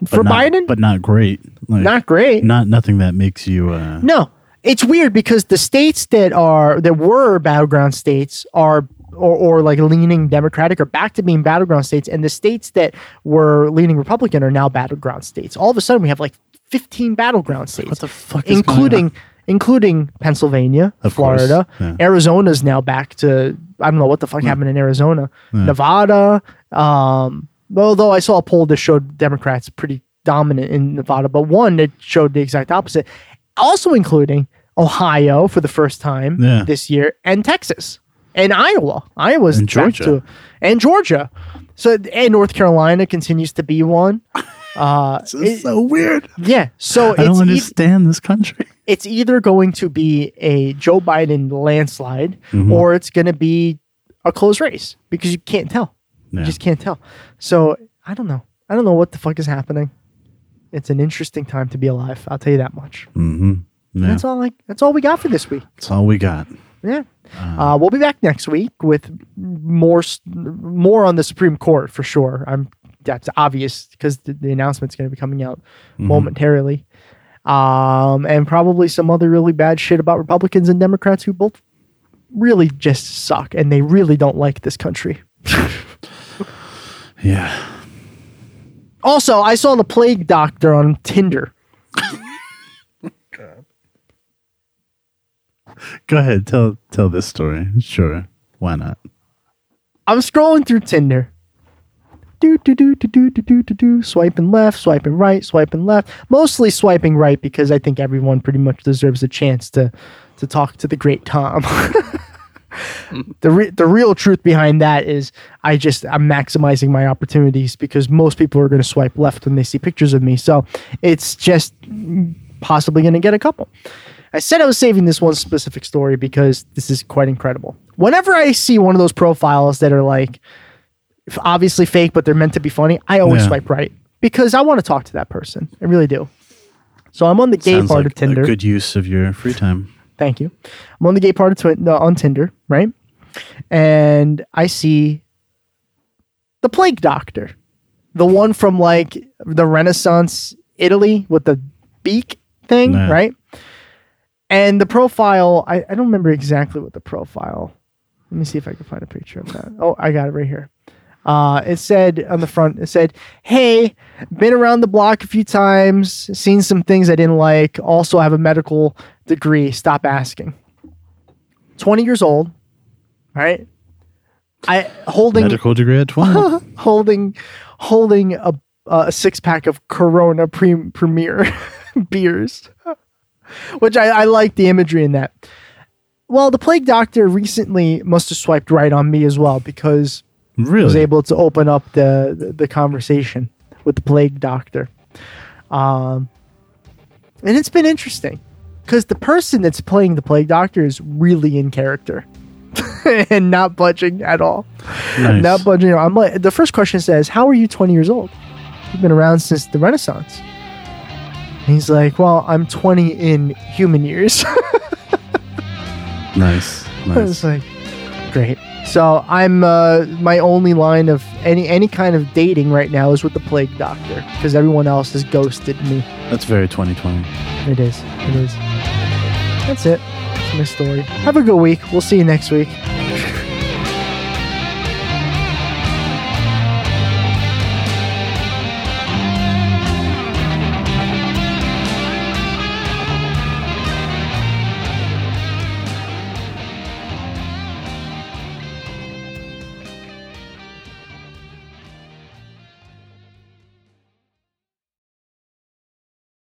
But for not, Biden. but not great. Like, not great. Not nothing that makes you. Uh, No, it's weird because the states that are that were battleground states are or, or like leaning Democratic are back to being battleground states, and the states that were leaning Republican are now battleground states. All of a sudden, we have like fifteen battleground states. What the fuck is including including Pennsylvania, Of Florida, yeah. Arizona's now back to I don't know what the fuck happened in Arizona, Nevada. Um, although I saw a poll that showed Democrats pretty dominant in Nevada, but one that showed the exact opposite. Also including Ohio for the first time Yeah. this year, and Texas and Iowa. Iowa's And Georgia. to- and Georgia. So and North Carolina continues to be one. Uh, This is so weird. yeah. So I it's don't understand this country. it's either going to be a Joe Biden landslide Mm-hmm. or it's going to be a close race because you can't tell. Yeah. You just can't tell. So I don't know. I don't know what the fuck is happening. It's an interesting time to be alive. I'll tell you that much. Mm-hmm. Yeah, That's all. Like that's all we got for this week. that's all we got. Yeah. Uh, we'll be back next week with more more on the Supreme Court for sure. I'm that's obvious because the, the announcement's going to be coming out momentarily. Um, and probably some other really bad shit about Republicans and Democrats who both really just suck and they really don't like this country. Yeah. Also, I saw the plague doctor on Tinder. Go ahead. Tell tell this story. Sure. Why not? I'm scrolling through Tinder. do do do do do do do do do swiping left, swiping right, swiping left. Mostly swiping right because I think everyone pretty much deserves a chance to to talk to the great Tom. the re- the real truth behind that is I just I'm maximizing my opportunities because most people are going to swipe left when they see pictures of me. So it's just possibly going to get a couple. I said I was saving this one specific story because this is quite incredible. Whenever I see one of those profiles that are like obviously fake but they're meant to be funny, I always Yeah. swipe right because I want to talk to that person. I really do. So I'm on the gay Sounds part like of Tinder. a good use of your free time. Thank you. I'm on the gay part of Twi- on Tinder, right? And I see the plague doctor, the one from like the Renaissance Italy with the beak thing, Nah. right? And the profile, I, I don't remember exactly what the profile. Let me see if I can find a picture of that. Oh, I got it right here. Uh, it said on the front, it said, Hey, been around the block a few times, seen some things I didn't like. Also, I have a medical degree. Stop asking. 20 years old, right? I holding Medical degree at 12. holding holding a, a six pack of Corona pre- Premier beers, which I, I like the imagery in that. Well, the plague doctor recently must have swiped right on me as well because really? was able to open up the, the, conversation with the plague doctor. Um, and it's been interesting because the person that's playing the plague doctor is really in character and not budging at all. Nice. Not budging. I'm like, the first question says, How are you 20 years old? You've been around since the Renaissance. And he's like, Well, I'm 20 in human years. nice. nice. it's Nice. like great. So I'm uh, my only line of any any kind of dating right now is with the plague doctor because everyone else has ghosted me. That's very 2020. It is. It is. That's it. That's my story. Have a good week. We'll see you next week.